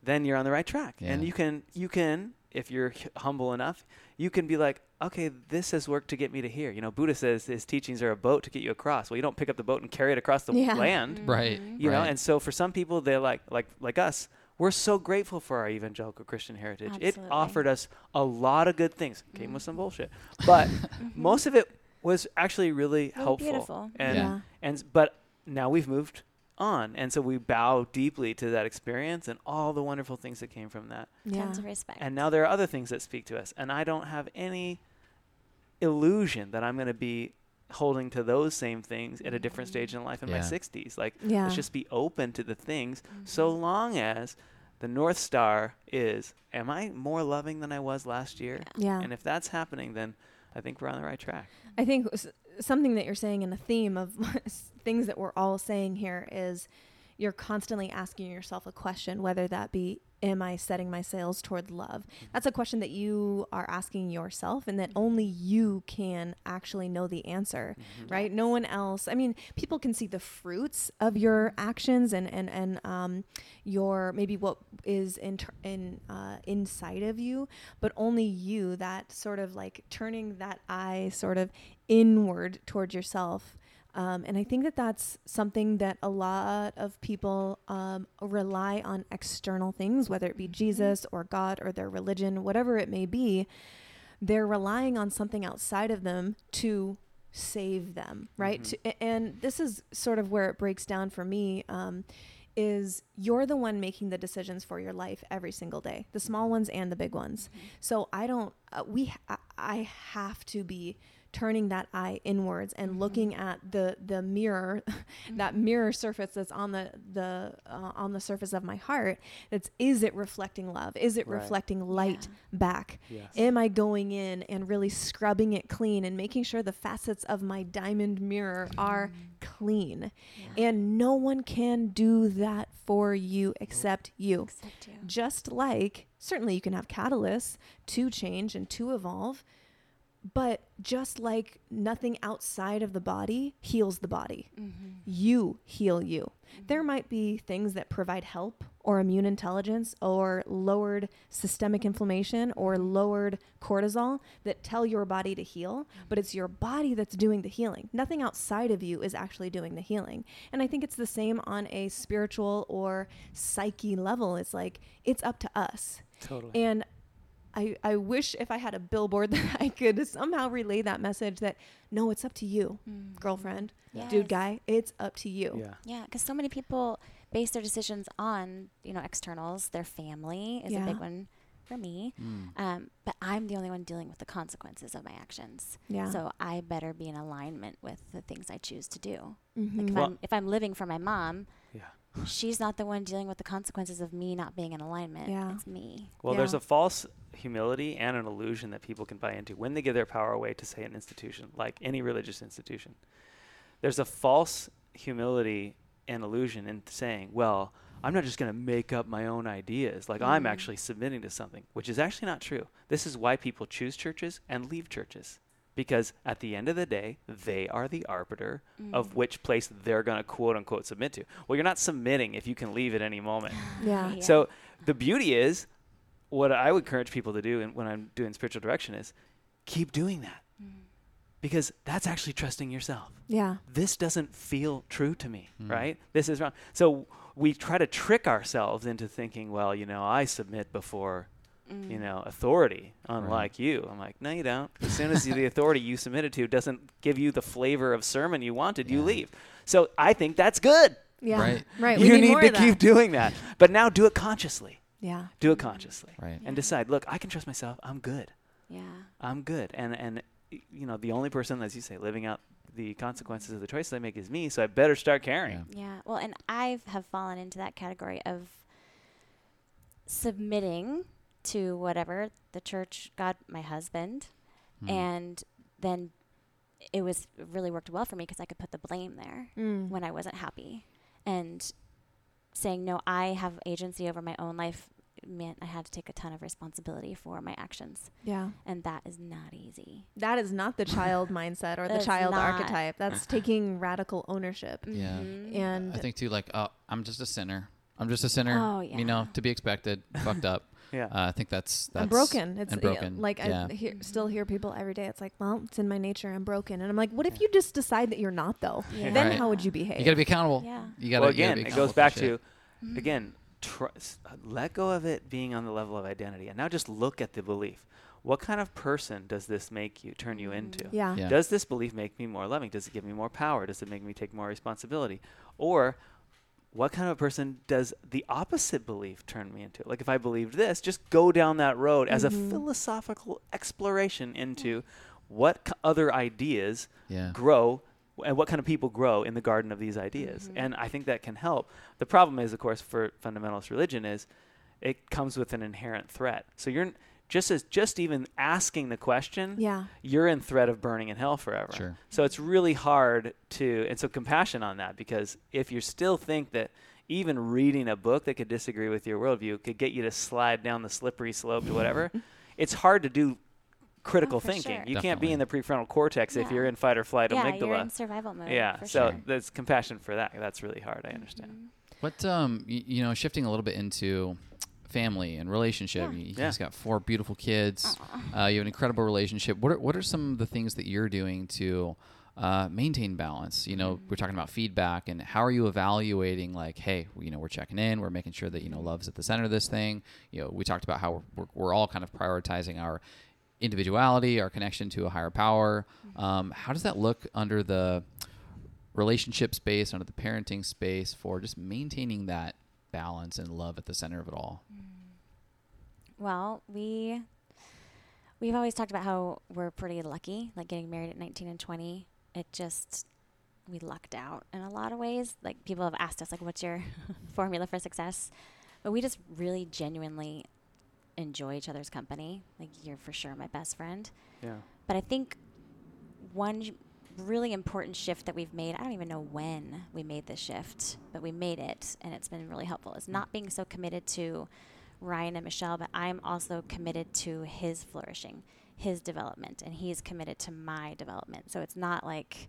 then you're on the right track. And you can, you can, if you're h- humble enough, you can be like, okay, this has worked to get me to here. You know, Buddha says his teachings are a boat to get you across. Well, you don't pick up the boat and carry it across the Yeah. Mm. land Right. you know and so for some people they're like like like us we're so grateful for our evangelical Christian heritage. It offered us a lot of good things. Came with some bullshit, but most of it was actually really Really helpful. beautiful. And Yeah. and but now we've moved on, and so we bow deeply to that experience and all the wonderful things that came from that. Yeah. Tons of respect. And now there are other things that speak to us, and I don't have any illusion that I'm going to be holding to those same things at a different stage in life in my 60s. Like Yeah. let's just be open to the things mm-hmm. so long as the north star is am I more loving than I was last year? Yeah. And if that's happening then I think we're on the right track. I think something that you're saying in a theme of things that we're all saying here is you're constantly asking yourself a question, whether that be, Am I setting my sails toward love? That's a question that you are asking yourself, and that only you can actually know the answer, right? No one else. I mean, people can see the fruits of your actions and and and um, your maybe what is in in uh, inside of you, but only you. That sort of like turning that eye sort of inward toward yourself. Um, and I think that that's something that a lot of people um, rely on external things, whether it be Jesus or God or their religion, whatever it may be. They're relying on something outside of them to save them, right? Mhm. To, and this is sort of where it breaks down for me. Um, is you're the one making the decisions for your life every single day, the small ones and the big ones. So I don't. Uh, we. I, I have to be turning that eye inwards and mm-hmm. looking at the the mirror, mm-hmm. that mirror surface that's on the the uh, on the surface of my heart. That's is it reflecting love? Is it Right. reflecting light back? Yes. Am I going in and really scrubbing it clean and making sure the facets of my diamond mirror are mm-hmm. clean? And no one can do that for you except you. Except you. Just like certainly you can have catalysts to change and to evolve, but just like nothing outside of the body heals the body, Mm-hmm. you heal you. Mm-hmm. There might be things that provide help or immune intelligence or lowered systemic inflammation or mm-hmm. lowered cortisol that tell your body to heal, mm-hmm. but it's your body that's doing the healing. Nothing outside of you is actually doing the healing. And I think it's the same on a spiritual or psyche level. It's like it's up to us. Totally. And I, I wish if I had a billboard that I could somehow relay that message that no, it's up to you, girlfriend, dude, guy, it's up to you. yeah. Yeah, because so many people base their decisions on you know externals. Their family is a big one for me. Mm. Um, but I'm the only one dealing with the consequences of my actions. Yeah. So I better be in alignment with the things I choose to do. Mhm. Like if Well- I'm if I'm living for my mom, Yeah. She's not the one dealing with the consequences of me not being in alignment. Yeah. It's me. Well, there's a false humility and an illusion that people can buy into when they give their power away to, say, an institution, like any religious institution. There's a false humility and illusion in saying, well, I'm not just going to make up my own ideas. Like, I'm Mhm. actually submitting to something, which is actually not true. This is why people choose churches and leave churches. Because at the end of the day, they are the arbiter of which place they're going to quote unquote submit to. Well, you're not submitting if you can leave at any moment. Yeah. So the beauty is, what I would encourage people to do in, when I'm doing spiritual direction is keep doing that because that's actually trusting yourself. Yeah. This doesn't feel true to me, Mm. right? This is wrong. So we try to trick ourselves into thinking, well, you know, I submit before, Mm. you know, authority, unlike you. I'm like, no, you don't. As soon as the authority you submitted to doesn't give you the flavor of sermon you wanted, you leave. So I think that's good. Yeah. Right. Right. we you need, need to keep doing that. But now do it consciously. Yeah. Do it consciously Right. and decide, look, I can trust myself. I'm good. Yeah. I'm good. And and you know, the only person, as you say, living out the consequences of the choices I make is me. So I better start caring. Yeah. Yeah. Well, and I have fallen into that category of submitting to whatever the church, God, my husband, Mm. and then it was it really worked well for me because I could put the blame there Mm. when I wasn't happy, and saying no, I have agency over my own life meant I had to take a ton of responsibility for my actions, Yeah. and that is not easy. That is not the child mindset or the child not. archetype. That's taking radical ownership. Yeah. Mhm. And I think too, like, oh, I'm just a sinner. I'm just a sinner. Oh, yeah. You know, to be expected. fucked up. Yeah. Uh, I think that's that's I'm broken. It's and yeah, broken. like yeah. I hear, still hear people every day. It's like, well, it's in my nature. I'm broken, and I'm like, what if you just decide that you're not though? Yeah. Then Right. how would you behave? You got to be accountable. Yeah. You got well, to again, it goes back to, again, tr- let go of it being on the level of identity and now just look at the belief. What kind of person does this make you turn you into? Yeah. Yeah. Does this belief make me more loving? Does it give me more power? Does it make me take more responsibility? Or what kind of a person does the opposite belief turn me into? Like if I believed this, just go down that road as a Mhm. philosophical exploration into what other ideas Yeah. grow and what kind of people grow in the garden of these ideas. Mhm. And I think that can help. The problem is, of course, for fundamentalist religion is it comes with an inherent threat. So you're just as just even asking the question, Yeah. you're in threat of burning in hell forever. Sure. So it's really hard to, and so compassion on that because if you still think that even reading a book that could disagree with your worldview could get you to slide down the slippery slope to whatever, it's hard to do critical Oh, thinking. sure. You can't be in the prefrontal cortex if you're in fight or flight yeah, amygdala. you're in survival mode. yeah, for so sure. there's compassion for that. That's really hard. I understand. Mhm. What um y- you know, shifting a little bit into family and relationship. Yeah. You, you Yeah. got four beautiful kids. Uh, you have an incredible relationship. What are what are some of the things that you're doing to uh, maintain balance? You know, we're talking about feedback, and how are you evaluating? Like, hey, you know, we're checking in. We're making sure that you know love's at the center of this thing. You know, we talked about how we're we're, we're all kind of prioritizing our individuality, our connection to a higher power. Um, how does that look under the relationship space, under the parenting space, for just maintaining that balance and love at the center of it all? Mm. Well, we we've always talked about how we're pretty lucky, like getting married at 19 and 20. It just we lucked out in a lot of ways. Like people have asked us like what's your formula for success? But we just really genuinely enjoy each other's company. Like you're for sure my best friend. Yeah. But I think one j- really important shift that we've made, I don't even know when we made this shift, but we made it and it's been really helpful, is not being so committed to Ryan and Michelle, but I'm also committed to his flourishing, his development, and he's committed to my development. So it's not like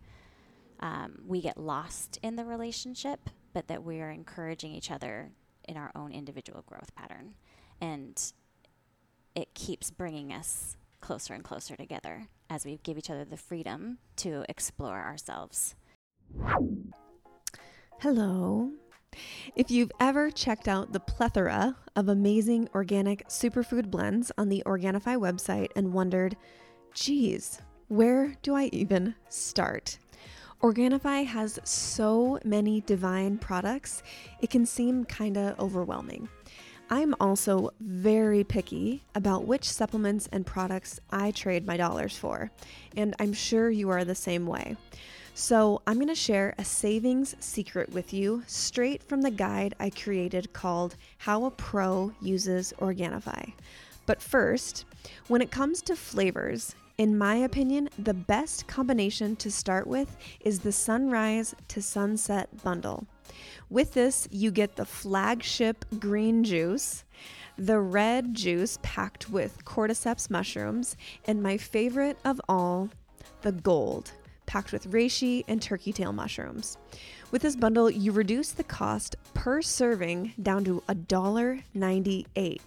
um, we get lost in the relationship, but that we are encouraging each other in our own individual growth pattern. And it keeps bringing us closer and closer together as we give each other the freedom to explore ourselves. Hello. If you've ever checked out the plethora of amazing organic superfood blends on the Organifi website and wondered, geez, where do I even start? Organifi has so many divine products, it can seem kind of overwhelming. I'm also very picky about which supplements and products I trade my dollars for, and I'm sure you are the same way. So, I'm going to share a savings secret with you straight from the guide I created called How a Pro Uses Organifi. But first, when it comes to flavors, in my opinion, the best combination to start with is the Sunrise to Sunset bundle. With this, you get the flagship green juice, the red juice packed with cordyceps mushrooms, and my favorite of all, the gold, packed with reishi and turkey tail mushrooms. With this bundle, you reduce the cost per serving down to $1.98.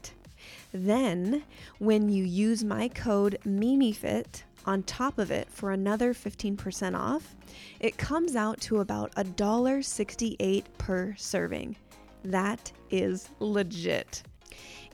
Then, when you use my code MIMIFIT on top of it for another 15% off, it comes out to about $1.68 per serving. That is legit.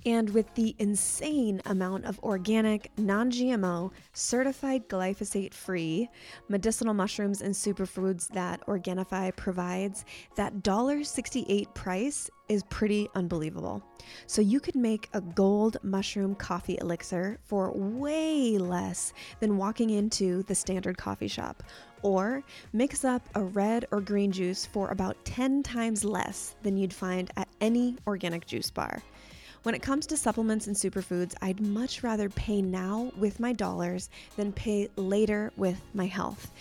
And with the insane amount of organic, non GMO, certified glyphosate free medicinal mushrooms and superfoods that Organifi provides, that $1.68 price is pretty unbelievable. So you could make a gold mushroom coffee elixir for way less than walking into the standard coffee shop. Or mix up a red or green juice for about 10 times less than you'd find at any organic juice bar. When it comes to supplements and superfoods, I'd much rather pay now with my dollars than pay later with my health.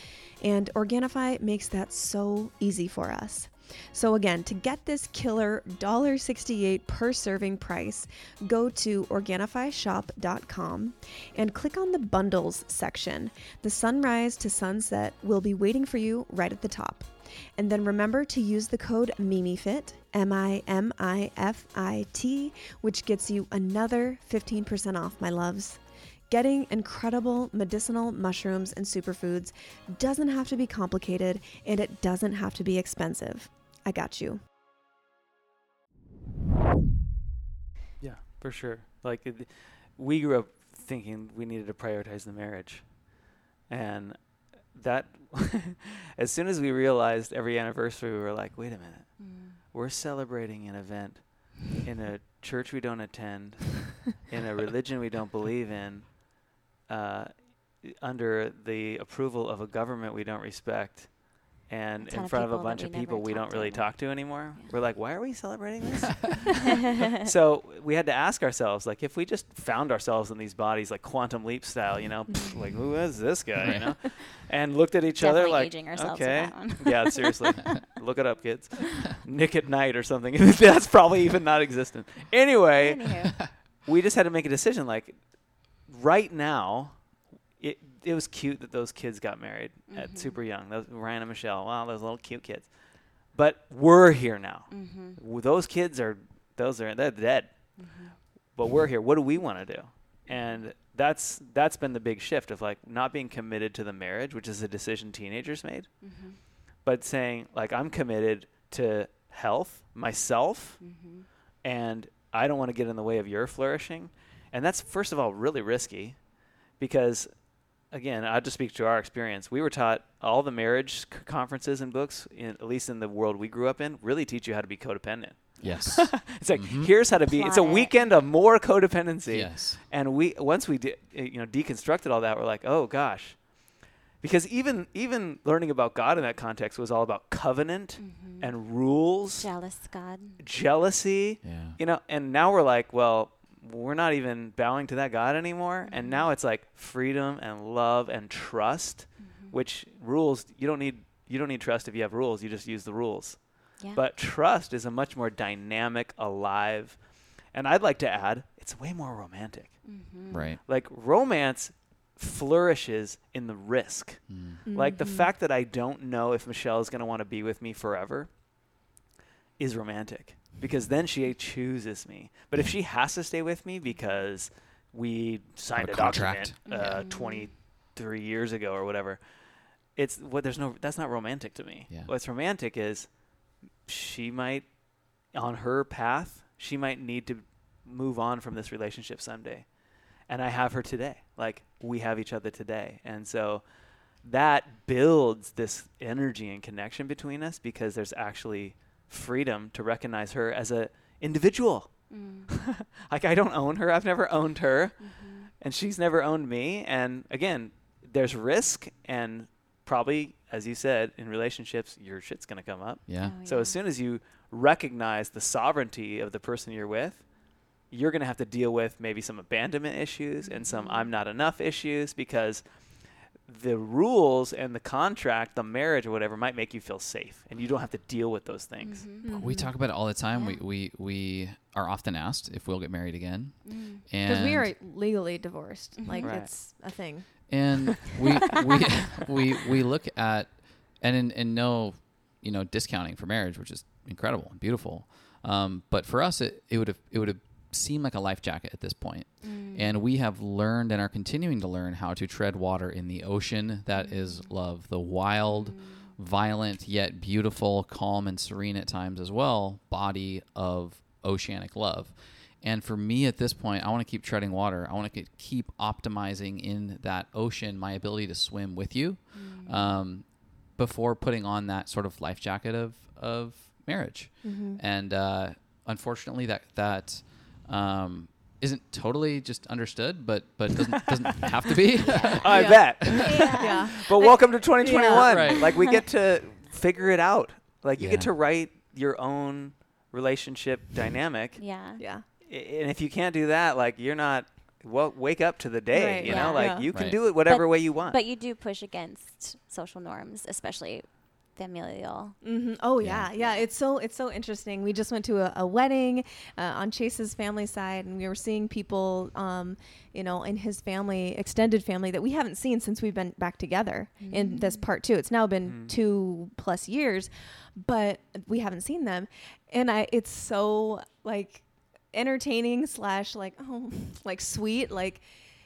And Organifi makes that so easy for us. So again, to get this killer $1.68 per serving price, go to OrganifiShop.com and click on the bundles section. The sunrise to sunset will be waiting for you right at the top. And then remember to use the code MIMIFIT, M I M I F I T, which gets you another 15% off, my loves. Getting incredible medicinal mushrooms and superfoods doesn't have to be complicated and it doesn't have to be expensive. I got you. Yeah, for sure. Like it, we grew up thinking we needed to prioritize the marriage, and that as soon as we realized every anniversary, we were like, wait a minute, Mm. we're celebrating an event in a church we don't attend, in a religion we don't believe in, uh, under the approval of a government we don't respect, and in of front of a bunch of people we don't really anymore. talk to anymore. Yeah. We're like, why are we celebrating this? so we had to ask ourselves, like, if we just found ourselves in these bodies, like quantum leap style, you know, pff, like who is this guy, you know, and looked at each other like, aging ourselves okay, yeah, seriously, look it up, kids. Nick at Nite or something. That's probably even not existent. Anyway, Anywho. we just had to make a decision. Like, right now, it it was cute that those kids got married at Mhm. super young. Those Ryan and Michelle. Wow, those little cute kids. But we're here now. Mhm. Those kids are those are they're dead. Mhm. But we're here. What do we want to do? And that's that's been the big shift of like not being committed to the marriage, which is a decision teenagers made, Mhm. but saying like I'm committed to health, myself, Mhm. and I don't want to get in the way of your flourishing. And that's first of all really risky because again, I'll just speak to our experience. We were taught all the marriage c- conferences and books, in, at least in the world we grew up in, really teach you how to be codependent. Yes. It's like Mhm. here's how to be. It's a weekend of more codependency. yes. And we once we de- uh, you know deconstructed all that, we're like, oh gosh, because even even learning about God in that context was all about covenant Mhm. and rules, jealous God. jealousy, Yeah. you know. And now we're like, well, we're not even bowing to that God anymore. And Mhm. now it's like freedom and love and trust, Mhm. which rules you don't need. You don't need trust if you have rules. You just use the rules. Yeah. But trust is a much more dynamic, alive, and I'd like to add, it's way more romantic. Mhm. Right. Like romance flourishes in the risk. Mm. Like the Mhm. fact that I don't know if Michelle is going to want to be with me forever is romantic because then she chooses me. But if she has to stay with me because we signed a a, contract. document uh, Mhm. 23 years ago or whatever, it's what there's no that's not romantic to me. Yeah. What's romantic is she might on her path, she might need to move on from this relationship someday. And I have her today. Like we have each other today. And so that builds this energy and connection between us because there's actually freedom to recognize her as a individual. Mm. like I don't own her. I've never owned her Mhm. and she's never owned me and again, there's risk and probably as you said in relationships your shit's going to come up. Yeah. Oh, So yeah. as soon as you recognize the sovereignty of the person you're with, you're going to have to deal with maybe some abandonment issues and some Mhm. I'm not enough issues because the rules and the contract, the marriage or whatever might make you feel safe and you don't have to deal with those things. Mhm. We talk about it all the time. Yeah. We, we we are often asked if we'll get married again. Mm. And Because we are legally divorced. Mhm. Like Right. it's a thing. and we we we we look at and in, in no you know discounting for marriage which is incredible and beautiful um, but for us it, it would have it would have seemed like a life jacket at this point Mm. and we have learned and are continuing to learn how to tread water in the ocean that is love the wild Mm. violent yet beautiful calm and serene at times as well body of oceanic love and for me at this point, I want to keep treading water. I want to keep optimizing in that ocean my ability to swim with you Mm. um, before putting on that sort of life jacket of, of marriage. Mm-hmm. And uh, unfortunately, that that um, isn't totally just understood, but but doesn't doesn't have to be. I Yeah. bet. Yeah. But welcome to 2021. Yeah. Right. Like we get to figure it out. Like you get to write your own relationship dynamic. Yeah. Yeah. And if you can't do that, like you're not well wake up to the day, Right, you yeah. know? Like Yeah. you can Right. do it whatever But- way you want. But you do push against social norms, especially familial. hmm Oh Yeah. yeah. yeah, It's so it's so interesting. We just went to a, a wedding uh, on Chase's family side, and we were seeing people, um, you know, in his family, extended family that we haven't seen since we've been back together in this part two. It's now been Mm. two plus years, but we haven't seen them, and I it's so like entertaining slash like oh like sweet like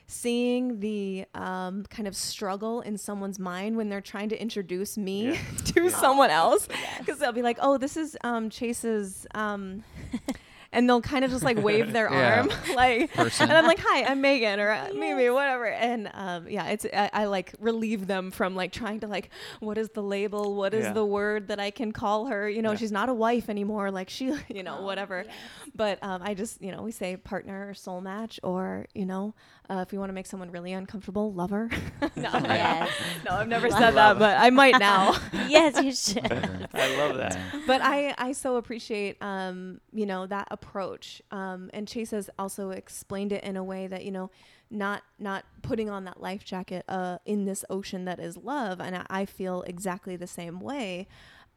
seeing the um, kind of struggle in someone's mind when they're trying to introduce me Yeah. to Yeah. someone else because they'll be like oh this is um, chase's um, and they'll kind of just like wave their Yeah. arm, like, Person. and I'm like, "Hi, I'm Megan," or uh, Mimi, whatever. And um, yeah, it's I, I like relieve them from like trying to like, what is the label? What is Yeah. the word that I can call her? You know, Yeah. she's not a wife anymore. Like she, you know, Oh, whatever. yes. But um, I just, you know, we say partner or soul match, or you know, uh, if we want to make someone really uncomfortable, lover. no, Yes. no, I've never said that, but I might now. yes, you should. I love that. But I, I so appreciate, um, you know, that approach. Um, and Chase has also explained it in a way that, you know, not not putting on that life jacket uh, in this ocean that is love, and I, I feel exactly the same way.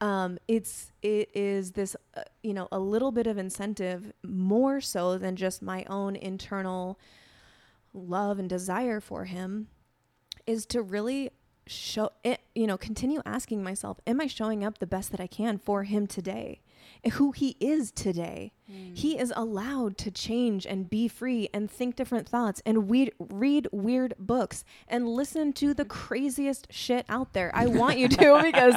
Um, it's it is this uh, you know a little bit of incentive more so than just my own internal love and desire for him is to really show it you know continue asking myself am i showing up the best that i can for him today? Who he is today. Hmm. He is allowed to change and be free and think different thoughts and we read weird books and listen to the craziest shit out there. I want you to because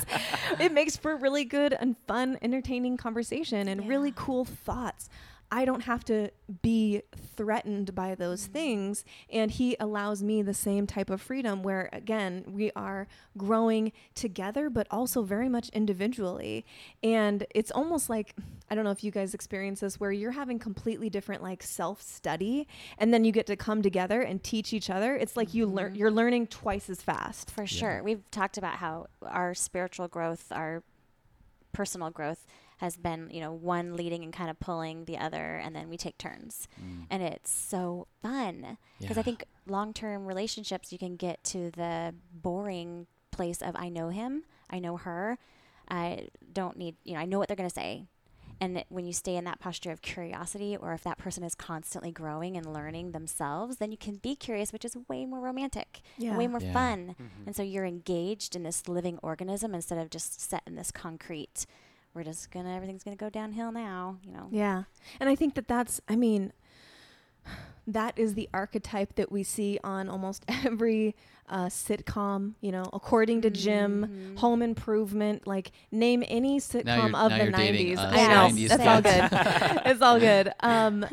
it makes for really good and fun entertaining conversation and really cool thoughts I don't have to be threatened by those mm. things. And he allows me the same type of freedom where, again, we are growing together, but also very much individually. And it's almost like, I don't know if you guys experience this, where you're having completely different like self study and then you get to come together and teach each other. It's like you learn, mm-hmm. you're learning twice as fast. For sure. We've talked about how our spiritual growth, our personal growth has been, you know, one leading and kind of pulling the other, and then we take turns. Mm. And it's so fun because I think long term relationships, you can get to the boring place of I know him, I know her, I don't need, you know, I know what they're going to say. And it- when you stay in that posture of curiosity, or if that person is constantly growing and learning themselves, then you can be curious, which is way more romantic, and way more Yeah. fun. Mm-hmm. And so you're engaged in this living organism instead of just set in this concrete. We're just gonna everything's gonna go downhill now, you know. Yeah. And I think that that's, I mean, that is the archetype that we see on almost every uh, sitcom, you know, according to Jim, Mhm. Home Improvement, like name any sitcom Now you're- of now the you're dating 90s. I know. 90s That's all good. it's all good. Um,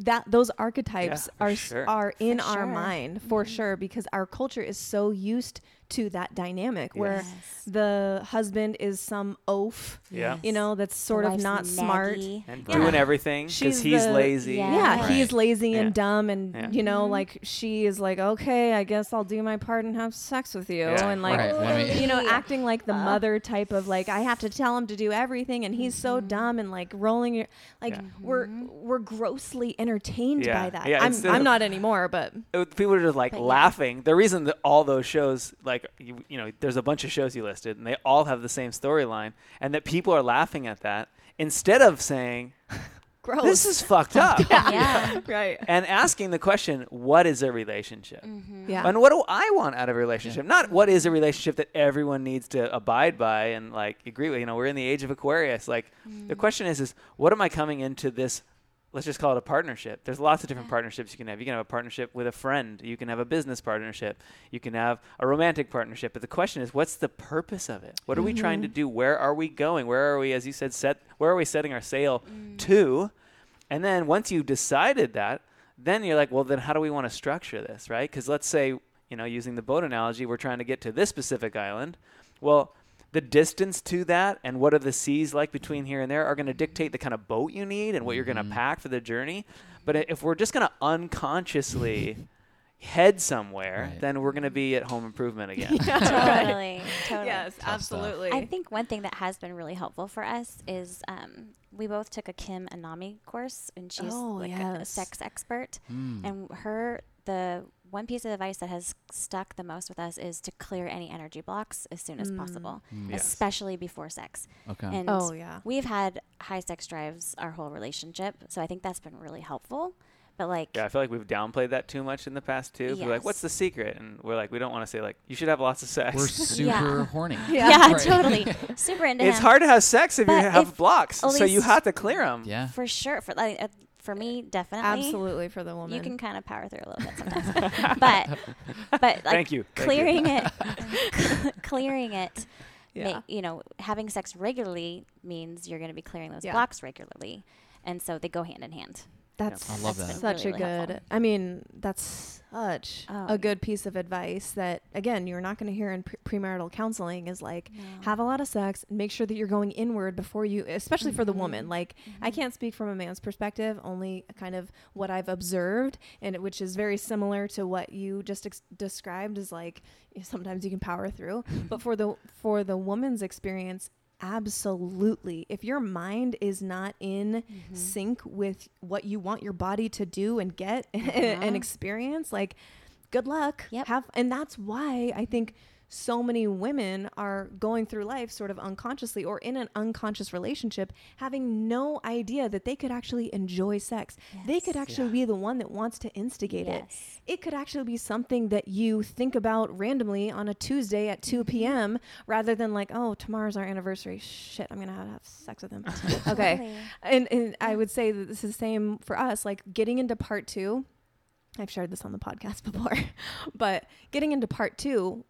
that those archetypes for are sure. are in For our sure. mind for Mhm. sure because our culture is so used to that dynamic where the husband is some oaf, Yeah. you know, that's The sort of wife's not smart. And Yeah. doing everything because She's he's the- lazy. Yeah. Yeah, Right. he's lazy Yeah. and dumb, and Yeah. you know, Mhm. like she is like, okay, I guess I'll do my part and have sex with you, Yeah. and like, Right, you know, acting like the Uh. mother type of like, I have to tell him to do everything, and he's so Mhm. dumb and like rolling your, like Yeah. we're Mhm. we're grossly entertained Yeah. by that. Yeah, I'm I'm of- not anymore, but it- people are just like But yeah. laughing. The reason that all those shows, like you, you know, there's a bunch of shows you listed, and they all have the same storyline, and that people are laughing at that instead of saying gross. this is fucked up, Yeah. right. and asking the question, what is a relationship? Mhm. Yeah. And what do I want out of a relationship? Not what is a relationship that everyone needs to abide by and like agree with. You know, we're in the age of Aquarius. Like the question is, is what am I coming into this? Let's just call it a partnership. There's lots of different Yeah. partnerships you can have. You can have a partnership with a friend. You can have a business partnership. You can have a romantic partnership. But the question is, what's the purpose of it? What are we trying to mm-hmm. do? Where are we going? Where are we, as you said, set? Where are we setting our sail mm. to? And then once you've decided that, then you're like, well, then how do we want to structure this, right? Because let's say, you know, using the boat analogy, we're trying to get to this specific island. Well, the distance to that and what are the seas like between here and there are going to dictate the kind of boat you need and what you're going to Mhm. pack for the journey. But if we're just going to unconsciously head somewhere, Right. then we're going to be at home improvement again. totally. Totally. Yes, stuff. absolutely. I think one thing that has been really helpful for us is um, we both took a Kim Anami course, and she's Oh, like a, a sex expert. Mm. And her, the one piece of advice that has stuck the most with us is to clear any energy blocks as soon as Mm. possible, Mm. Yes. especially before sex. Okay. And oh yeah. we've had high sex drives our whole relationship, so I think that's been really helpful. But like, Yeah, I feel like we've downplayed that too much in the past too. We're like, what's the secret? And we're like, we don't want to say like, you should have lots of sex. We're super horny. yeah, Right. totally, super into it's him. hard to have sex if you have if blocks, so you have to clear them. Yeah. for sure. For like, uh, for me, definitely. Absolutely for the woman. You can kind of power through a little bit sometimes, but but like Thank you. Thank you. clearing it, clearing it. yeah. ma- you know, having sex regularly means you're going to be clearing those Yeah. blocks regularly, and so they go hand in hand. That's I love That's that. such really, a really good. helpful. I mean, that's such Oh, a good piece of advice that again you're not going to hear in pre- premarital counseling is like No. have a lot of sex, make sure that you're going inward before you, especially for the woman. Mhm. Like I Mhm. can't speak from a man's perspective, only kind of what I've observed, and it- which is very similar to what you just ex- described. Is like sometimes you can power through, but for the for the woman's experience, absolutely. If your mind is not in Mhm. sync with what you want your body to do and get Uh-huh. and experience, like good luck. Yep. Have and that's why I think so many women are going through life sort of unconsciously or in an unconscious relationship having no idea that they could actually enjoy sex. They could actually Yeah. be the one that wants to instigate it. Yes. It could actually be something that you think about randomly on a Tuesday at 2 mm-hmm. p.m. rather than like, oh, tomorrow's our anniversary. Shit, I'm going to have to have sex with him. okay. And, and I would say that this is the same for us. Like getting into part two, I've shared this on the podcast before, but getting into part two,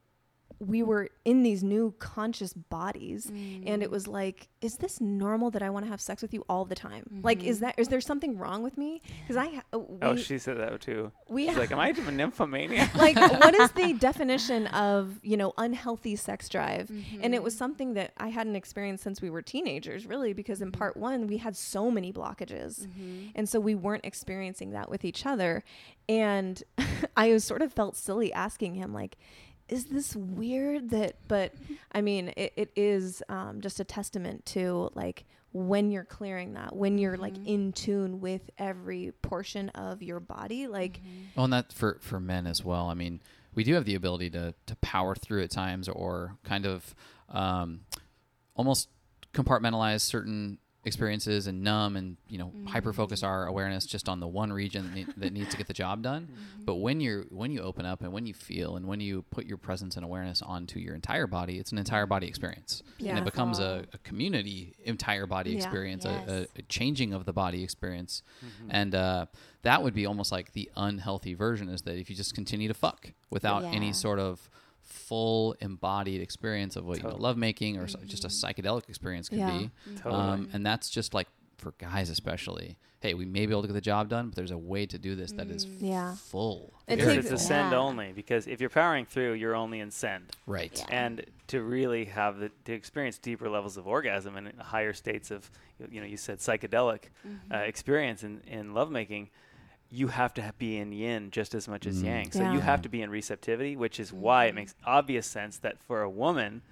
we were in these new conscious bodies and it Mm. was like is this normal that i want to have sex with you all the time like is Mhm. that is there something wrong with me because i ha- uh, we, Oh, she said that too. we She's like, "Am I a nymphomaniac?" like what is the definition of you know unhealthy sex drive and it was Mhm. something that i hadn't experienced since we were teenagers really because in Mhm. part one we had so many blockages Mhm. and so we weren't experiencing that with each other and i sort of felt silly asking him like is this weird that but i mean it, it is um, just a testament to like when you're clearing that when you're like Mhm. in tune with every portion of your body like Mhm. Well, and that for for men as well. I mean, we do have the ability to to power through at times, or kind of um, almost compartmentalize certain experiences and numb and you know hyper focus our awareness just on the one region that, need, that needs to get the job done. Mhm. But when you're when you open up and when you feel and when you put your presence and awareness onto your entire body, it's an entire body experience, and it becomes a, a community entire body Yeah. experience, a, a, a changing of the body experience, Mhm. and uh, that would be almost like the unhealthy version is that if you just continue to fuck without any sort of full embodied experience of what you know, Totally. lovemaking or so- just a psychedelic experience could Yeah. be. Totally. Um, and that's just like for guys especially. Hey, we may be able to get the job done, but there's a way to do this that is Mm. Yeah. full. It takes- it's ascend Yeah. only. Because if you're powering through, you're only in send. right. Yeah. and to really have the to experience deeper levels of orgasm and higher states of you know you said psychedelic uh, Mhm. experience in in lovemaking you have to ha- be in yin just as much as Mm. yang so Yeah. you have to be in receptivity which is why it makes obvious sense that for a woman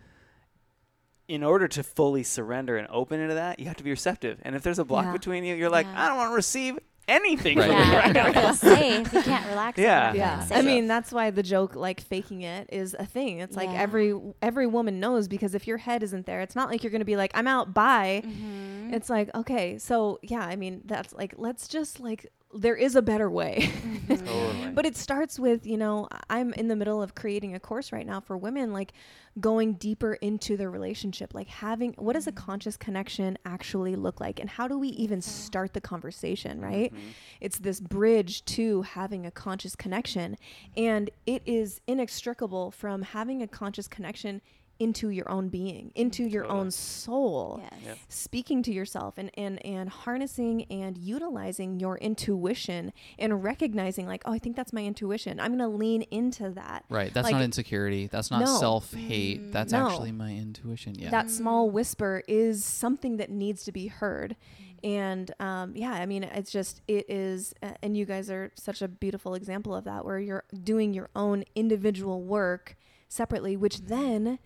in order to fully surrender and open into that you have to be receptive and if there's a block Yeah. between you you're like Yeah. i don't want to receive anything Right. from you yeah, right you don't now feel safe. You can't relax. Yeah. enough yeah i mean that's why the joke like faking it is a thing it's like Yeah. every every woman knows because if your head isn't there it's not like you're gonna be like i'm out bye Mhm. it's like okay so yeah i mean that's like let's just like there is a better way Mhm. Totally. but it starts with you know I- i'm in the middle of creating a course right now for women like going deeper into their relationship like having what does a conscious connection actually look like and how do we even start the conversation right Mhm. it's this bridge to having a conscious connection and it is inextricable from having a conscious connection into your own being into your Totally. own soul Yes. Yep. speaking to yourself and, and and harnessing and utilizing your intuition and recognizing like oh i think that's my intuition i'm going to lean into that Right. That's Like- not insecurity. That's not No. self hate. Mm. That's No. actually my intuition. Yeah. that small Mm. whisper is something that needs to be heard and um, yeah i mean it's just it is uh, and you guys are such a beautiful example of that where you're doing your own individual work separately which then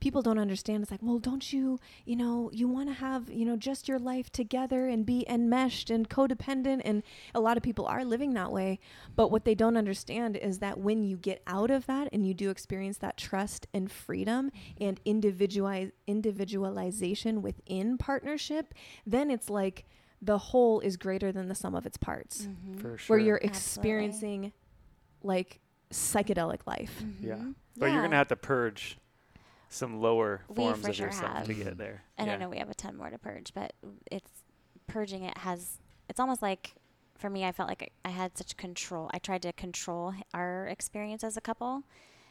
people don't understand it's like well don't you you know you want to have you know just your life together and be enmeshed and codependent and a lot of people are living that way but what they don't understand is that when you get out of that and you do experience that trust and freedom and individualize individualization within partnership then it's like the whole is greater than the sum of its parts Mhm. for sure where you're Absolutely. experiencing like psychedelic life Yeah. Mhm. but you're gonna have to purge some lower We forms for of sure yourself to get there And yeah. I know we have a ton more to purge, but it's purging it has. It's almost like for me, I felt like I had such control. I tried to control our experience as a couple,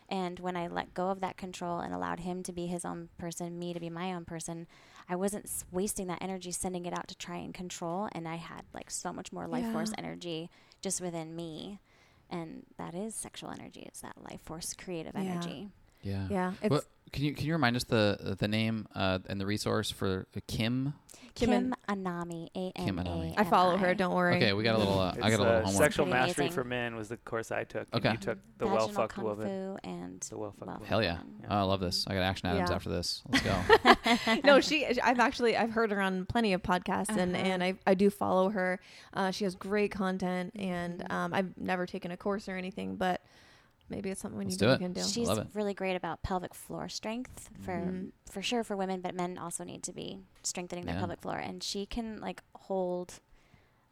and when I let go of that control and allowed him to be his own person, me to be my own person, I wasn't s- wasting that energy sending it out to try and control. And I had like so much more life force energy just within me. And that is sexual energy. It's that life force creative Yeah. energy. Yeah. Yeah. It's What, can you can you remind us the the name uh, and the resource for uh, Kim? Kim Kim, Anami, A Kim N Anami. A. I follow her. Don't worry. Okay, we got a little. Uh, I got a little uh, homework. Sexual Pretty mastery amazing. for men was the course I took. and Okay. you took the Vaginal well fucked kung woman. and The well fucked well woman. Hell yeah. Yeah. Oh, I love this. I got action items Yeah. after this. Let's go. no, she. I've actually I've heard her on plenty of podcasts, and Uh-huh. and I I do follow her. Uh, she has great content, and Mhm. um, I've never taken a course or anything, but maybe it's something we Let's need do to it. look into. She's Love it. really great about pelvic floor strength for Mhm. for sure for women, but men also need to be strengthening their Yeah. pelvic floor. And she can like hold a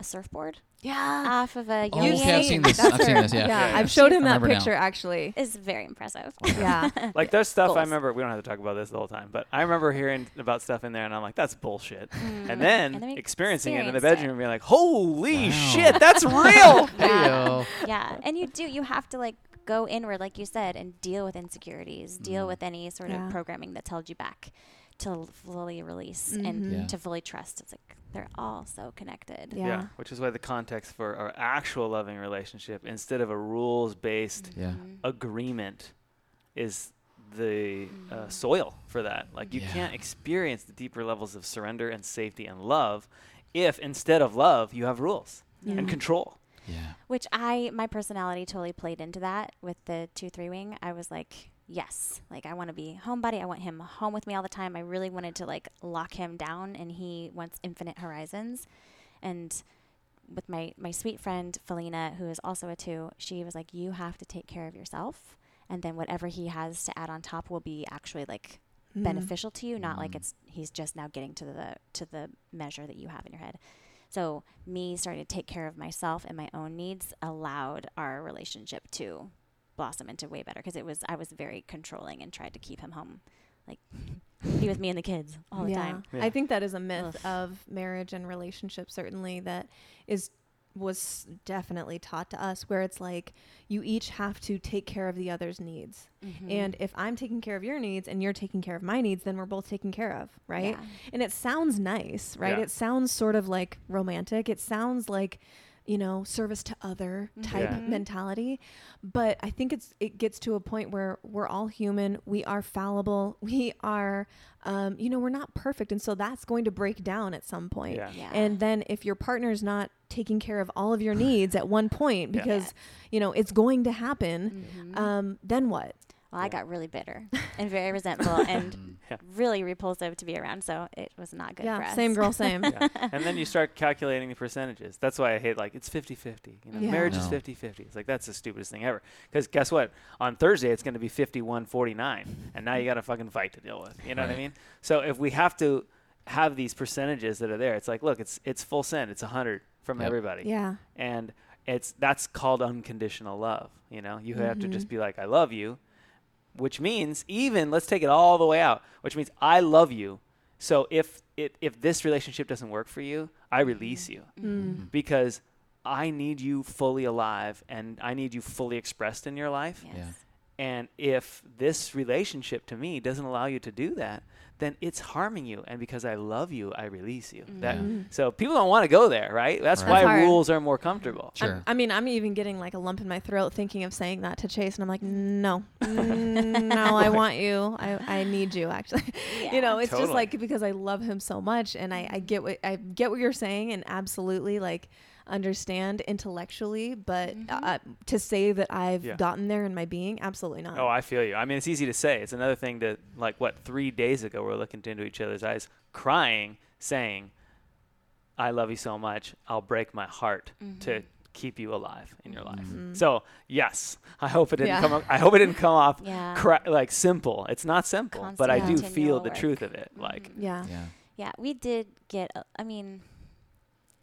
surfboard Yeah. off of a oh, okay, I've seen this. I've seen this. Yeah. Yeah, yeah. I've showed him that remember now. picture actually. is very impressive. Yeah. Like there's stuff I remember. We don't have to talk about this the whole time, but I remember hearing about stuff in there, and I'm like, "That's bullshit." Mm. And then, we experiencing it in the experienced bedroom, and being like, "Holy Wow. shit, that's real!" Heyo. yeah, and you do. You have to like go inward, like you said, and deal with insecurities, deal Mm. with any sort Yeah. of programming that's held you back, to fully release Mhm. and Yeah. to fully trust. It's like they're all so connected. Yeah. which is why the context for our actual loving relationship, instead of a rules-based Yeah. Mhm. agreement, is the uh, Mhm. soil for that. Like you Yeah. can't experience the deeper levels of surrender and safety and love if instead of love you have rules and control. Yeah. Which I, my personality totally played into that with the two three wing. I was like, yes, like I want to be homebody. I want him home with me all the time. I really wanted to like lock him down, and he wants infinite horizons. And with my my sweet friend Felina, who is also a two, she was like, you have to take care of yourself, and then whatever he has to add on top will be actually like Mhm. beneficial to you, not like Mm. it's he's just now getting to the to the measure that you have in your head. So me starting to take care of myself and my own needs allowed our relationship to blossom into way better because it was I was very controlling and tried to keep him home, like be with me and the kids all the yeah. time. Yeah. I think that is a myth Ugh. of marriage and relationship certainly that is was definitely taught to us where it's like you each have to take care of the other's needs. Mhm. And if I'm taking care of your needs and you're taking care of my needs, then we're both taken care of, right? Yeah. And it sounds nice, right? Yeah. It sounds sort of like romantic. It sounds like, you know, service to other type Yeah. mentality. But I think it's it gets to a point where we're all human. We are fallible. We are, um, you know, we're not perfect, and so that's going to break down at some point. Yeah. Yeah. And then if your partner's not taking care of all of your needs at one point Yeah. because you know it's going to happen, Mhm. um, then what? Well, I got really bitter and very resentful and. Yeah. really repulsive to be around. So it was not good for yeah, us. same girl, same. Yeah. and then you start calculating the percentages. That's why I hate like it's 50-50. You know, Yeah. marriage is No. 50-50. It's like that's the stupidest thing ever. Because guess what? On Thursday it's going to be 51-49, and now you got a fucking fight to deal with. You know what I mean? So if we have to have these percentages that are there, it's like, look, it's it's full send. It's 100 from Yep. everybody. yeah. and it's that's called unconditional love you know you have to Mhm. just be like i love you which means even let's take it all the way out which means i love you so if it if this relationship doesn't work for you i release you Mm. because i need you fully alive and i need you fully expressed in your life Yes. Yeah. And if this relationship to me doesn't allow you to do that then it's harming you and because i love you i release you that Mhm. so people don't want to go there right that's Right. why That's rules are more comfortable I'm- Sure. I mean, I'm even getting like a lump in my throat thinking of saying that to Chase, and I'm like, no, Mm, no, I want you. I, I need you. Actually, you know, it's just like because I love him so much, and I, I get what I get what you're saying, and absolutely like understand intellectually, but Mhm. uh, to say that I've Yeah. gotten there in my being, absolutely not. Oh, I feel you. I mean, it's easy to say. It's another thing that, like, what three days ago we're looking into each other's eyes, crying, saying, "I love you so much. I'll break my heart to Mhm. keep you alive in your life." Mhm. So, yes, I hope it didn't Yeah. come. Up, I hope it didn't come off Yeah. cra- like simple. It's not simple, but I do feel continual the work. truth of it. Like, Mhm. yeah, Yeah. Yeah, we did get. a- I mean,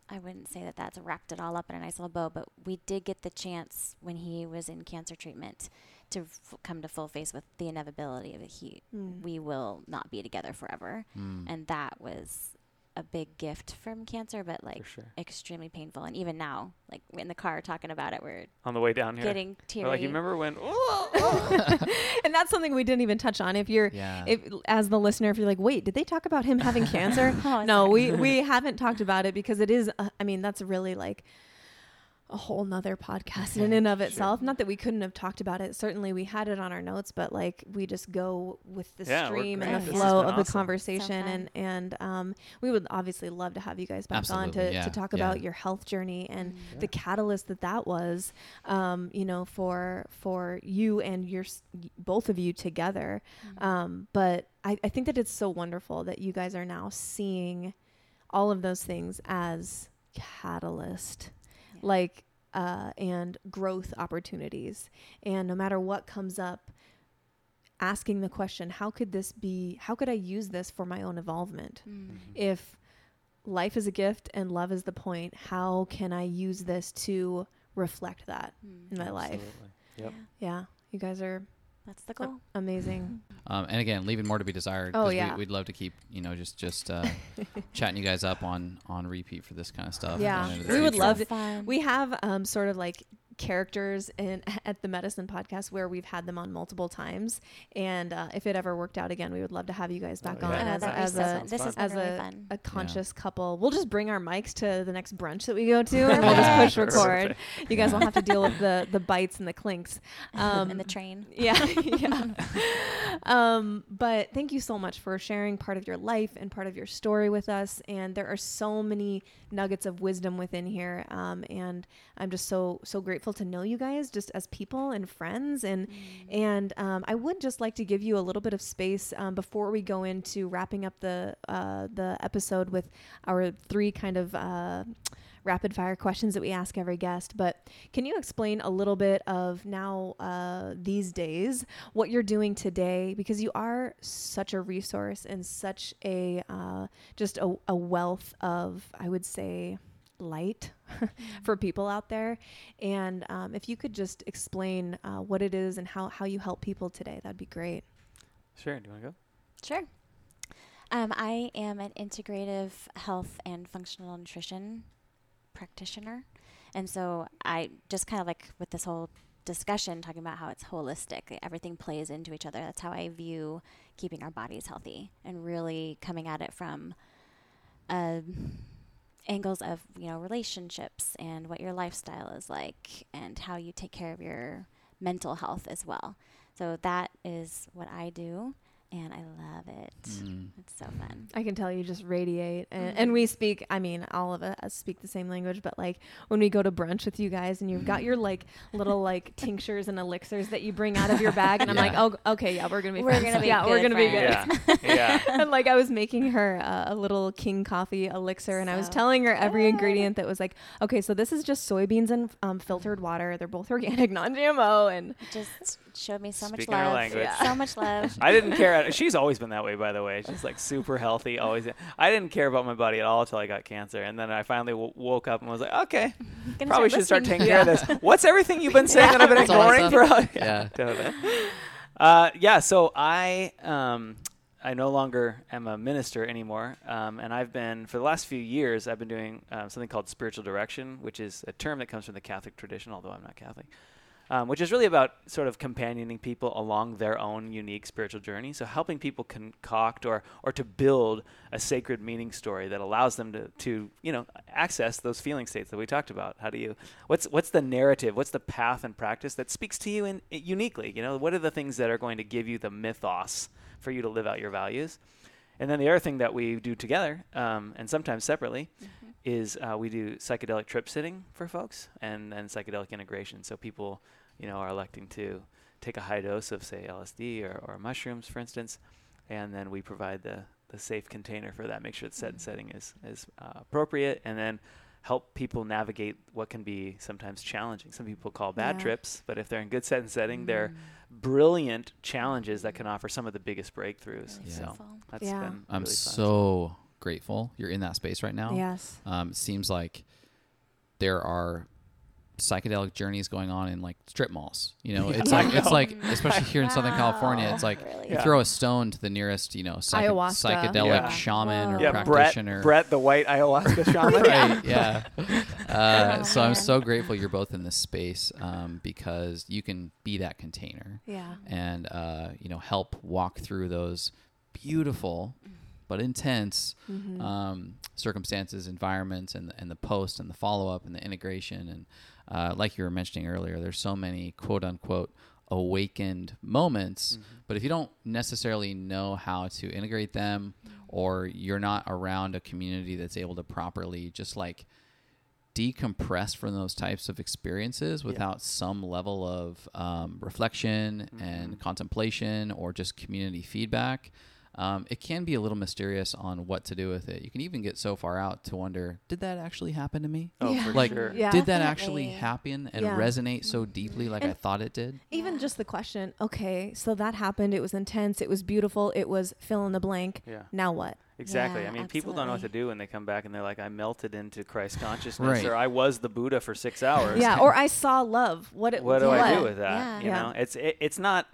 I wouldn't say that that's wrapped it all up in a nice little bow, but we did get the chance when he was in cancer treatment to f- come to full face with the inevitability of it. He, Mm. we will not be together forever, Mm. and that was a big gift from cancer, but like sure. extremely painful. And even now, like in the car talking about it, we're On the way down here, getting We're teary. like you remember when? and that's something we didn't even touch on. If you're, Yeah. if as the listener, if you're like, wait, did they talk about him having cancer? Oh, no, sorry. we we haven't talked about it because it is. Uh, I mean, that's really like a whole nother podcast in and of Sure. itself. Not that we couldn't have talked about it. Certainly, we had it on our notes, but like we just go with the Yeah, stream and the This flow been of the conversation. So and and um, we would obviously love to have you guys back on to, yeah, to talk yeah. about your health journey and Mm. the catalyst that that was um, you know for for you and your both of you together Mm. um, but I, I think that it's so wonderful that you guys are now seeing all of those things as catalyst Yeah. Like uh, and growth opportunities and no matter what comes up asking the question how could this be how could i use this for my own involvement Mm. if life is a gift and love is the point, how can I use this to reflect that Mm. in my life? Yep. Yeah, you guys are That's the goal. amazing. Um, and again, leaving more to be desired. Oh, 'cause yeah. we, we'd love to keep you know just just uh, chatting you guys up on on repeat for this kind of stuff. Yeah. going into We would love So fun. We have um, sort of like characters in at the medicine podcast where we've had them on multiple times and uh, if it ever worked out again we would love to have you guys back Oh, on yeah. I know, as, a, as, so a. This has as really a- fun. a conscious couple we'll just bring our mics to the next brunch that we go to and we'll just push record you guys will have to deal with the the bites and the clinks um, in the train. Yeah, yeah. um, but thank you so much for sharing part of your life and part of your story with us. And there are so many nuggets of wisdom within here. Um, and I'm just so so grateful to know you guys just as people and friends. And and um, I would just like to give you a little bit of space um, before we go into wrapping up the uh, the episode with our three kind of. Uh, rapid fire questions that we ask every guest. But can you explain a little bit of now uh, these days what you're doing today? Because you are such a resource and such a uh, just a, a wealth of, I would say, light for people out there. And um, if you could just explain uh, what it is and how, how you help people today, that'd be great. Sure. Do you want to go? Sure. Um, I am an integrative health and functional nutrition practitioner. And so I just kind of like with this whole discussion talking about how it's holistic, everything plays into each other. That's how I view keeping our bodies healthy and really coming at it from um, angles of, you know, relationships and what your lifestyle is like and how you take care of your mental health as well. So that is what I do and I love it. Mm. It's so fun. I can tell you just radiate. And, Mhm. and we speak, I mean, all of us speak the same language, but like when we go to brunch with you guys and you've got your like little like tinctures and elixirs that you bring out of your bag, and I'm like, oh, okay, yeah, we're going to be We're friends. gonna be yeah, we're going to be good. Yeah. Yeah. and like I was making her uh, a little king coffee elixir, and I was telling her every good. ingredient that was like, okay, so this is just soybeans and um, filtered water. They're both organic, non-GMO, and Just showed me so Speaking much our love. language. So much love. I didn't care. She's always been that way, by the way. She's like super healthy, always. I didn't care about my body at all until I got cancer, and then I finally w- woke up and was like, okay, Gonna probably should start taking care of this. What's everything you've been saying that I've been That's ignoring for? stuff. yeah, totally. Uh, yeah. So I um, I no longer am a minister anymore, um, and I've been for the last few years. I've been doing um, something called spiritual direction, which is a term that comes from the Catholic tradition, although I'm not Catholic. Um, which is really about sort of companioning people along their own unique spiritual journey. So helping people concoct or or to build a sacred meaning story that allows them to to you know access those feeling states that we talked about. How do you what's what's the narrative? What's the path and practice that speaks to you in, uniquely? You know, what are the things that are going to give you the mythos for you to live out your values? And then the other thing that we do together, um, and sometimes separately, Mhm. is uh, we do psychedelic trip sitting for folks and then psychedelic integration. So people, you know, are electing to take a high dose of, say, LSD or, or mushrooms, for instance, and then we provide the, the safe container for that. Make sure the set and setting is, is uh, appropriate, and then help people navigate what can be sometimes challenging. Some people call bad Yeah. trips, but if they're in good set and setting, they're Mm. brilliant challenges that can offer some of the biggest breakthroughs. Really Yeah. So fruitful. that's Yeah. been I'm really fun. so grateful you're in that space right now. yes, Um, seems like there are psychedelic journeys going on in like strip malls. You know, Yeah, it's I like it's like especially here in Southern California, it's like really? you Yeah. throw a stone to the nearest, you know, psych- psychedelic Yeah. shaman or Whoa. yeah, Brett, practitioner. Brett, the white ayahuasca shaman. right yeah uh, Oh, so i'm so grateful you're both in this space um, because you can be that container Yeah. and uh, you know help walk through those beautiful but intense Mm-hmm. um, circumstances environments and, and the post and the follow-up and the integration and uh, like you were mentioning earlier there's so many quote unquote awakened moments but if you don't necessarily know how to integrate them or you're not around a community that's able to properly just like decompress from those types of experiences without some level of um, reflection and contemplation or just community feedback um, it can be a little mysterious on what to do with it you can even get so far out to wonder did that actually happen to me Oh, Yeah. for like sure. Yeah. did that actually happen and Yeah. resonate so deeply like i thought it did Even Yeah. just the question, okay, so that happened. It was intense. It was beautiful. It was fill in the blank. Yeah. Now what? Exactly. Yeah, I mean, people don't know what to do when they come back and they're like, I melted into Christ consciousness Right. or I was the Buddha for six hours. Yeah. Or I saw love. What? It, what do I do with that? Yeah. You Yeah. know, it's it, it's not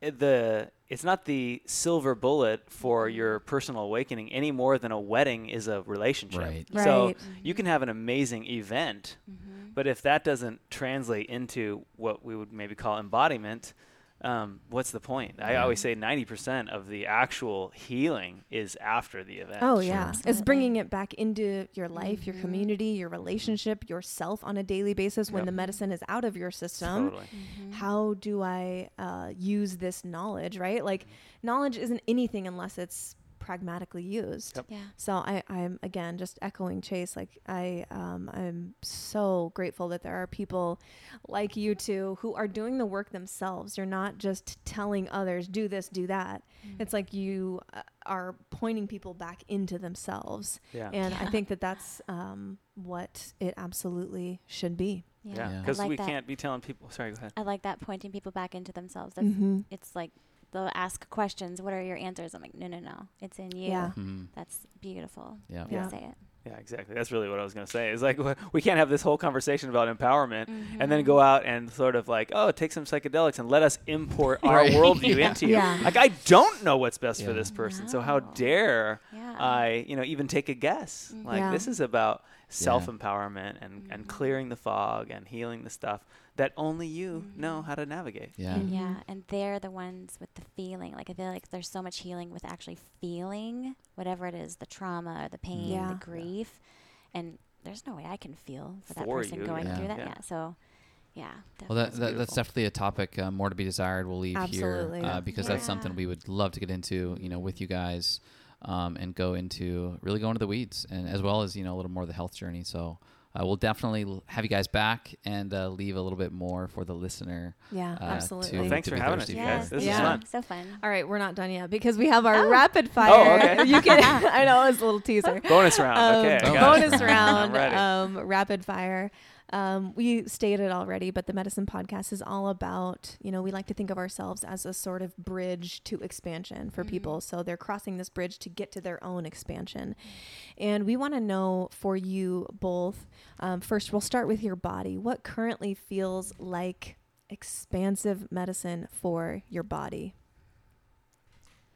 the it's not the silver bullet for your personal awakening any more than a wedding is a relationship. Right. So Right. you can have an amazing event, Mm-hmm. but if that doesn't translate into what we would maybe call embodiment, um, what's the point? I always say 90% of the actual healing is after the event. Oh Sure. yeah, it's bringing it back into your life, your Mhm. community, your relationship, yourself on a daily basis when Yep. the medicine is out of your system. Totally. Mm-hmm. How do I uh, use this knowledge? Right, like knowledge isn't anything unless it's pragmatically used. Yep. Yeah. So I, I'm again just echoing Chase. Like I, um, I'm so grateful that there are people like you two who are doing the work themselves. You're not just telling others do this, do that. Mm. It's like you uh, are pointing people back into themselves, Yeah. and I think that that's um, what it absolutely should be. Yeah. Yeah. Because I like we that. can't be telling people. Sorry, go ahead. I like that pointing people back into themselves. That's, Mm-hmm. It's like they'll ask questions. What are your answers? I'm like, no, no, no. It's in you. Yeah. Mhm. That's beautiful. yeah Yeah. say it. Yeah, exactly. That's really what I was going to say. It's like we can't have this whole conversation about empowerment and Mm-hmm. then go out and sort of like, oh, take some psychedelics and let us import our worldview Yeah. into you. Yeah. Like I don't know what's best for this person, so how dare Yeah. I, you know, even take a guess? Like Yeah. this is about self-empowerment and and Mhm. clearing the fog and healing the stuff that only you know Mhm. how to navigate. yeah Mhm. Yeah, and they're the ones with the feeling. Like I feel like there's so much healing with actually feeling whatever it is, the trauma or the pain, Yeah. the grief. And there's no way I can feel for that person you, going yeah. through that. Yeah. Yeah. So yeah. Well, that, That's that that's definitely a topic uh, more to be desired. We'll leave Absolutely. here uh, because that's something we would love to get into, you know, with you guys, um, and go into really go into the weeds, and as well as you know a little more of the health journey. So uh, we'll definitely have you guys back and uh, leave a little bit more for the listener. Yeah, Uh, to- absolutely. Well, thanks to for having us, you for. guys. This Yeah. is fun. So fun. All right, we're not done yet because we have our Oh. rapid fire. Oh, okay. you can. I know it was a little teaser. Bonus round. Um, okay. I Oh. bonus I'm round, ready. um, rapid fire. Um, we stated already, but the medicine podcast is all about, you know, we like to think of ourselves as a sort of bridge to expansion for Mhm. people. So they're crossing this bridge to get to their own expansion. And we want to know for you both, um, first, we'll start with your body. What currently feels like expansive medicine for your body?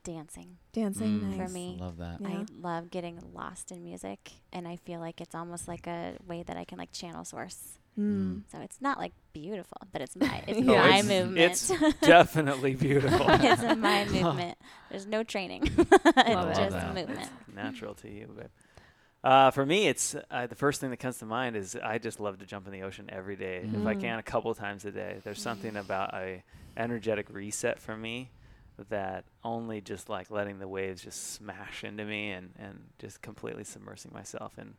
Dancing. Dancing, Mm, nice. For me. love that. Yeah. I love getting lost in music and I feel like it's almost like a way that I can like channel source. Mm. So it's not like beautiful, but it's my it's Yeah. My it's, movement. It's definitely beautiful. it's my movement. There's no training. it's Love just that. movement. It's natural to you, babe. Uh, for me, it's uh, the first thing that comes to mind is I just love to jump in the ocean every day. If I Mm. can, a couple times a day. There's something about a energetic reset for me that only just like letting the waves just smash into me and, and just completely submersing myself in,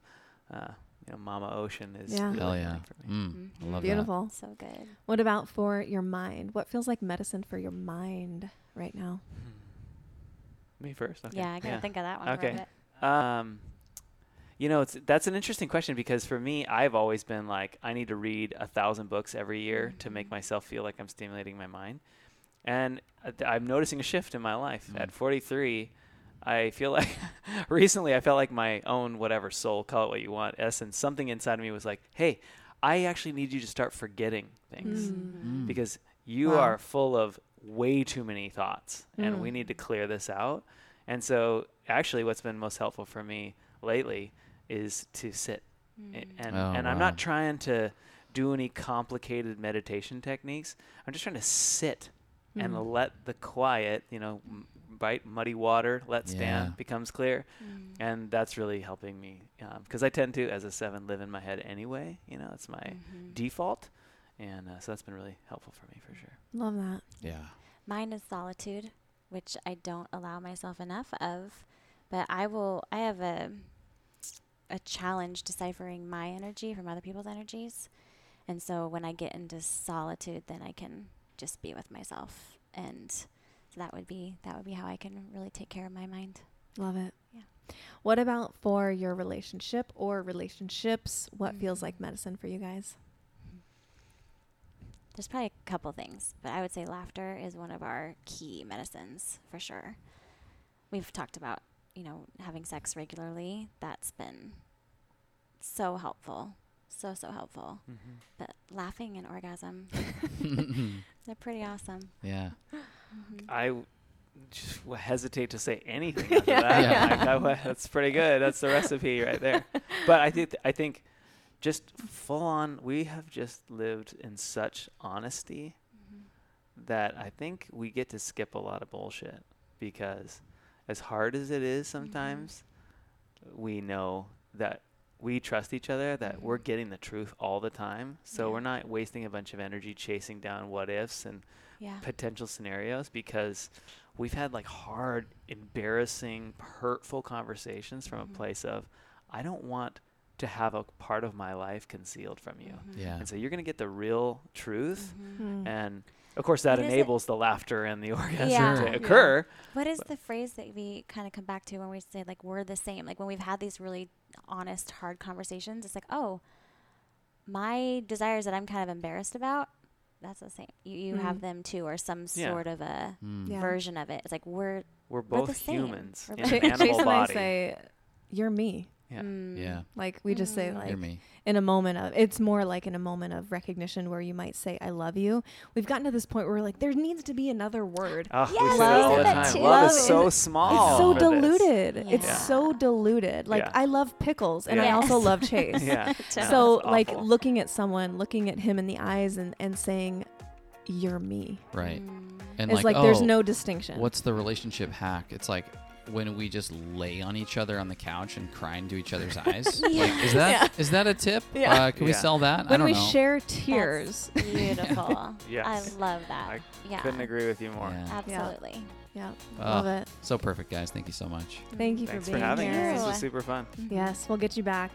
uh, you know, Mama Ocean is Yeah. really Hell yeah. for me. Mm, I Mhm. love Beautiful. So good. What about for your mind? What feels like medicine for your mind right now? Hmm. Me first. Okay. Yeah, I gotta think of that one Okay. a bit. Um, you know, it's that's an interesting question because for me, I've always been like, I need to read a thousand books every year to make Mhm. myself feel like I'm stimulating my mind, and uh, I'm noticing a shift in my life. Mm. At 43, I feel like recently I felt like my own whatever soul, call it what you want, essence, something inside of me was like, hey. I actually need you to start forgetting things Mm. because you Wow. are full of way too many thoughts and we Mm. need to clear this out. And so, actually, what's been most helpful for me lately is to sit. A- And, Oh, and I'm wow. not trying to do any complicated meditation techniques. I'm just trying to sit and Mm. let the quiet, you know, m- right, muddy water, let stand, Yeah. becomes clear. Mm. And that's really helping me because I tend to, as a seven, live in my head anyway. You know, it's my Mhm. default. And uh, so that's been really helpful for me for sure. Love that. Yeah. Mine is solitude, which I don't allow myself enough of. But I will. I have a a challenge deciphering my energy from other people's energies, and so when I get into solitude, then I can just be with myself, and so that would be that would be how I can really take care of my mind. Love it. Yeah. What about for your relationship or relationships? What feels Mm. like medicine for you guys? There's probably a couple things, but I would say laughter is one of our key medicines for sure. We've talked about, you know, having sex regularly. That's been so helpful. So, so helpful. Mm-hmm. But laughing and orgasm, they're pretty awesome. yeah. Mhm. I w- just w- hesitate to say anything after Yeah. that. Yeah. Like, "Oh, well, that's pretty good. That's the recipe right there. But I think I think just full on. We have just lived in such honesty Mhm. that I think we get to skip a lot of bullshit because as hard as it is sometimes, we know that we trust each other that we're Mhm. getting the truth all the time. So Yeah. we're not wasting a bunch of energy chasing down what ifs and Yeah. potential scenarios because we've had like hard, embarrassing, hurtful conversations from Mhm. a place of I don't want to have a part of my life concealed from you. Mhm. Yeah. And so you're going to get the real truth Mhm. Mm. and of course that What is enables the laughter and the orgasm Yeah. to Yeah. occur. What is the phrase that we kind of come back to when we say like we're the same? Like when we've had these really honest, hard conversations, it's like, oh, my desires that I'm kind of embarrassed about, that's the same. You you have Mhm. them too, or some Yeah. sort of a Mm. Yeah. version of it. It's like we're We're We're the both same. humans We're in an animal Chase and I body. say, "You're me." Yeah. mm, Yeah. Like we just say, Mm. like me. in a moment of. It's more like in a moment of recognition where you might say, "I love you." We've gotten to this point where we're like, there needs to be another word. Oh, we Yes, say that all we the time. too. Love is so is- small. it's so for this. diluted. It's Yeah. so diluted. Like Yeah. I love pickles, and I also love Chase. Yeah. So like awful. looking at someone, looking at him in the eyes, and and saying, "You're me." Right. mm, And It's like, like, there's oh, no distinction. What's the relationship hack? It's like when we just lay on each other on the couch and cry into each other's eyes. Like, is that is that a tip? Yeah. Uh, can we sell that? I when don't we know. share that's tears? beautiful. Yes. I love that. I yeah. Couldn't agree with you more. Yeah. Absolutely. Yeah, Oh, love it. So perfect, guys. Thank you so much. Thank you Thanks for for being having here. us. This was super fun. Mhm. Yes, we'll get you back.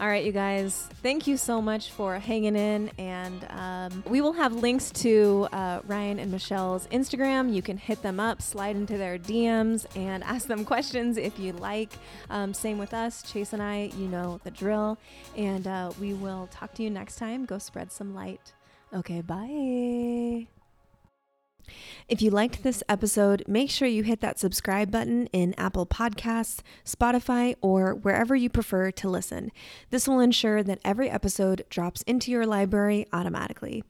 All right, you guys. Thank you so much for hanging in, and um, we will have links to uh, Ryan and Michelle's Instagram. You can hit them up, slide into their DMs, and ask them questions if you like. Um, same with us, Chase and I. You know the drill, and uh, we will talk to you next time. Go spread some light. Okay, bye. If you liked this episode, make sure you hit that subscribe button in Apple Podcasts, Spotify, or wherever you prefer to listen. This will ensure that every episode drops into your library automatically.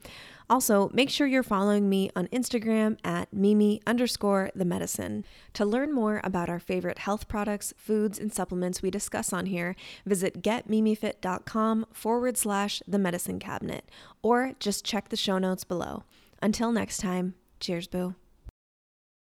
Also, make sure you're following me on Instagram at Mimi underscore the medicine. To learn more about our favorite health products, foods, and supplements we discuss on here, visit getmimifit.com forward slash the medicine cabinet, or just check the show notes below. Until next time, cheers, boo.